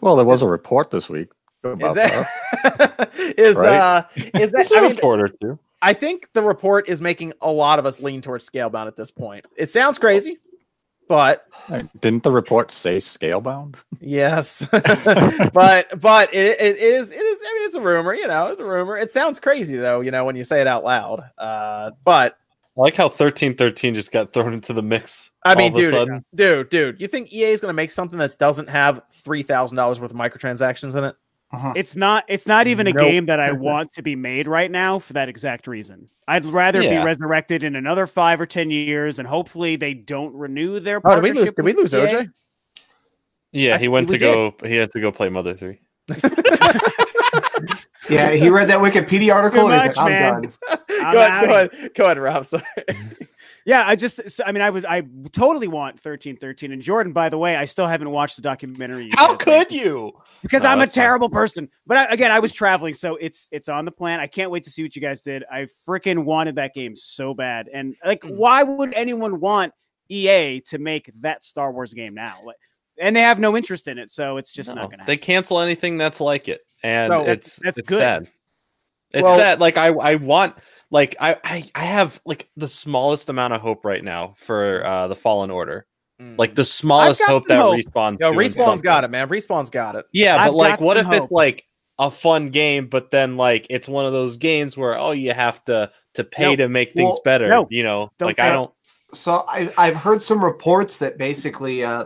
Well, there was a report this week Is about that is Right? uh is that There's a I mean, report or two. I think the report is making a lot of us lean towards Scalebound at this point. It sounds crazy, but Didn't the report say scalebound? yes, but but it, it is it is I mean it's a rumor, you know, it's a rumor. It sounds crazy though, you know, when you say it out loud. Uh, but I like how thirteen thirteen just got thrown into the mix. I mean, all of a dude, sudden. dude, dude, you think EA is going to make something that doesn't have three thousand dollars worth of microtransactions in it? Uh-huh. It's not. It's not even a Nope. game that I want to be made right now for that exact reason. I'd rather Yeah. be resurrected in another five or ten years, and hopefully they don't renew their. Oh, did we lose? partnership Did we lose OJ? Yeah, I he went we to go. He had to go play Mother Three. Yeah, he read that Wikipedia article Too and he's like, I'm man. done. I'm go ahead, outta go ahead, go ahead, Rob. Sorry. Yeah, I just, I mean, I was. I totally want thirteen thirteen. And Jordan, by the way, I still haven't watched the documentary. How guys could made. you? because No, I'm a that's fine. terrible person. But I, again, I was traveling, so it's it's on the plan. I can't wait to see what you guys did. I freaking wanted that game so bad, and like, Hmm. why would anyone want EA to make that Star Wars game now? Like, and they have no interest in it, so it's just No, not going to happen. they cancel anything that's like it, and No, it's that's it's good. sad. It's Well- sad. Like I I want like I, I I have like the smallest amount of hope right now for uh the Fallen Order. Like the smallest hope that hope. respawn's Yo, doing respawn's something. got it, man. Respawn's got it. Yeah, I've but like, what if some it's like a fun game, but then like it's one of those games where oh you have to to pay No. to make things Well, better. no. You know, Don't like say I don't. So I, I've heard some reports that basically uh,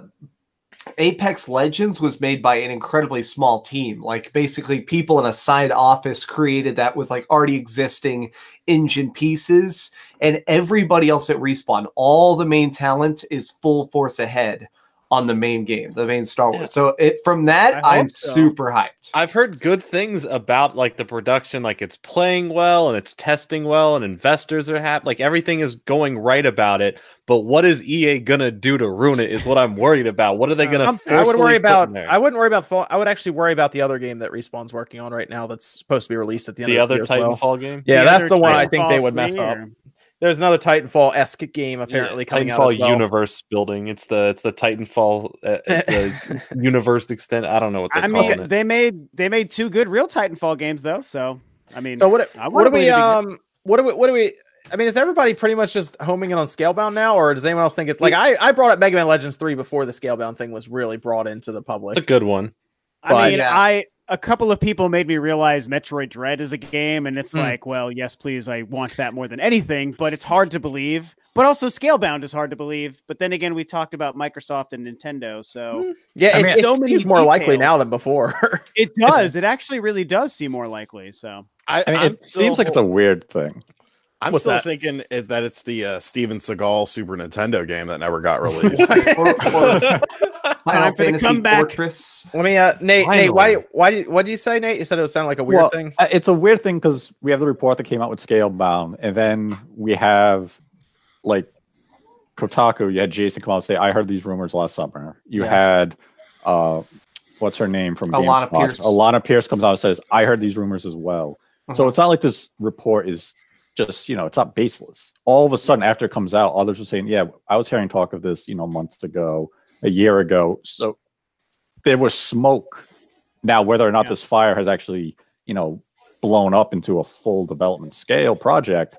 Apex Legends was made by an incredibly small team. Like basically, people in a side office created that with like already existing engine pieces, and everybody else at Respawn, all the main talent is full force ahead on the main game, the main Star Wars. Yeah. So it, from that, I I'm so. super hyped. I've heard good things about like the production, like it's playing well and it's testing well, and investors are happy. Like everything is going right about it. But what is EA gonna do to ruin it? Is what I'm worried about. What are they gonna? Um, I'm- would forcefully worry about. I wouldn't worry about. Fall, I would actually worry about the other game that Respawn's working on right now. That's supposed to be released at the end the of other the year as well. Titanfall game. Yeah, The that's the one I think they would mess up. Premiere. There's another Titanfall esque game apparently Yeah, coming Titanfall out as well. universe building. It's the it's the Titanfall uh, the universe extent. I don't know what they're I calling mean, it. they made they made two good real Titanfall games though. So I mean, So what? What do we? believe it'd be good. Um. What do we? What do we? I mean, is everybody pretty much just homing in on Scalebound now, or does anyone else think it's like I? I brought up Mega Man Legends three before the Scalebound thing was really brought into the public. It's a good one. I But- mean, Yeah. I a couple of people made me realize Metroid Dread is a game, and it's Hmm. like, well, yes, please, I want that more than anything, but it's hard to believe. But also, Scalebound is hard to believe. But then again, we talked about Microsoft and Nintendo, so Yeah, I it, mean, it so many seems more likely now than before. it does. It actually really does seem more likely. So I, I mean, I'm it seems like it's a weird thing. I'm What's still that? thinking that it's the uh, Steven Seagal Super Nintendo game that never got released. Or- or Final Time for the Fantasy comeback. Fortress. Let me, uh, Nate. Nate, why? Why? What do you say, Nate? You said it would sound like a weird Well, thing. uh, It's a weird thing because we have the report that came out with Scalebound, and then we have like Kotaku. You had Jason come out and say, "I heard these rumors last summer." You Yes. had uh, what's her name from Alana GameSpot? Pierce. Alana Pierce comes out and says, "I heard these rumors as well." So Uh-huh. it's not like this report is just you know it's not baseless. All of a sudden, after it comes out, others are saying, "Yeah, I was hearing talk of this, you know, months ago, a year ago." So there was smoke. Now, whether or not Yeah. this fire has actually, you know, blown up into a full development scale project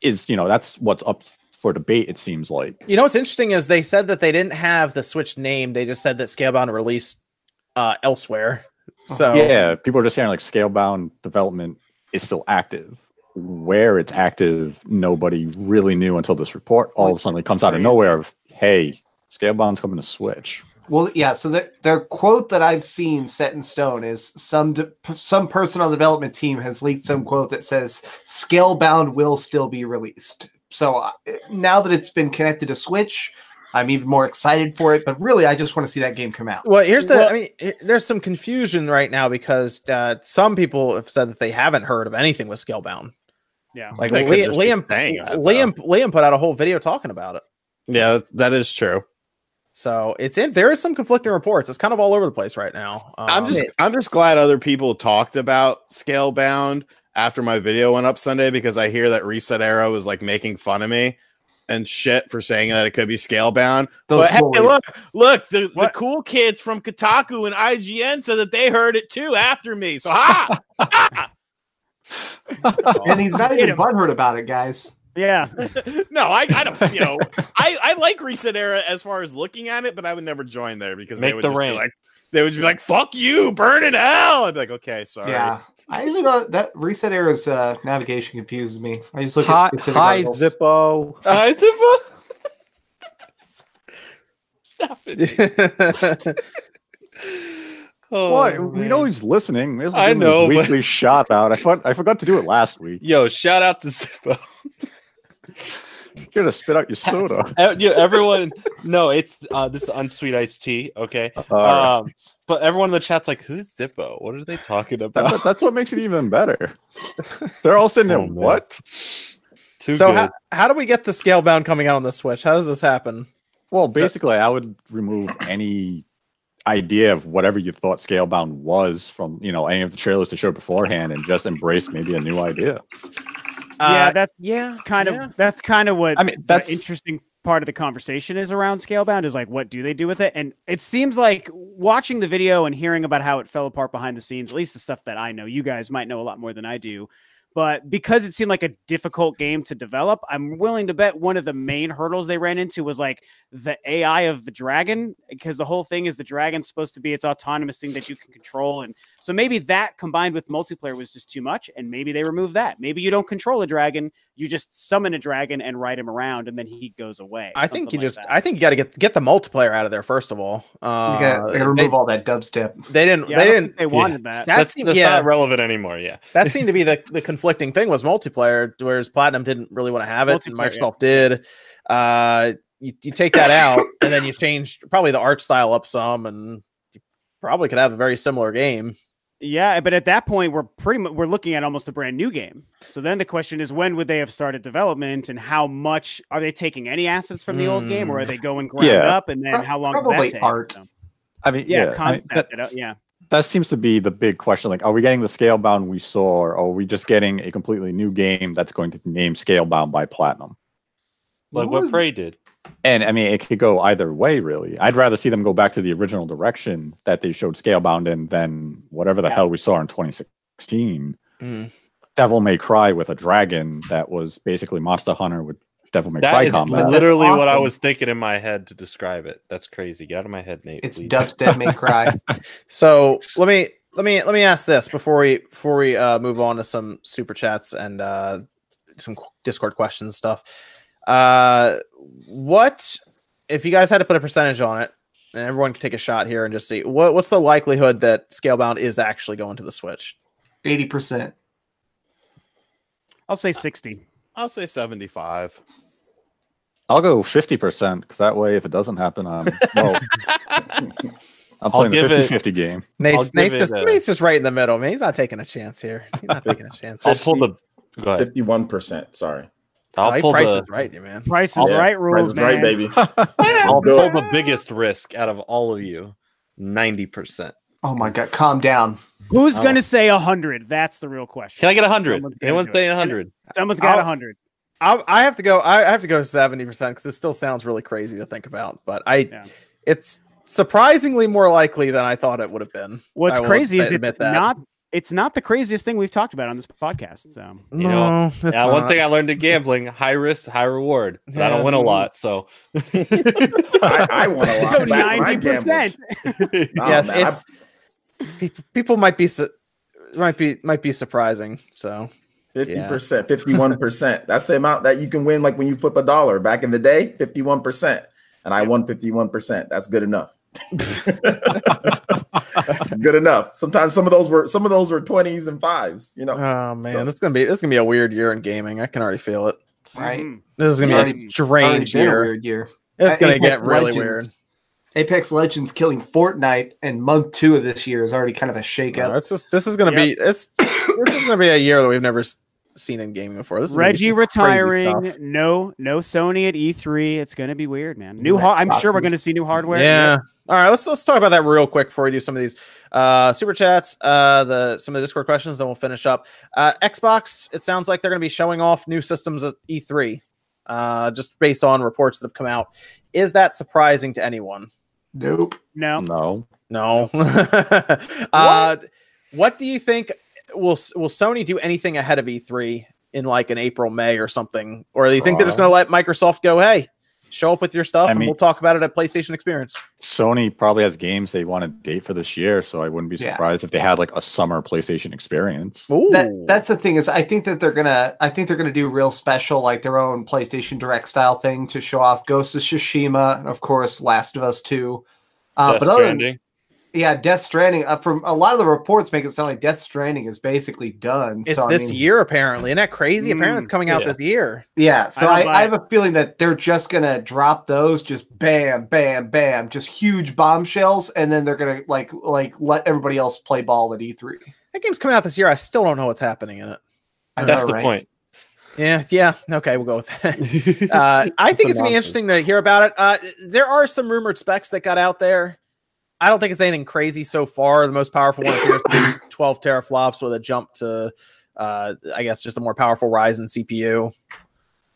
is, you know, that's what's up for debate. It seems like. You know what's interesting is they said that they didn't have the Switch name. They just said that Scalebound released uh, elsewhere. So Yeah, people are just hearing like scalebound development is still active. Where it's active, nobody really knew until this report all of a sudden it comes out of nowhere of, hey, scalebound's coming to Switch. Well, yeah. So the their quote that I've seen set in stone is some de- some person on the development team has leaked some quote that says Scalebound will still be released. So uh, now that it's been connected to Switch, I'm even more excited for it. But really, I just want to see that game come out. Well, here's the. Well- I mean, there's some confusion right now because uh, some people have said that they haven't heard of anything with Scalebound. Yeah, Like They could Li- just be Liam, saying that, though. Liam, Liam put out a whole video talking about it. yeah, that is true. So it's in. There is some conflicting reports. It's kind of all over the place right now. I'm Um, just I'm just glad other people talked about Scalebound after my video went up Sunday because I hear that Reset Era is like making fun of me and shit for saying that it could be Scalebound. Those but hey, bullies. look, look, the, the cool kids from Kotaku and IGN said that they heard it too after me. So ha! and he's not even him. butthurt about it, guys. yeah. no, I, I don't, you know, I, I like Reset Era as far as looking at it, but I would never join there because they Make would the just be rain. like, they would be like, "Fuck you, burn in hell." I'd be like, "Okay, sorry." Yeah. I really don't. That reset era's uh, navigation confuses me. I just look Hi, at specific hi articles. Zippo. Uh, it's a- Stop it. Oh, Well, we know he's listening. May I give him his know, but- Weekly shout out. I forgot, I forgot to do it last week. Yo, shout out to Zippo. You're gonna spit out your soda. Uh, yeah, everyone. No, it's uh, this is unsweet iced tea. Okay. All right. Um, but everyone in the chat's like, "Who's Zippo? What are they talking That- about?" that's what makes it even better. They're all sitting there. Oh, man. what? Too so how, how do we get the Scalebound coming out on the Switch? How does this happen? Well, basically, I would remove any idea of whatever you thought Scalebound was from you know any of the trailers to show beforehand, and just embrace maybe a new idea. yeah, Uh, that's yeah, kind yeah. of that's kind of what I mean, the that's- interesting part of the conversation is around Scalebound is like what do they do with it? And it seems like watching the video and hearing about how it fell apart behind the scenes, at least the stuff that I know, you guys might know a lot more than I do. But because it seemed like a difficult game to develop, I'm willing to bet one of the main hurdles they ran into was like the AI of the dragon, because the whole thing is the dragon's supposed to be its autonomous thing that you can control. And so maybe that combined with multiplayer was just too much, and maybe they removed that. Maybe you don't control a dragon, you just summon a dragon and ride him around, and then he goes away. I think you like just. that. I think you got to get get the multiplayer out of there first of all. You Uh, gotta, they gotta remove they, all that dubstep. they didn't. yeah, they didn't. they wanted that. That that's seemed, that's yeah, not relevant anymore. Yeah. that seemed to be the, the conflicting thing was multiplayer, whereas Platinum didn't really want to have it, and Multiplayer, yeah. Microsoft did. Uh, you, you take that out, and then you change probably the art style up some, and you probably could have a very similar game. Yeah, but at that point, we're pretty much we're looking at almost a brand new game. So then the question is, when would they have started development, and how much are they taking any assets from the old game, or are they going ground Yeah. up, and then Pro- how long probably does that take? art. So, I mean, yeah, yeah, I mean, concept. it, uh, yeah, that seems to be the big question. Like, are we getting the scale bound we saw, or are we just getting a completely new game that's going to be named Scalebound by Platinum? Like What what Prey did. And I mean, it could go either way, really. I'd rather see them go back to the original direction that they showed Scalebound in than whatever the hell we saw in 2016. Mm. Devil May Cry with a dragon that was basically Monster Hunter with Devil May That Cry is combat. literally what I was thinking in my head to describe it. That's crazy. Get out of my head, Nate. It's please. dubstep may cry. So let me let me let me ask this before we before we uh, move on to some super chats and uh, some Discord questions and stuff. Uh, what if you guys had to put a percentage on it, and everyone can take a shot here and just see what what's the likelihood that Scalebound is actually going to the Switch? Eighty percent. I'll say sixty. I'll say 75. I'll go 50% because that way, if it doesn't happen, I'm, well, I'm playing the give it- 50 50 game. Nate's, give Nate's just a- Nate's just right in the middle. Man, he's not taking a chance here. He's not taking a chance. I'll pull the. Fifty-one percent. Sorry. I'll he pull price the. is right, man. Price is Yeah, right Price rules, is man. right, baby. I'll Do pull the biggest risk out of all of you. Ninety percent. Oh my god, calm down. Who's Oh. gonna say hundred? That's the real question. Can I get a hundred? Someone's Anyone do it. saying a hundred? Someone's got I'll- hundred. I, I have to go. I have to go seventy percent because it still sounds really crazy to think about. But I, Yeah. it's surprisingly more likely than I thought it would have been. What's crazy is admit it's that. not. It's not the craziest thing we've talked about on this podcast. So You know, it's Yeah, one thing I learned in gambling: high risk, high reward. But I don't win a lot, so I, I want a lot so back when I ninety percent. gambled. Oh, yes, man, I- it's people, people might be su- might be might be surprising. So Fifty percent, fifty-one percent. That's the amount that you can win. Like when you flip a dollar back in the day, fifty-one percent, and I won fifty-one percent. That's good enough. good enough. Sometimes some of those were some of those were twenties and fives. You know, oh man, So- this is gonna be this is gonna be a weird year in gaming. I can already feel it. Right. Mhm. This is gonna Already- be a strange Already been a year. weird year. It's Uh, gonna Apex get really Legends- weird. Apex Legends killing Fortnite, and month two of this year is already kind of a shakeup. No, it's just this is gonna be this this is gonna be a year that we've never s- seen in gaming before. This is gonna be Reggie retiring. No, no Sony at E3. It's gonna be weird, man. New. New I'm sure we're gonna see new hardware. Yeah. All right, let's let's talk about that real quick before we do some of these uh, super chats, uh, the some of the Discord questions, then we'll finish up. Uh, Xbox, it sounds like they're going to be showing off new systems at E3, uh, just based on reports that have come out. Is that surprising to anyone? Nope. No. No. No. uh, what do you think? Will Will Sony do anything ahead of E3 in like an April, May, or something, or do you think they're just Uh, going to let Microsoft go? Hey, show up with your stuff, I and mean- we'll talk about it at PlayStation Experience. Sony probably has games they want to date for this year, so I wouldn't be Yeah. surprised if they had like a summer PlayStation experience. That that's the thing is I think that they're gonna I think they're gonna do real special like their own PlayStation Direct style thing to show off Ghost of Tsushima and of course Last of Us Two. Uh, Death but other than, Stranding. Yeah, Death Stranding. Uh, from a lot of the reports, make it sound like Death Stranding is basically done. It's so, I this mean, year apparently. Isn't that crazy? apparently, it's Mm, coming out yeah. this year. Yeah, so I I, I, have a feeling that they're just gonna drop those, just bam, bam, bam, just huge bombshells, and then they're gonna like like let everybody else play ball at E E3. That game's coming out this year. I still don't know what's happening in it. I That's know, the right? point. Yeah, yeah. Okay, we'll go with that. uh, I think it's gonna be interesting to hear about it. Uh, there are some rumored specs that got out there. I don't think it's anything crazy so far. The most powerful one appears to be 12 teraflops with a jump to, uh, I guess, just a more powerful Ryzen CPU.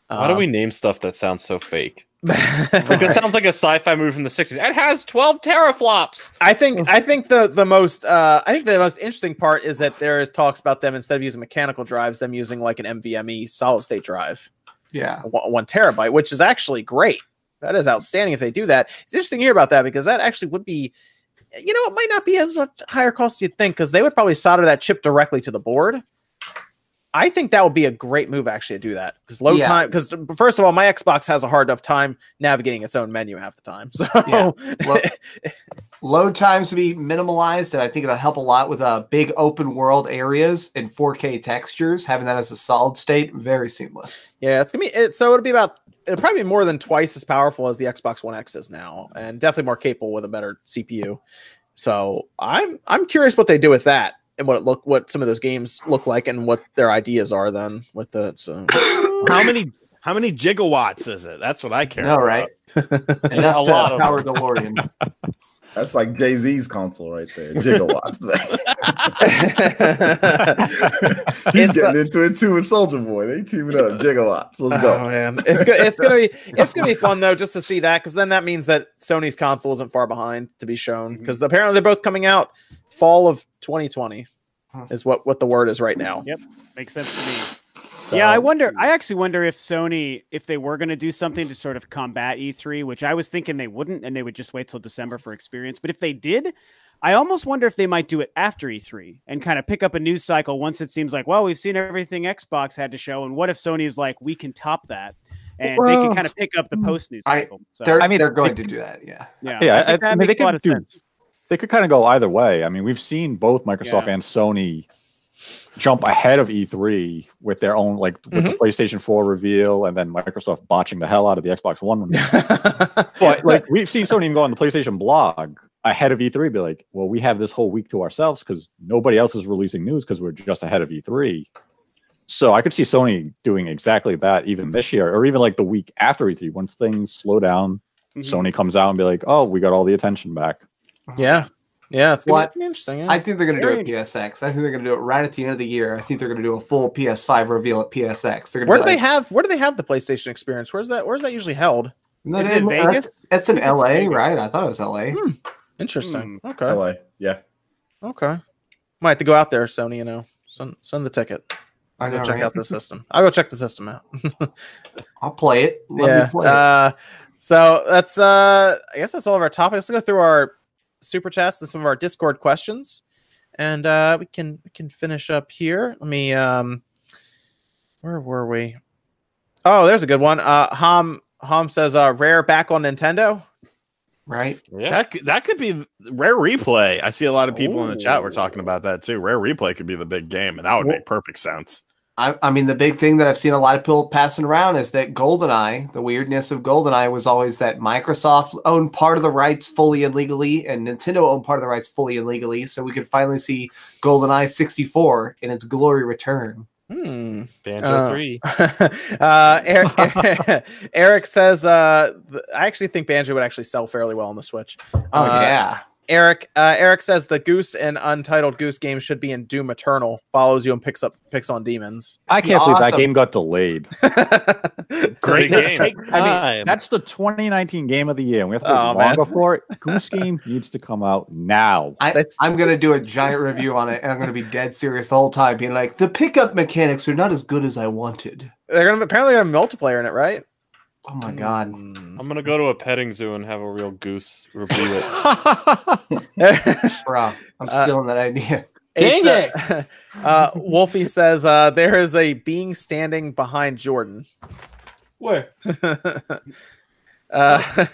Why do Um, we name stuff that sounds so fake? Like it sounds like a sci-fi movie from the '60s. It has 12 teraflops. I think I think the the most uh, I think the most interesting part is that there is talks about them instead of using mechanical drives, them using like an NVMe solid state drive. Yeah, one, one terabyte, which is actually great. That is outstanding if they do that. It's interesting to hear about that because that actually would be, you know, it might not be as much higher cost as you'd think because they would probably solder that chip directly to the board. I think that would be a great move actually to do that because load Yeah. time. Because first of all, my Xbox has a hard enough time navigating its own menu half the time. So Yeah. Well, load times to be minimalized, and I think it'll help a lot with uh big open world areas and 4K textures. Having that as a solid state, very seamless. Yeah, it's gonna be it. So it'll be about it'll probably be more than twice as powerful as the Xbox One X is now, and definitely more capable with a better CPU. So I'm I'm curious what they do with that and what it look what some of those games look like and what their ideas are then with it. So How many how many gigawatts is it? That's what I care. No, about. right? Enough A to lot of power DeLorean. That's like Jay Z's console right there, gigawatts. He's It's, getting into it too with Soulja Boy. They teaming up, gigawatts. Let's go. Oh man, it's gonna it's gonna be it's gonna be fun though just to see that because then that means that Sony's console isn't far behind to be shown mm-hmm. because apparently they're both coming out fall of 2020 Huh. is what what the word is right now. Yep, makes sense to me. So, yeah, I wonder. I actually wonder if Sony, if they were going to do something to sort of combat E3, which I was thinking they wouldn't, and they would just wait till December for experience. But if they did, I almost wonder if they might do it after E3 and kind of pick up a news cycle once it seems like, well, we've seen everything Xbox had to show, and what if Sony is like, we can top that, and they can kind of pick up the hmm. post news I- cycle. So, I mean, they're going they- to do that. Yeah. yeah, Yeah, I I- that I mean, they a lot could of do- sense. they could kind of go either way. I mean, we've seen both Microsoft Yeah. and Sony jump ahead of E3 with their own, like with the PlayStation 4 reveal, and then Microsoft botching the hell out of the Xbox One. reveal. but like we've seen Sony even go on the PlayStation blog ahead of E3, be like, well, we have this whole week to ourselves because nobody else is releasing news because we're just ahead of E3. So I could see Sony doing exactly that even this year, or even like the week after E3, once things slow down, Mhm. Sony comes out and be like, oh, we got all the attention back. yeah, yeah, it's gonna, What? it's gonna be interesting. Yeah. I think they're going to do Very it PSX. I think they're going to do it right at the end of the year. I think they're going to do a full PS5 reveal at PSX. They're going where to do they have where do they have the PlayStation experience? Where's that where's that usually held? No, Is it in that's- Vegas? That's in I think it's LA, Vegas. right? I thought it was LA. Hmm. Interesting. Okay. LA. Yeah. Okay. Might have to go out there, Sony, you know. Send send the ticket. I I'll go check right? out the system. I'll go check the system out. I'll play it. Let yeah. me play it. Uh, so that's uh I guess that's all of our topics. Let's go through our super chats and some of our Discord questions. And uh we can we can finish up here. Let me um where were we? Oh, there's a good one. Uh Hom Hom says uh rare back on Nintendo. right? Yeah. That could- that could be rare replay. I see a lot of people in the chat were talking about that too. Rare replay could be the big game, and that would Well- make perfect sense. I, I mean, the big thing that I've seen a lot of people passing around is that GoldenEye, the weirdness of GoldenEye was always that Microsoft owned part of the rights fully and legally, and Nintendo owned part of the rights fully and legally. So we could finally see GoldenEye 64 in its glory return. Hmm. Banjo Uh, three. uh, Eric, Eric says, uh, th- I actually think Banjo would actually sell fairly well on the Switch. Oh, Uh, yeah. Eric, uh, Eric says the Goose and Untitled Goose game should be in Doom Eternal. Follows you and picks up picks on demons. I can't believe that game got delayed. Great game. game. Take I mean, that's the 2019 game of the year. We have to Oh, wait man. longer for it. Goose Game needs to come out now. I, I'm going to do a giant review on it, and I'm going to be dead serious the whole time, being like, the pickup mechanics are not as good as I wanted. They're gonna apparently have a multiplayer in it, right? Oh, my God. Hmm. I'm gonna go to a petting zoo and have a real goose review it. Bruh, I'm Uh, stealing that idea. Dang it! Uh, Wolfie says uh, there is a being standing behind Jordan. Where? uh, I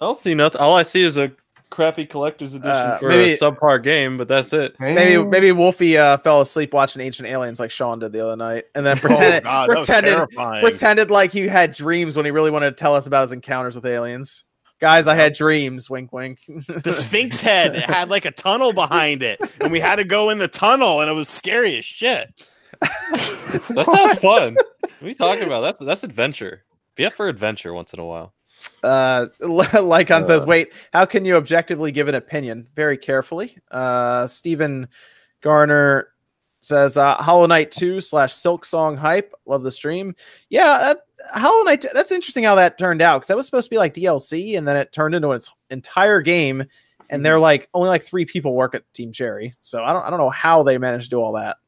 don't see nothing. All I see is a crappy collector's edition Uh, for maybe- a subpar game, but that's it. Maybe maybe Wolfie uh, fell asleep watching Ancient Aliens like Sean did the other night, and then pretended oh God, pretended pretended like he had dreams when he really wanted to tell us about his encounters with aliens. Guys, I had dreams. Wink, wink. the Sphinx head had like a tunnel behind it, and we had to go in the tunnel, and it was scary as shit. That sounds fun. what are you talking about? That's that's adventure. Be up for adventure once in a while. Uh, Lycon says, "Wait, how can you objectively give an opinion? Very carefully." Uh, Stephen Garner says, uh, "Hollow Knight Two slash Silk Song hype. Love the stream. Yeah, that, Hollow Knight. That's interesting how that turned out because that was supposed to be like DLC, and then it turned into its entire game. And they're like only like three people work at Team Cherry, so I don't I don't know how they managed to do all that.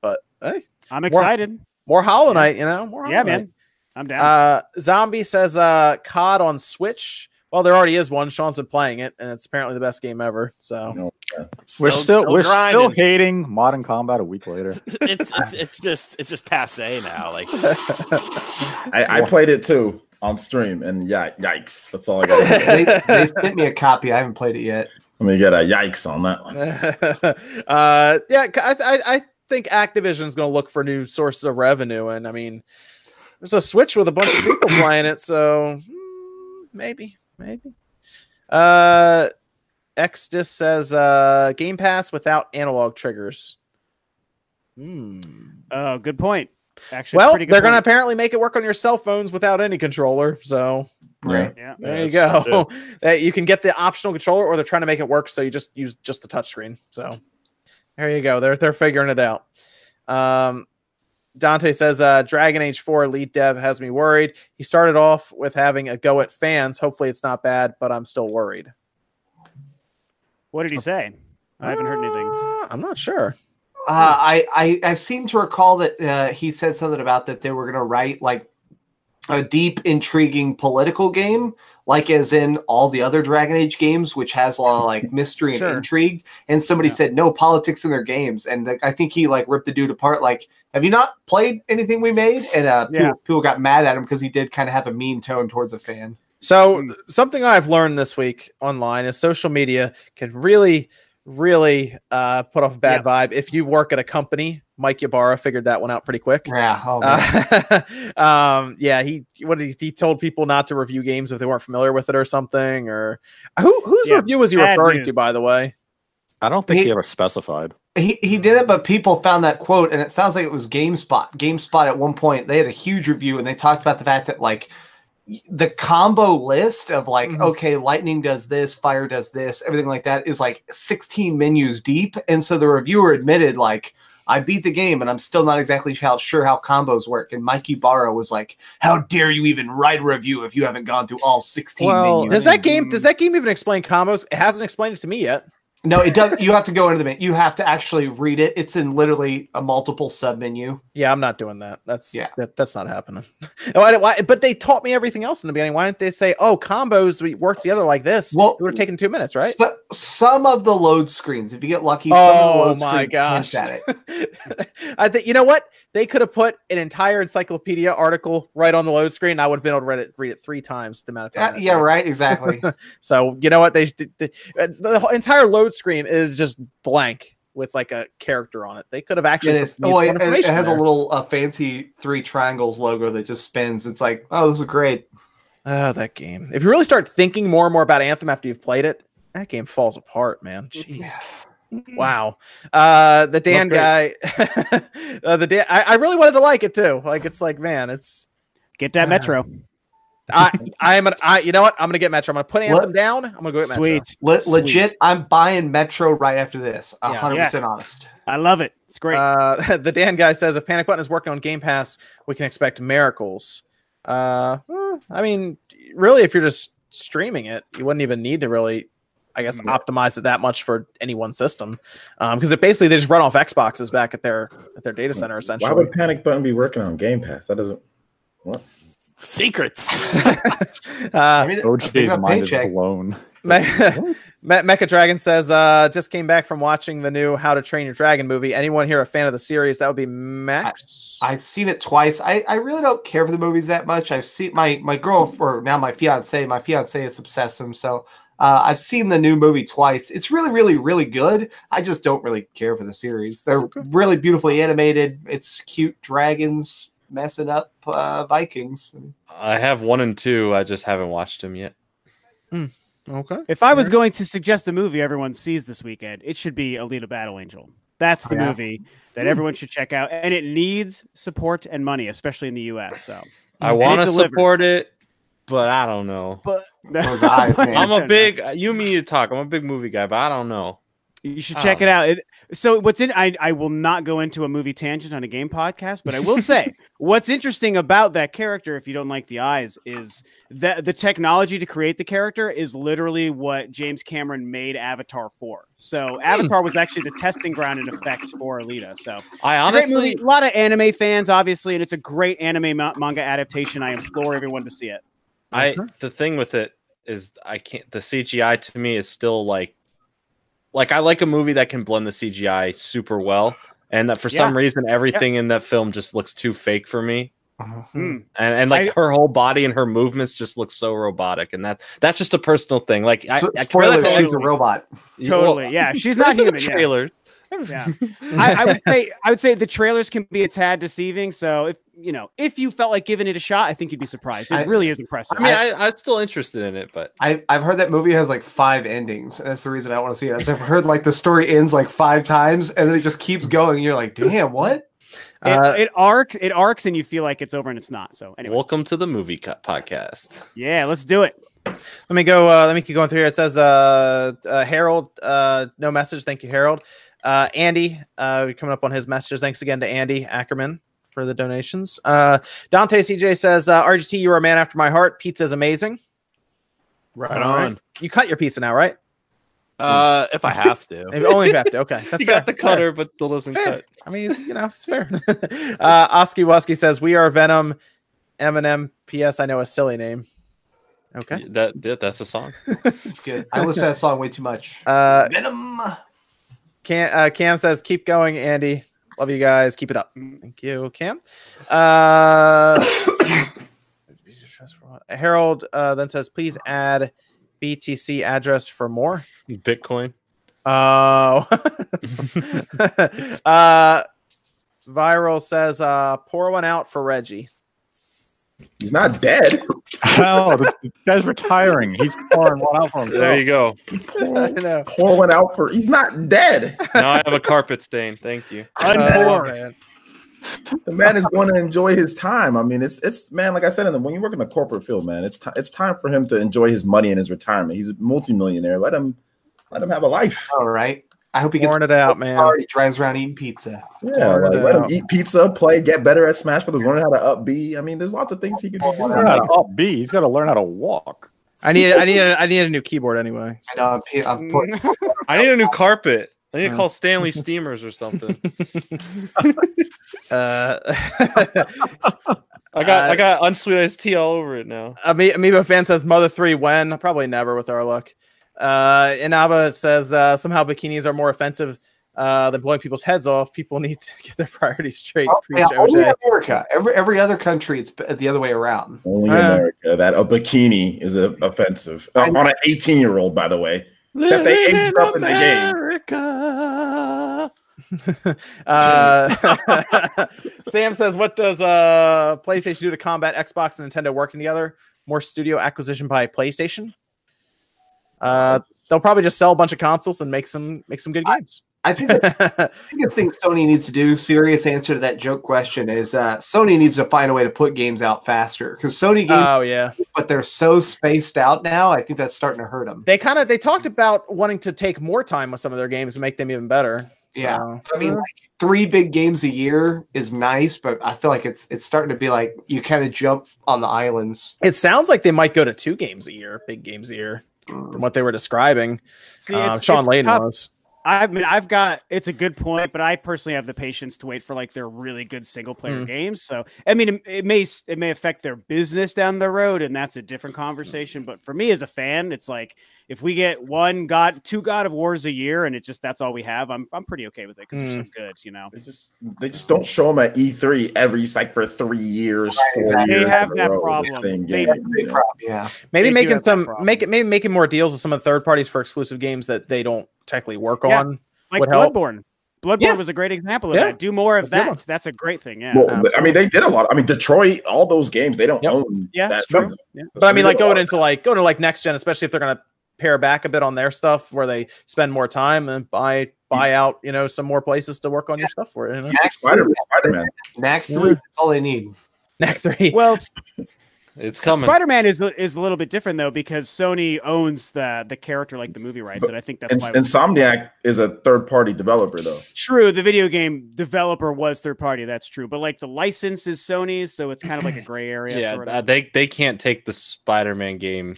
But hey, I'm excited. more Hollow Yeah. Knight, you know, more Yeah, Knight. man. I'm down. Uh, Zombie says uh, COD on Switch. Well, there already is one. Sean's been playing it, and it's apparently the best game ever. So We're still, we're still hating modern combat a week later. it's, it's it's just it's just passe now. Like I, I played it too on stream, and yeah, yikes. That's all I got. they, they sent me a copy. I haven't played it yet. Let me get a yikes on that one. uh, yeah, I, I, I think Activision's going to look for new sources of revenue, and I mean, there's a Switch with a bunch of people playing it, so hmm, maybe, maybe. Uh, Xdis says uh, Game Pass without analog triggers. Hmm. oh, good point. Actually, Well, good they're going to apparently make it work on your cell phones without any controller. So Right. Yeah. there Yeah, you go. that you can get the optional controller, or they're trying to make it work so you just use just the touchscreen. So there you go. They're they're figuring it out. Um, Dante says, uh, Dragon Age 4 lead dev has me worried. He started off with having a go at fans. Hopefully, it's not bad, but I'm still worried. What did he say? I haven't heard anything. Uh, I'm not sure. Uh, I, I I seem to recall that uh, he said something about that they were going to write like a deep, intriguing political game, like as in all the other Dragon Age games, which has a lot of like mystery and Sure. intrigue. And somebody Yeah. said no politics in their games, and the, I think he like ripped the dude apart. Like, have you not played anything we made? And uh, people, Yeah. people got mad at him because he did kind of have a mean tone towards a fan. So something I've learned this week online is social media can really, really uh, put off a bad vibe. If you work at a company, Mike Ybarra figured that one out pretty quick. Yeah. Oh. Uh, um, yeah, he what did he, he told people not to review games if they weren't familiar with it or something. Or who whose Yeah, review was he bad referring to, by the way? I don't think He- he ever specified. He he did it, but people found that quote, and it sounds like it was GameSpot. GameSpot at one point they had a huge review, and they talked about the fact that like the combo list of like Mhm. okay, lightning does this, fire does this, everything like that is like 16 menus deep, and so the reviewer admitted like. I beat the game, and I'm still not exactly how, sure how combos work. And Mike Ybarra was like, "How dare you even write a review if you haven't gone through all 16 Well, menus?" Does that game mm. does that game even explain combos? It hasn't explained it to me yet. No, it does. You have to go into the menu. You have to actually read it. It's in literally a multiple sub menu. Yeah, I'm not doing that. That's Yeah. that, that's not happening. why, why, but they taught me everything else in the beginning. Why didn't they say, "Oh, combos we work together like this"? Well- it would have taken two minutes, right? So, some of the load screens, if you get lucky, some of the Oh load my screens gosh! at it. I think you know what they could have put an entire encyclopedia article right on the load screen. I would have been able to read it, read it three times the amount of Uh, time. that yeah, right. Exactly. So you know what they the, the, the entire load screen is just blank with like a character on it. They could have actually it put is. some Oh, it, it has a little uh, fancy three triangles logo that just spins. It's like, oh, this is great. Oh, that game. If you really start thinking more and more about Anthem after you've played it, that game falls apart, man. Jeez. Wow. Uh the Dan guy uh, the Dan I, I really wanted to like it too. Like it's like, man, it's Get that Metro. I I'm an I you know what? I'm gonna get Metro. I'm gonna put Anthem What? down. I'm gonna go get Metro. Sweet. Le- Sweet. legit, I'm buying Metro right after this. A Yes. hundred Yeah. percent honest. I love it. It's great. Uh, the Dan guy says if Panic Button is working on Game Pass, we can expect miracles. Uh, I mean, really, if you're just streaming it, you wouldn't even need to really, I guess, optimize it that much for any one system, because it basically they just run off Xboxes back at their at their data center essentially. Why would Panic Button be working on Game Pass? That doesn't. What? secrets. uh, I mean, OJ's enough mind is paycheck. blown. Me- Me- Mecha Dragon says, uh, just came back from watching the new How to Train Your Dragon movie. Anyone here a fan of the series? That would be Max. I've seen it twice. I, I really don't care for the movies that much. I've seen my my girl or now my fiance. My fiance is obsessed with them, so uh, I've seen the new movie twice. It's really, really, really good. I just don't really care for the series. They're really beautifully animated. It's cute dragons messing up uh, Vikings. I have one and two. I just haven't watched them yet. okay. If I was going to suggest a movie everyone sees this weekend, it should be Alita Battle Angel. That's the Yeah. movie that everyone should check out, and it needs support and money, especially in the U.S. So, I want to support it, but I don't know. but Those eyes, man. I'm a big you and me to talk. I'm a big movie guy, but I don't know. You should check don't it out. It, so what's in I, I will not go into a movie tangent on a game podcast, but I will say what's interesting about that character, if you don't like the eyes, is that the technology to create the character is literally what James Cameron made Avatar for. So Avatar was actually the testing ground in effects for Alita. So I it's a honestly, a lot of anime fans, obviously, and it's a great anime ma- manga adaptation. I implore everyone to see it. I the thing with it is I can't. The CGI to me is still like, like I like a movie that can blend the CGI super well, and that for some reason everything in that film just looks too fake for me. Hmm. And and like I- her whole body and her movements just look so robotic, and that that's just a personal thing. Like I, So, I spoiler, compare she's a robot. well, Totally, yeah. She's not look at human. the Yeah. Trailers. Yeah, I, I would say I would say the trailers can be a tad deceiving. So if you know if you felt like giving it a shot, I think you'd be surprised. It I- really is impressive. I mean, I, I'm still interested in it, but I've, I've heard that movie has like five endings, and that's the reason I don't want to see it. I've heard like the story ends like five times, and then it just keeps going. And you're like, damn, what? it, Uh, it arcs, it arcs, and you feel like it's over and it's not. So anyway, welcome to the movie cut podcast. yeah, let's do it. Let me go. Uh, let me keep going through here. It says, uh, uh, Harold, uh, no message. Thank you, Harold. Uh, Andy, uh, coming up on his messages. Thanks again to Andy Ackerman for the donations. Uh, Dante CJ says, uh, RGT, you are a man after my heart. Pizza's amazing. Right All right. on. You cut your pizza now, right? Uh, if I have to. If- Only if you have to. Okay. That's he fair. got the That's fair. cutter, but still doesn't Fair. cut. I mean, you know, it's fair. uh, Oski Wusky says, We are Venom. Eminem. P.S. I know a silly name. Okay. That, that that's a song. Good. I listen to that song way too much. Uh, Venom. Cam, uh, Cam says, "Keep going, Andy. Love you guys. Keep it up. Thank you, Cam." Uh, Harold uh, then says, "Please add BTC address for more." Bitcoin. Oh, uh, viral says, uh, "Pour one out for Reggie." He's not dead. Hell, the the guy's retiring. He's pouring one out for himself. There you go. Pour, pour one out for. He's not dead. Now I have a carpet stain. Thank you. Oh, man. The man is going to enjoy his time. I mean, it's it's man, like I said, in the, when you work in the corporate field, man, it's time it's time for him to enjoy his money in his retirement. He's a multimillionaire. Let him let him have a life. All right. I hope he gets Pouring it out, man. hard. He drives around eating pizza. Yeah, like, let him eat pizza, play, get better at Smash Brothers, learn how to up B. I mean, there's lots of things he could be doing. Learn how to up B. He's got to learn how to walk. I need, I need, a, I need a new keyboard anyway. I know I'm, pe- I'm putting I need a new carpet. I need to call Stanley Steemers or something. Uh, I got Uh, I got unsweet iced tea all over it now. Ami- Amiibo fan says Mother Three when probably never with our luck. Uh, Inaba says uh, somehow bikinis are more offensive uh, than blowing people's heads off. People need to get their priorities straight. Oh, Preach, yeah, only. America. Every every other country, it's the other way around. Only Uh, America. That a bikini is a, offensive uh, on an 18 year old, by the way. That they Living aged up in the game. America. Uh, Sam says, "What does uh, PlayStation do to combat Xbox and Nintendo working together? More studio acquisition by PlayStation. Uh, they'll probably just sell a bunch of consoles and make some make some good games." I think that the biggest thing Sony needs to do, serious answer to that joke question, is uh, Sony needs to find a way to put games out faster because Sony games, oh yeah. but they're so spaced out now. I think that's starting to hurt them. they kind of they talked about wanting to take more time with some of their games and make them even better. Yeah. I mean, like, three big games a year is nice, but I feel like it's it's starting to be like you kind of jump on the islands. it sounds like they might go to two games a year, big games a year, from what they were describing. See, Uh, Shawn Layden tough. was. I mean, I've got it's a good point, but I personally have the patience to wait for like their really good single player Mm. games. So, I mean, it, it may it may affect their business down the road, and that's a different conversation. But for me as a fan, it's like if we get one God, two God of Wars a year, and it just that's all we have, I'm I'm pretty okay with it because they're so good, you know. They just they just don't show them at E3 every like for three years. Right, four exactly. They years have that row, problem. same They- game, That's you know? problem. Yeah. Maybe They making some make it maybe making more deals with some of the third parties for exclusive games that they don't technically work Yeah. on. Like Would help. Bloodborne. Bloodborne Yeah. was a great example of Yeah. that. Do more of That's a good one. that. That's a great thing. Yeah. Well, I mean, they did a lot. I mean, Detroit, all those games, they don't Yep. own yeah, that. it's true. Yeah. But I mean, like did a lot. going into like going to like next gen, especially if they're gonna pare back a bit on their stuff, where they spend more time and buy buy out, you know, some more places to work on your stuff for it. You know? Knack Spider Spider Man. Knack three. That's all they need. Knack three. Well, It's coming. Spider Man is is a little bit different though because Sony owns the the character like the movie rights, and I think that's And why. Insomniac is a third party developer though. True, the video game developer was third party. That's true, but like the license is Sony's, so it's kind of like a gray area. yeah, sort uh, they they can't take the Spider-Man game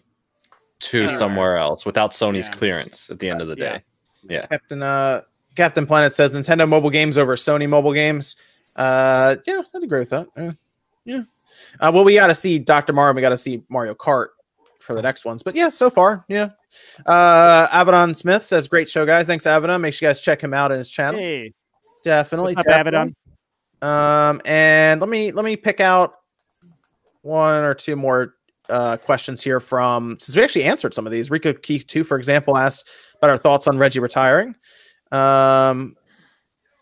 to Anywhere. somewhere else without Sony's Yeah. clearance. At the end of the day. Yeah. day, Captain uh Captain Planet says Nintendo mobile games over Sony mobile games. Uh yeah, I'd agree with that. Yeah. yeah. Uh, well, we got to see Dr. Mario. We got to see Mario Kart for the next ones. But yeah, so far, yeah. Uh, Avedon Smith says, "Great show, guys. Thanks, Avedon. Make sure you guys check him out in his channel. hey, Definitely, what's up, definitely. Um, and let me let me pick out one or two more uh, questions here from since we actually answered some of these. Rico Key two, for example, asked about our thoughts on Reggie retiring. Um,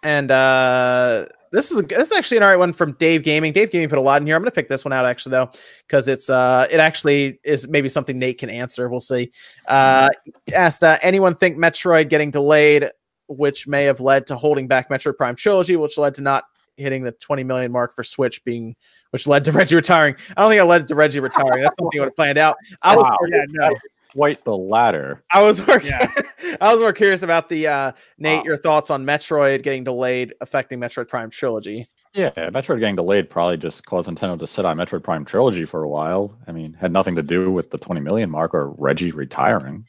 and uh, this is a, this is actually an alright one from Dave Gaming. Dave Gaming put a lot in here. I'm gonna pick this one out actually though because it's uh it actually is maybe something Nate can answer. We'll see. Uh, asked uh, anyone think Metroid getting delayed, which may have led to holding back Metroid Prime trilogy, which led to not hitting the 20 million mark for Switch being, which led to Reggie retiring. I don't think I led to Reggie retiring. That's something I would have planned out. I Wow. yeah, no, Quite the latter. I was more, Yeah. I was more curious about the uh, Nate. Wow. Your thoughts on Metroid getting delayed affecting Metroid Prime trilogy? Yeah, Metroid getting delayed probably just caused Nintendo to sit on Metroid Prime trilogy for a while. I mean, had nothing to do with the 20 million mark or Reggie retiring.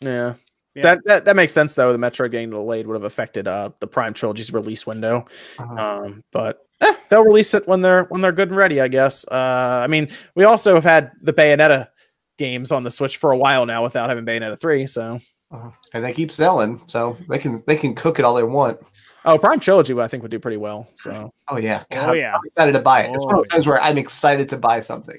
Yeah. Yeah. That, that that makes sense though. The Metroid getting delayed would have affected uh, the Prime trilogy's release window. Uh-huh. Um, but eh, they'll release it when they're when they're good and ready, I guess. Uh, I mean, we also have had the Bayonetta games on the Switch for a while now without having Bayonetta three. So, Uh, and they keep selling, so they can they can cook it all they want. oh, Prime trilogy, I think would do pretty well. So, Oh yeah, Oh, yeah. I'm excited to buy it. It's one of Oh, those times where I'm excited to buy something.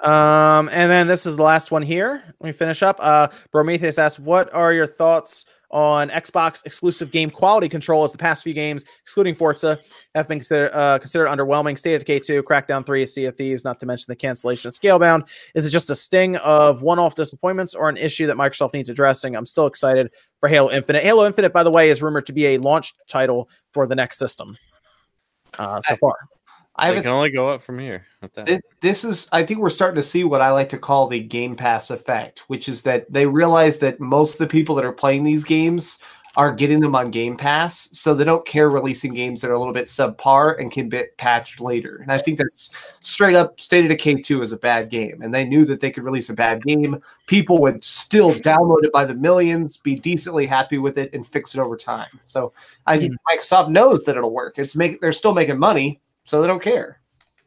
um, and then this is the last one here. Let me finish up. Uh, Prometheus asks, "What are your thoughts?" On Xbox exclusive game quality control, as the past few games, excluding Forza, have been considered uh, considered underwhelming. State of Decay 2, Crackdown 3, Sea of Thieves, not to mention the cancellation of Scalebound. Is it just a sting of one-off disappointments or an issue that Microsoft needs addressing? I'm still excited for Halo Infinite. Halo Infinite, by the way, is rumored to be a launch title for the next system. Uh, so far, I They can only go up from here. This, this is, I think we're starting to see what I like to call the Game Pass effect, which is that they realize that most of the people that are playing these games are getting them on Game Pass, so they don't care releasing games that are a little bit subpar and can be patched later. And I think that's straight up State of Decay 2 is a bad game, and they knew that they could release a bad game. People would still download it by the millions, be decently happy with it, and fix it over time. So I think hmm. Microsoft knows that it'll work. It's make they're still making money, so they don't care.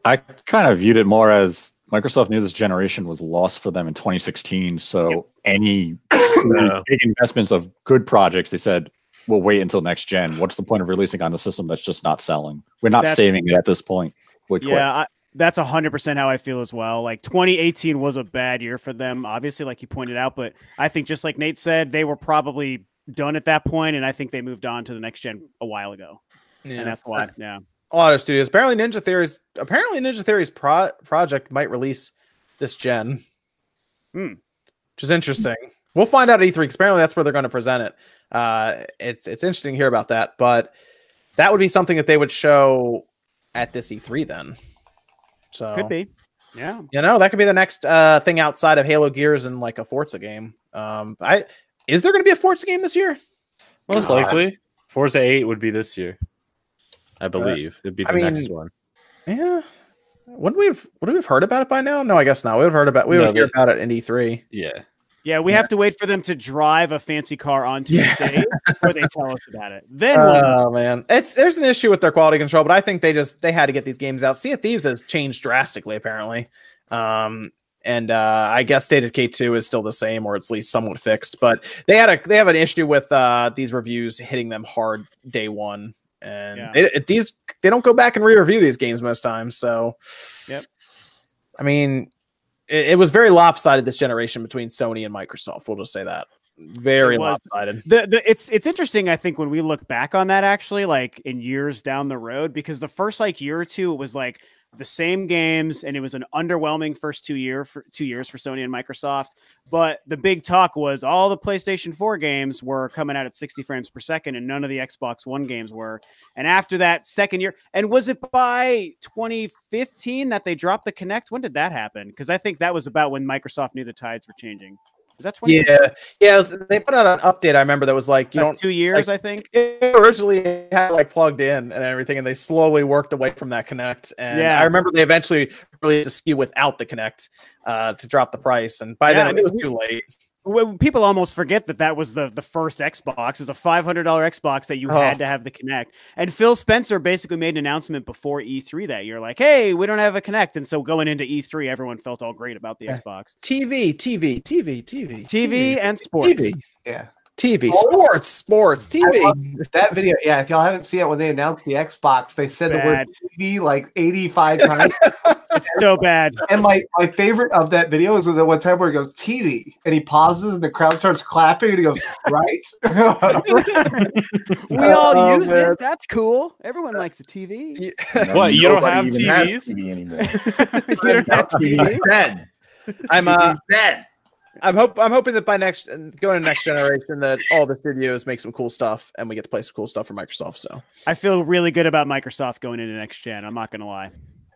I kind of viewed it more as Microsoft knew this generation was lost for them in 2016. So any Yeah. big investments of good projects, they said, we'll wait until next gen. What's the point of releasing on a system that's just not selling? We're not That's- saving it at this point. We quit. Yeah, I, that's hundred percent how I feel as well. Like 2018 was a bad year for them, obviously, like you pointed out. But I think just like Nate said, they were probably done at that point, and I think they moved on to the next gen a while ago, and that's why. Yeah, a lot of studios. Apparently, Ninja Theory's apparently Ninja Theory's pro- project might release this gen, Hmm. which is interesting. We'll find out at E3. 'cause apparently, that's where they're going to present it. Uh, it's it's interesting to hear about that, but that would be something that they would show at this E3 then. So could be. Yeah, You know, that could be the next uh, thing outside of Halo Gears and like a Forza game. Um, I is there going to be a Forza game this year? Most God. likely, Forza Eight would be this year. I believe it'd be the I mean, next one. Yeah. Wouldn't we have would we have heard about it by now? No, I guess not. We would have heard about we No, would hear they- about it in E3. Yeah, Yeah, we have to wait for them to drive a fancy car onto Yeah. the stage before they tell us about it. Then we'll. Oh man, it's there's an issue with their quality control, but I think they just they had to get these games out. Sea of Thieves has changed drastically, apparently, um, and uh, I guess State of Decay two is still the same, or it's at least somewhat fixed. But they had a they have an issue with uh, these reviews hitting them hard day one, and Yeah. they, it- these they don't go back and re-review these games most times. So, Yep. I mean, it, it was very lopsided this generation between Sony and Microsoft. We'll just say that very lopsided. the, the it's it's interesting i think when we look back on that actually like in years down the road because the first like year or two it was like the same games and it was an underwhelming first two year for two years for sony and microsoft. But the big talk was all the playstation 4 games were coming out at 60 frames per second and none of the xbox one games were. And after that second year and was it by 2015 that they dropped the Kinect when did that happen? Because i think that was about when microsoft knew the tides were changing is that 20 Yeah, yeah. was- they put out an update. I remember that was like you Like don't two years i think it originally had like plugged in and everything, and they slowly worked away from that Kinect. And Yeah. I remember they eventually released a SKU without the Kinect uh, to drop the price, and by Yeah, then it was too late. Well, people almost forget that that was the the first Xbox. It was a five hundred dollar Xbox that you Oh. had to have the Kinect. And Phil Spencer basically made an announcement before E3 that you're like, "Hey, we don't have a Kinect." And so going into E3, everyone felt all great about the Yeah. Xbox TV, TV, TV, TV, TV and sports. TV, Yeah. TV, sports, sports, TV. That video, yeah. If y'all haven't seen it when they announced the Xbox, they said the word TV like 85 times. It's so bad. and my, my favorite of that video is the one time where he goes TV and he pauses and the crowd starts clapping and he goes, right? We all Oh, used man. it. That's cool. Everyone likes a TV. What, you don't have Nobody has TVs? TV anymore. You don't have TV's TV? I'm uh, TV's dead. I'm hope I'm hoping that by next going to next generation that all the studios make some cool stuff and we get to play some cool stuff for Microsoft. So I feel really good about Microsoft going into next gen. I'm not gonna lie.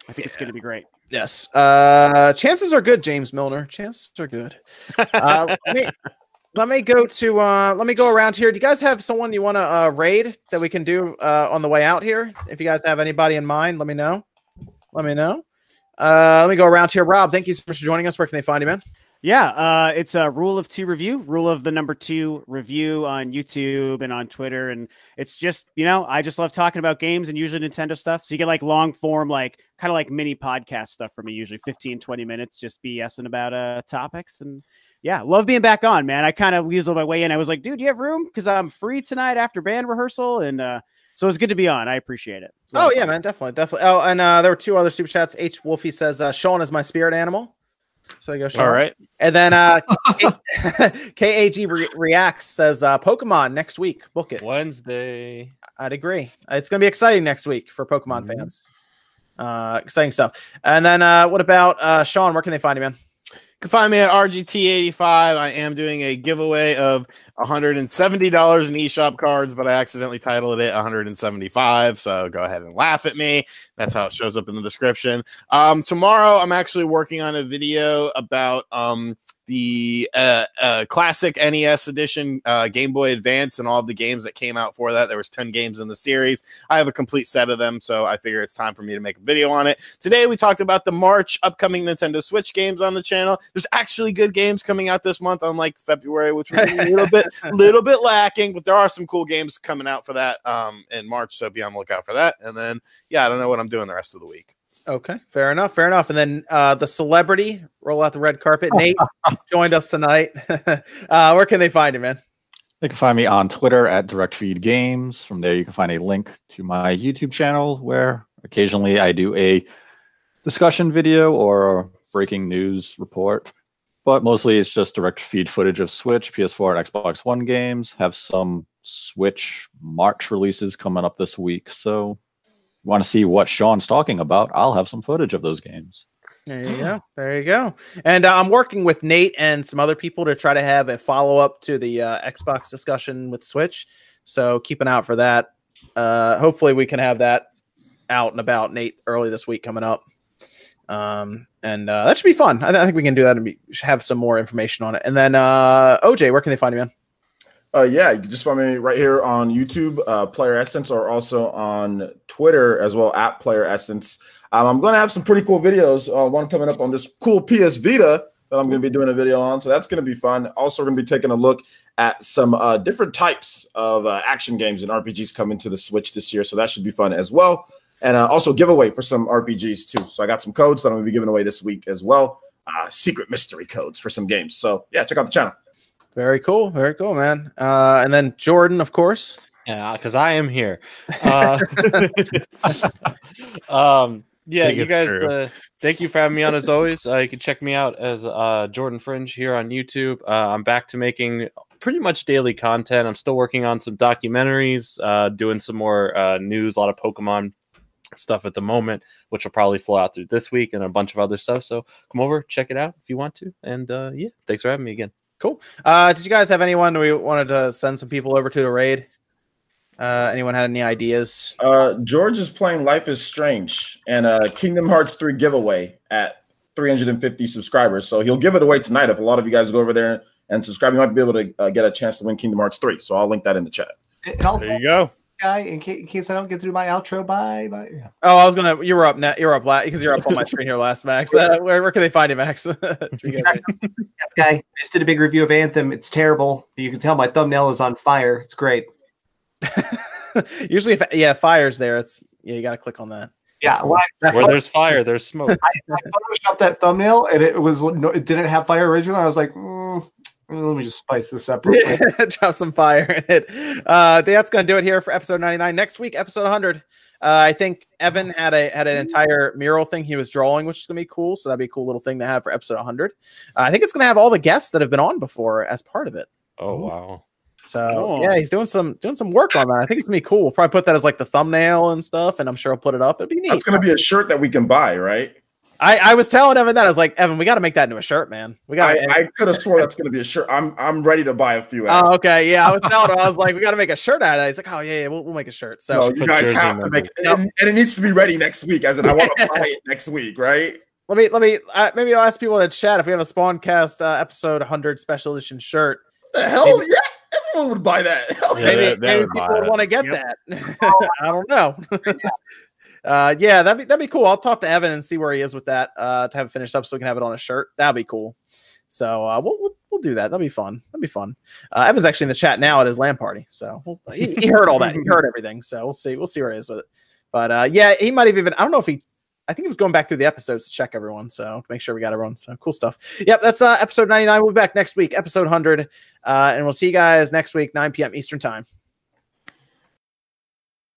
I think it's gonna be great. Yes. Uh chances are good, James Milner. Chances are good. Uh, let, me, let me go to uh let me go around here. Do you guys have someone you want to uh raid that we can do uh on the way out here? If you guys have anybody in mind, let me know. Let me know. Uh let me go around here. Rob, thank you so much for joining us. Where can they find you, man? Yeah, uh, it's a rule of two review, rule of the number two review on YouTube and on Twitter. And it's just, you know, I just love talking about games and usually Nintendo stuff. So you get like long form, like kind of like mini podcast stuff from me, usually 15, 20 minutes, just BSing about uh, topics. And yeah, love being back on, man. I kind of weaseled my way in. I was like, dude, you have room? Because I'm free tonight after band rehearsal. And uh, so it's good to be on. I appreciate it. It's a lot Oh yeah, fun. man, definitely, definitely. Oh, and uh there were two other super chats. H Wolfie says uh Sean is my spirit animal. So I go, Sean. All right. And then uh KAG Re- Reacts says uh Pokemon next week. Book it. Wednesday. I'd agree. It's going to be exciting next week for Pokemon Mhm. fans. Uh, exciting stuff. And then uh, what about uh, Sean? Where can they find you, man? Can find me at RGT85. I am doing a giveaway of $170 in eShop cards, but I accidentally titled it 175. So go ahead and laugh at me. That's how it shows up in the description. Um, tomorrow, I'm actually working on a video about um, the uh, uh, classic NES edition uh, Game Boy Advance and all of the games that came out for that. There was 10 games in the series. I have a complete set of them, so I figure it's time for me to make a video on it. Today we talked about the March upcoming Nintendo Switch games on the channel. There's actually good games coming out this month, unlike February, which was a little bit, little bit lacking. But there are some cool games coming out for that um, in March, so be on the lookout for that. And then, yeah, I don't know what I'm doing the rest of the week. Okay, fair enough, fair enough. And then uh, the celebrity roll out the red carpet. Nate joined us tonight. uh, where can they find you, man? They can find me on Twitter at DirectFeed Games. From there, you can find a link to my YouTube channel where occasionally I do a discussion video or a breaking news report. But mostly it's just direct feed footage of Switch, PS4, and Xbox One games. Have some Switch March releases coming up this week. So you want to see what Sean's talking about? I'll have some footage of those games. There you go. There you go. And uh, I'm working with Nate and some other people to try to have a follow up to the uh, Xbox discussion with Switch. So keep an eye out for that. Uh, hopefully, we can have that out and about, Nate, early this week coming up. Um, and uh, that should be fun. I, th- I think we can do that and be, have some more information on it. And then, uh, OJ, where can they find you, man? Uh, yeah, you can just find me right here on YouTube, uh, Player Essence, or also on Twitter as well at Player Essence. Um, I'm going to have some pretty cool videos. Uh, one coming up on this cool PS Vita that I'm going to be doing a video on. So that's going to be fun. Also, going to be taking a look at some uh, different types of uh, action games and RPGs coming to the Switch this year. So that should be fun as well. And uh, also giveaway for some RPGs too. So I got some codes that I'm going to be giving away this week as well. Uh, secret mystery codes for some games. So yeah, check out the channel. Very cool. Very cool, man. Uh, and then Jordan, of course. Yeah, because I am here. Uh, um, yeah, you guys. Uh, thank you for having me on as always. Uh, you can check me out as uh, Jordan Fringe here on YouTube. Uh, I'm back to making pretty much daily content. I'm still working on some documentaries, uh, doing some more uh, news, a lot of Pokemon stuff at the moment, which will probably flow out through this week and a bunch of other stuff. So come over, check it out if you want to. And uh, yeah, thanks for having me again. Cool. Uh, did you guys have anyone we wanted to send some people over to the raid? Uh, anyone had any ideas? Uh, George is playing Life is Strange and uh, Kingdom Hearts 3 giveaway at 350 subscribers. So he'll give it away tonight. If a lot of you guys go over there and subscribe, you might be able to uh, get a chance to win Kingdom Hearts 3. So I'll link that in the chat. There you go. Guy, in case, in case I don't get through my outro, bye bye. Yeah. Oh, I was gonna. You were up now. You're up last because you're up on my screen here last, Max. Uh, where, where can they find you, Max? Guy. I just did a big review of Anthem. It's terrible. You can tell my thumbnail is on fire. It's great. Usually, if yeah, fire's there. It's yeah, you got to click on that. Yeah, well, I, Where there's fire, there's smoke. I photoshopped that thumbnail and it was no, it didn't have fire originally. I was like, mm, let me just spice this up. Real quick. Drop some fire in it. Uh, that's gonna do it here for episode 99. Next week, episode 100. Uh, I think Evan had a had an entire mural thing he was drawing, which is gonna be cool. So that'd be a cool little thing to have for episode 100. Uh, I think it's gonna have all the guests that have been on before as part of it. Oh wow. So Cool. yeah, he's doing some doing some work on that. I think it's gonna be cool. We'll probably put that as like the thumbnail and stuff, and I'm sure I'll put it up. It'd be neat. That's going to be a shirt that we can buy, right? I, I was telling Evan that I was like, Evan, we got to make that into a shirt, man. We got. I, I could have swore that's going to be a shirt. I'm I'm ready to buy a few. Oh, actually. okay. Yeah, I was telling him. I was like, we got to make a shirt out of it. He's like, oh yeah, yeah we'll, we'll make a shirt. So no, you guys have to make it, and, and it needs to be ready next week. As in, I want to buy it next week, right? let me let me uh, maybe I'll ask people in the chat if we have a Spawncast uh, episode 100 special edition shirt. The hell, yeah, everyone would buy that. Yeah, maybe they- they maybe would people buy would want to get Yep. that. I don't know. Uh, yeah, that'd be that'd be cool. I'll talk to Evan and see where he is with that uh, to have it finished up so we can have it on a shirt. That'd be cool. So uh, we'll, we'll we'll do that. That'll be fun. That'd be fun. Uh, Evan's actually in the chat now at his LAN party, so we'll, he, he heard all that. He heard everything. So we'll see. We'll see where he is with it. But uh, yeah, he might have even. I don't know if he. I think he was going back through the episodes to check everyone, so to make sure we got everyone. So cool stuff. Yep, that's uh, episode ninety nine. We'll be back next week, episode hundred, uh, and we'll see you guys next week, nine p.m. Eastern time.